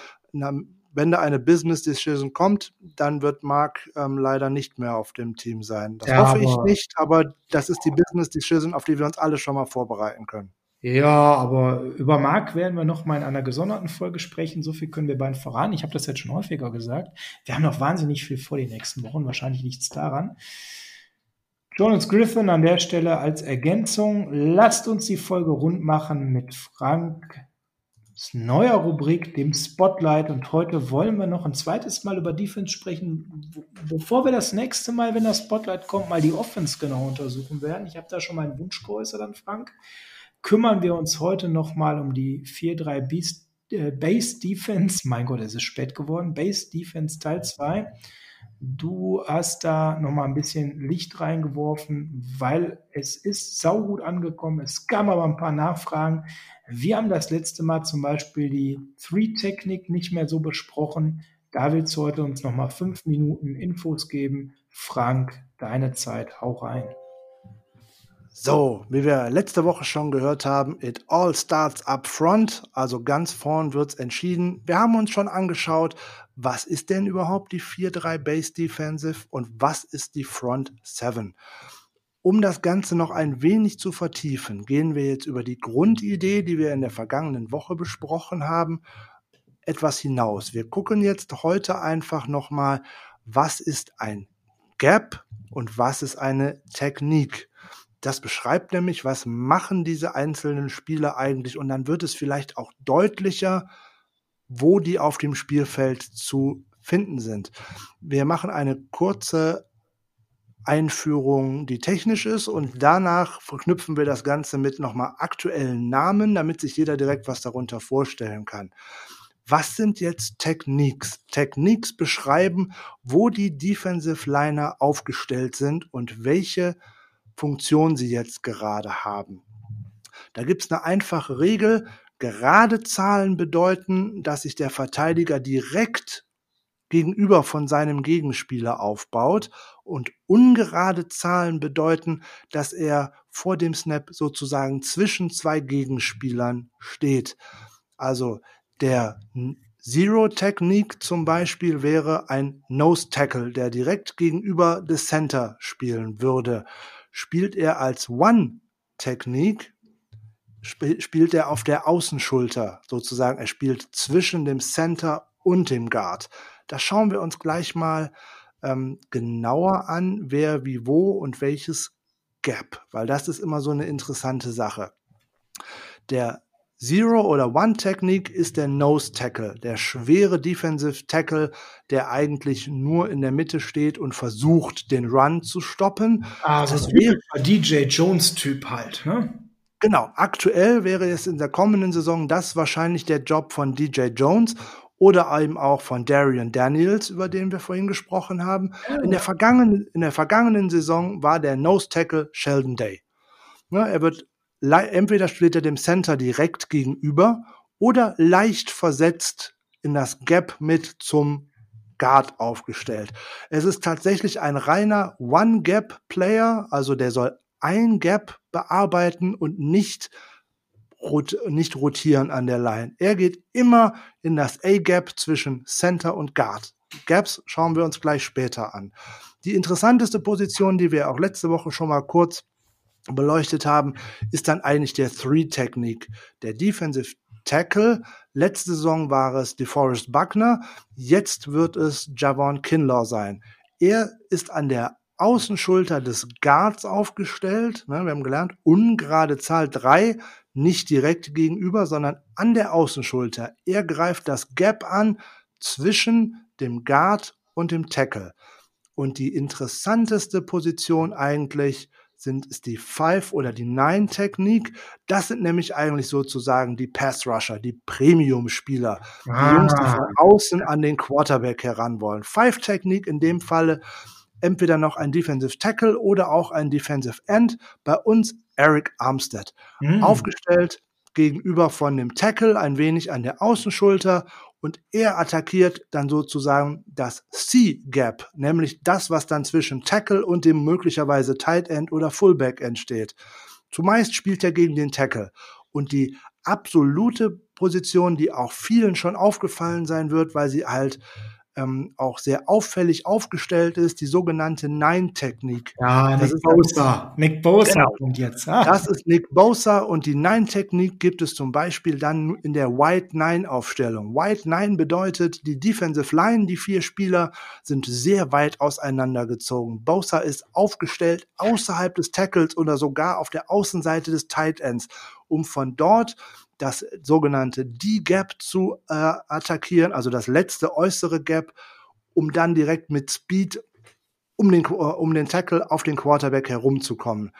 Wenn da eine Business Decision kommt, dann wird Mark ähm, leider nicht mehr auf dem Team sein. Das ja, hoffe ich nicht, aber das ist die Business Decision, auf die wir uns alle schon mal vorbereiten können. Ja, aber über Mark werden wir noch mal in einer gesonderten Folge sprechen. So viel können wir beiden voran. Ich habe das jetzt schon häufiger gesagt. Wir haben noch wahnsinnig viel vor die nächsten Wochen. Wahrscheinlich nichts daran. Jonas Griffin an der Stelle als Ergänzung. Lasst uns die Folge rund machen mit Frank neuer Rubrik, dem Spotlight. Und heute wollen wir noch ein zweites Mal über Defense sprechen, bevor wir das nächste Mal, wenn das Spotlight kommt, mal die Offense genau untersuchen werden. Ich habe da schon meinen Wunsch geäußert an Frank. Kümmern wir uns heute noch mal um die 4-3 äh, Base Defense. Mein Gott, es ist spät geworden. Base Defense Teil 2. Du hast da noch mal ein bisschen Licht reingeworfen, weil es ist saugut angekommen. Es kam aber ein paar Nachfragen. Wir haben das letzte Mal zum Beispiel die Three-Technik nicht mehr so besprochen. Da willst du heute uns noch mal fünf Minuten Infos geben. Frank, deine Zeit, hau rein. So, wie wir letzte Woche schon gehört haben, it all starts up front, also ganz vorn wird's entschieden. Wir haben uns schon angeschaut, was ist denn überhaupt die 4-3 Base Defensive und was ist die Front 7? Um das Ganze noch ein wenig zu vertiefen, gehen wir jetzt über die Grundidee, die wir in der vergangenen Woche besprochen haben, etwas hinaus. Wir gucken jetzt heute einfach nochmal, was ist ein Gap und was ist eine Technik. Das beschreibt nämlich, was machen diese einzelnen Spieler eigentlich und dann wird es vielleicht auch deutlicher, wo die auf dem Spielfeld zu finden sind. Wir machen eine kurze Einführung, die technisch ist und danach verknüpfen wir das Ganze mit nochmal aktuellen Namen, damit sich jeder direkt was darunter vorstellen kann. Was sind jetzt Techniques? Techniques beschreiben, wo die Defensive Liner aufgestellt sind und welche Funktion sie jetzt gerade haben. Da gibt es eine einfache Regel, Gerade Zahlen bedeuten, dass sich der Verteidiger direkt gegenüber von seinem Gegenspieler aufbaut und ungerade Zahlen bedeuten, dass er vor dem Snap sozusagen zwischen zwei Gegenspielern steht. Also der Zero-Technik zum Beispiel wäre ein Nose-Tackle, der direkt gegenüber des Center spielen würde. Spielt er als One-Technik, spielt er auf der Außenschulter sozusagen. Er spielt zwischen dem Center und dem Guard. Da schauen wir uns gleich mal ähm, genauer an, wer wie wo und welches Gap, weil das ist immer so eine interessante Sache. Der Zero oder One Technik ist der Nose Tackle, der schwere Defensive Tackle, der eigentlich nur in der Mitte steht und versucht, den Run zu stoppen. Ah, das wäre DJ Jones Typ halt, ne? Genau, aktuell wäre es in der kommenden Saison das wahrscheinlich der Job von DJ Jones oder eben auch von Darian Daniels, über den wir vorhin gesprochen haben. In der vergangenen, in der vergangenen Saison war der Nose Tackle Sheldon Day. Ja, er wird entweder steht er dem Center direkt gegenüber oder leicht versetzt in das Gap mit zum Guard aufgestellt. Es ist tatsächlich ein reiner One-Gap-Player, also der soll ein Gap bearbeiten und nicht, nicht rotieren an der Line. Er geht immer in das A-Gap zwischen Center und Guard. Gaps schauen wir uns gleich später an. Die interessanteste Position, die wir auch letzte Woche schon mal kurz beleuchtet haben, ist dann eigentlich der Three-Technik. Der Defensive Tackle. Letzte Saison war es DeForest Buckner. Jetzt wird es Javon Kinlaw sein. Er ist an der Außenschulter des Guards aufgestellt. Ne, wir haben gelernt, ungerade Zahl drei, nicht direkt gegenüber, sondern an der Außenschulter. Er greift das Gap an zwischen dem Guard und dem Tackle. Und die interessanteste Position eigentlich sind, ist die Five oder die Nine Technik. Das sind nämlich eigentlich sozusagen die Pass Rusher, die Premium Spieler. Ah. Die Jungs, die von außen an den Quarterback heran wollen. Five Technik in dem Falle entweder noch ein Defensive Tackle oder auch ein Defensive End. Bei uns Eric Armstead. Mhm. Aufgestellt gegenüber von dem Tackle ein wenig an der Außenschulter und er attackiert dann sozusagen das C-Gap, nämlich das, was dann zwischen Tackle und dem möglicherweise Tight End oder Fullback entsteht. Zumeist spielt er gegen den Tackle und die absolute Position, die auch vielen schon aufgefallen sein wird, weil sie halt ähm, auch sehr auffällig aufgestellt ist, die sogenannte Nine-Technik. Ja, Das Nick ist- Bosa. Nick Bosa Genau. kommt jetzt. Ah. Das ist Nick Bosa und die Nine-Technik gibt es zum Beispiel dann in der White Nine-Aufstellung. White Nine bedeutet, die Defensive Line, die vier Spieler, sind sehr weit auseinandergezogen. Bosa ist aufgestellt außerhalb des Tackles oder sogar auf der Außenseite des Tight Ends, um von dort das sogenannte D-Gap zu äh, attackieren, also das letzte äußere Gap, um dann direkt mit Speed um den, um den Tackle auf den Quarterback herumzukommen.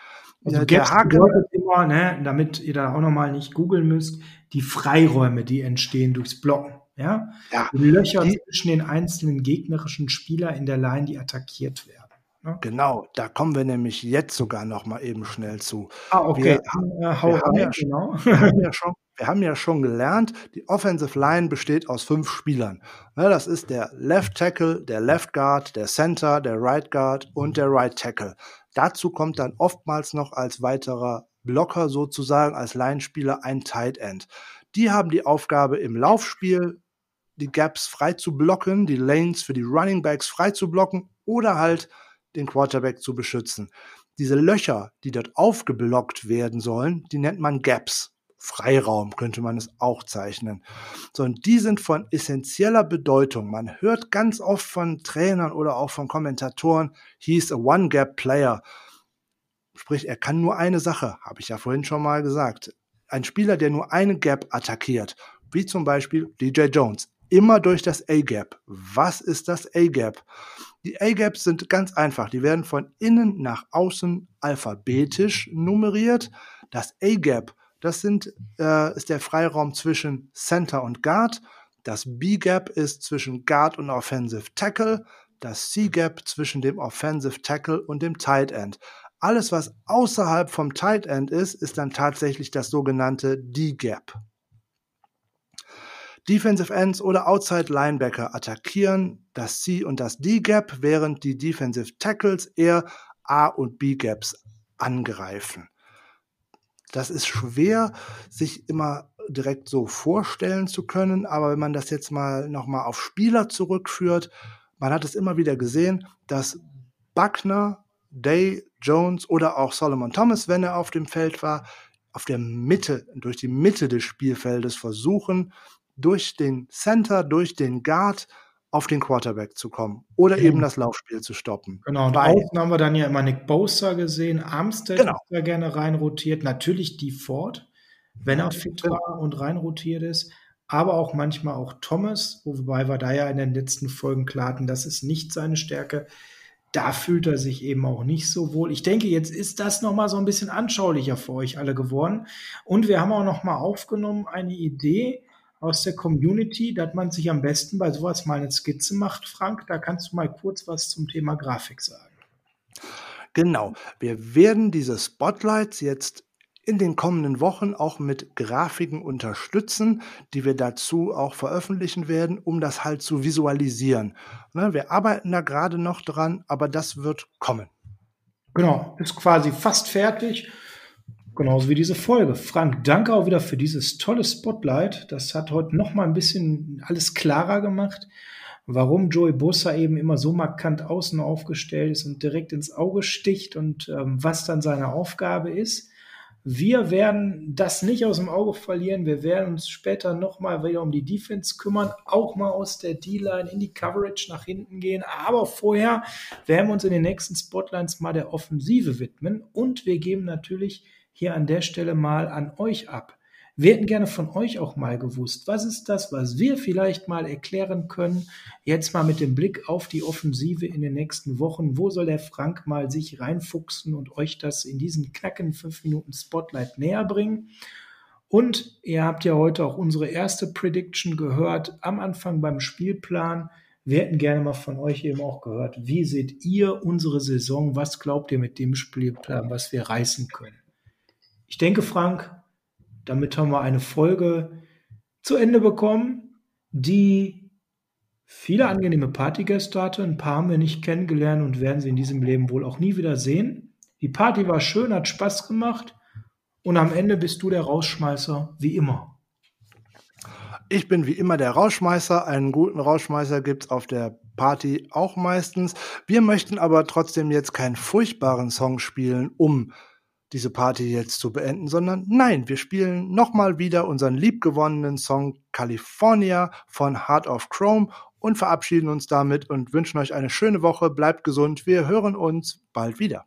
Also Ja, der Haken- bedeutet immer, ne, damit ihr da auch nochmal nicht googeln müsst, die Freiräume, die entstehen durchs Blocken. Ja? Ja, die Löcher die- zwischen den einzelnen gegnerischen Spieler in der Line, die attackiert werden. Ne? Genau, da kommen wir nämlich jetzt sogar noch mal eben schnell zu. Ah, okay. Wir äh, hau wir haben ja genau. Wir haben ja schon, wir haben ja schon gelernt, die Offensive Line besteht aus fünf Spielern. Ne, das ist der Left Tackle, der Left Guard, der Center, der Right Guard und der Right Tackle. Dazu kommt dann oftmals noch als weiterer Blocker sozusagen, als Linespieler ein Tight End. Die haben die Aufgabe im Laufspiel die Gaps frei zu blocken, die Lanes für die Running Backs frei zu blocken oder halt den Quarterback zu beschützen. Diese Löcher, die dort aufgeblockt werden sollen, die nennt man Gaps. Freiraum könnte man es auch zeichnen. So, und die sind von essentieller Bedeutung. Man hört ganz oft von Trainern oder auch von Kommentatoren, he's a One-Gap-Player. Sprich, er kann nur eine Sache, habe ich ja vorhin schon mal gesagt. Ein Spieler, der nur eine Gap attackiert, wie zum Beispiel DJ Jones, immer durch das A-Gap. Was ist das A-Gap? Die A-Gaps sind ganz einfach. Die werden von innen nach außen alphabetisch nummeriert. Das A-Gap, das sind, äh, ist der Freiraum zwischen Center und Guard. Das B-Gap ist zwischen Guard und Offensive Tackle. Das C-Gap zwischen dem Offensive Tackle und dem Tight End. Alles, was außerhalb vom Tight End ist, ist dann tatsächlich das sogenannte D-Gap. Defensive Ends oder Outside Linebacker attackieren das C und das D-Gap, während die Defensive Tackles eher A und B-Gaps angreifen. Das ist schwer, sich immer direkt so vorstellen zu können, aber wenn man das jetzt mal nochmal auf Spieler zurückführt, man hat es immer wieder gesehen, dass Buckner, Day, Jones oder auch Solomon Thomas, wenn er auf dem Feld war, auf der Mitte, durch die Mitte des Spielfeldes versuchen, durch den Center, durch den Guard auf den Quarterback zu kommen oder Mhm. eben das Laufspiel zu stoppen. Genau, und außen haben wir dann ja immer Nick Bosa gesehen, Armstead Genau. ist da gerne reinrotiert, natürlich die Ford, wenn er fit Genau. war und reinrotiert ist, aber auch manchmal auch Thomas, wobei wir da ja in den letzten Folgen klar hatten, das ist nicht seine Stärke. Da fühlt er sich eben auch nicht so wohl. Ich denke, jetzt ist das noch mal so ein bisschen anschaulicher für euch alle geworden. Und wir haben auch noch mal aufgenommen eine Idee aus der Community, dass man sich am besten bei sowas mal eine Skizze macht. Frank, da kannst du mal kurz was zum Thema Grafik sagen. Genau. Wir werden diese Spotlights jetzt in den kommenden Wochen auch mit Grafiken unterstützen, die wir dazu auch veröffentlichen werden, um das halt zu visualisieren. Ne, wir arbeiten da gerade noch dran, aber das wird kommen. Genau, ist quasi fast fertig. Genauso wie diese Folge. Frank, danke auch wieder für dieses tolle Spotlight. Das hat heute noch mal ein bisschen alles klarer gemacht, warum Joey Bosa eben immer so markant außen aufgestellt ist und direkt ins Auge sticht und ähm, was dann seine Aufgabe ist. Wir werden das nicht aus dem Auge verlieren. Wir werden uns später noch mal wieder um die Defense kümmern, auch mal aus der D-Line in die Coverage nach hinten gehen. Aber vorher werden wir uns in den nächsten Spotlines mal der Offensive widmen und wir geben natürlich hier an der Stelle mal an euch ab. Wir hätten gerne von euch auch mal gewusst, was ist das, was wir vielleicht mal erklären können, jetzt mal mit dem Blick auf die Offensive in den nächsten Wochen. Wo soll der Frank mal sich reinfuchsen und euch das in diesen knacken fünf Minuten Spotlight näher bringen? Und ihr habt ja heute auch unsere erste Prediction gehört am Anfang beim Spielplan. Wir hätten gerne mal von euch eben auch gehört, wie seht ihr unsere Saison? Was glaubt ihr mit dem Spielplan, was wir reißen können? Ich denke, Frank, damit haben wir eine Folge zu Ende bekommen, die viele angenehme Partygäste hatte. Ein paar haben wir nicht kennengelernt und werden sie in diesem Leben wohl auch nie wieder sehen. Die Party war schön, hat Spaß gemacht und am Ende bist du der Rausschmeißer, wie immer. Ich bin wie immer der Rauschmeißer. Einen guten Rauschmeißer gibt's auf der Party auch meistens. Wir möchten aber trotzdem jetzt keinen furchtbaren Song spielen, um diese Party jetzt zu beenden, sondern nein, wir spielen nochmal wieder unseren liebgewonnenen Song California von Heart of Chrome und verabschieden uns damit und wünschen euch eine schöne Woche. Bleibt gesund. Wir hören uns bald wieder.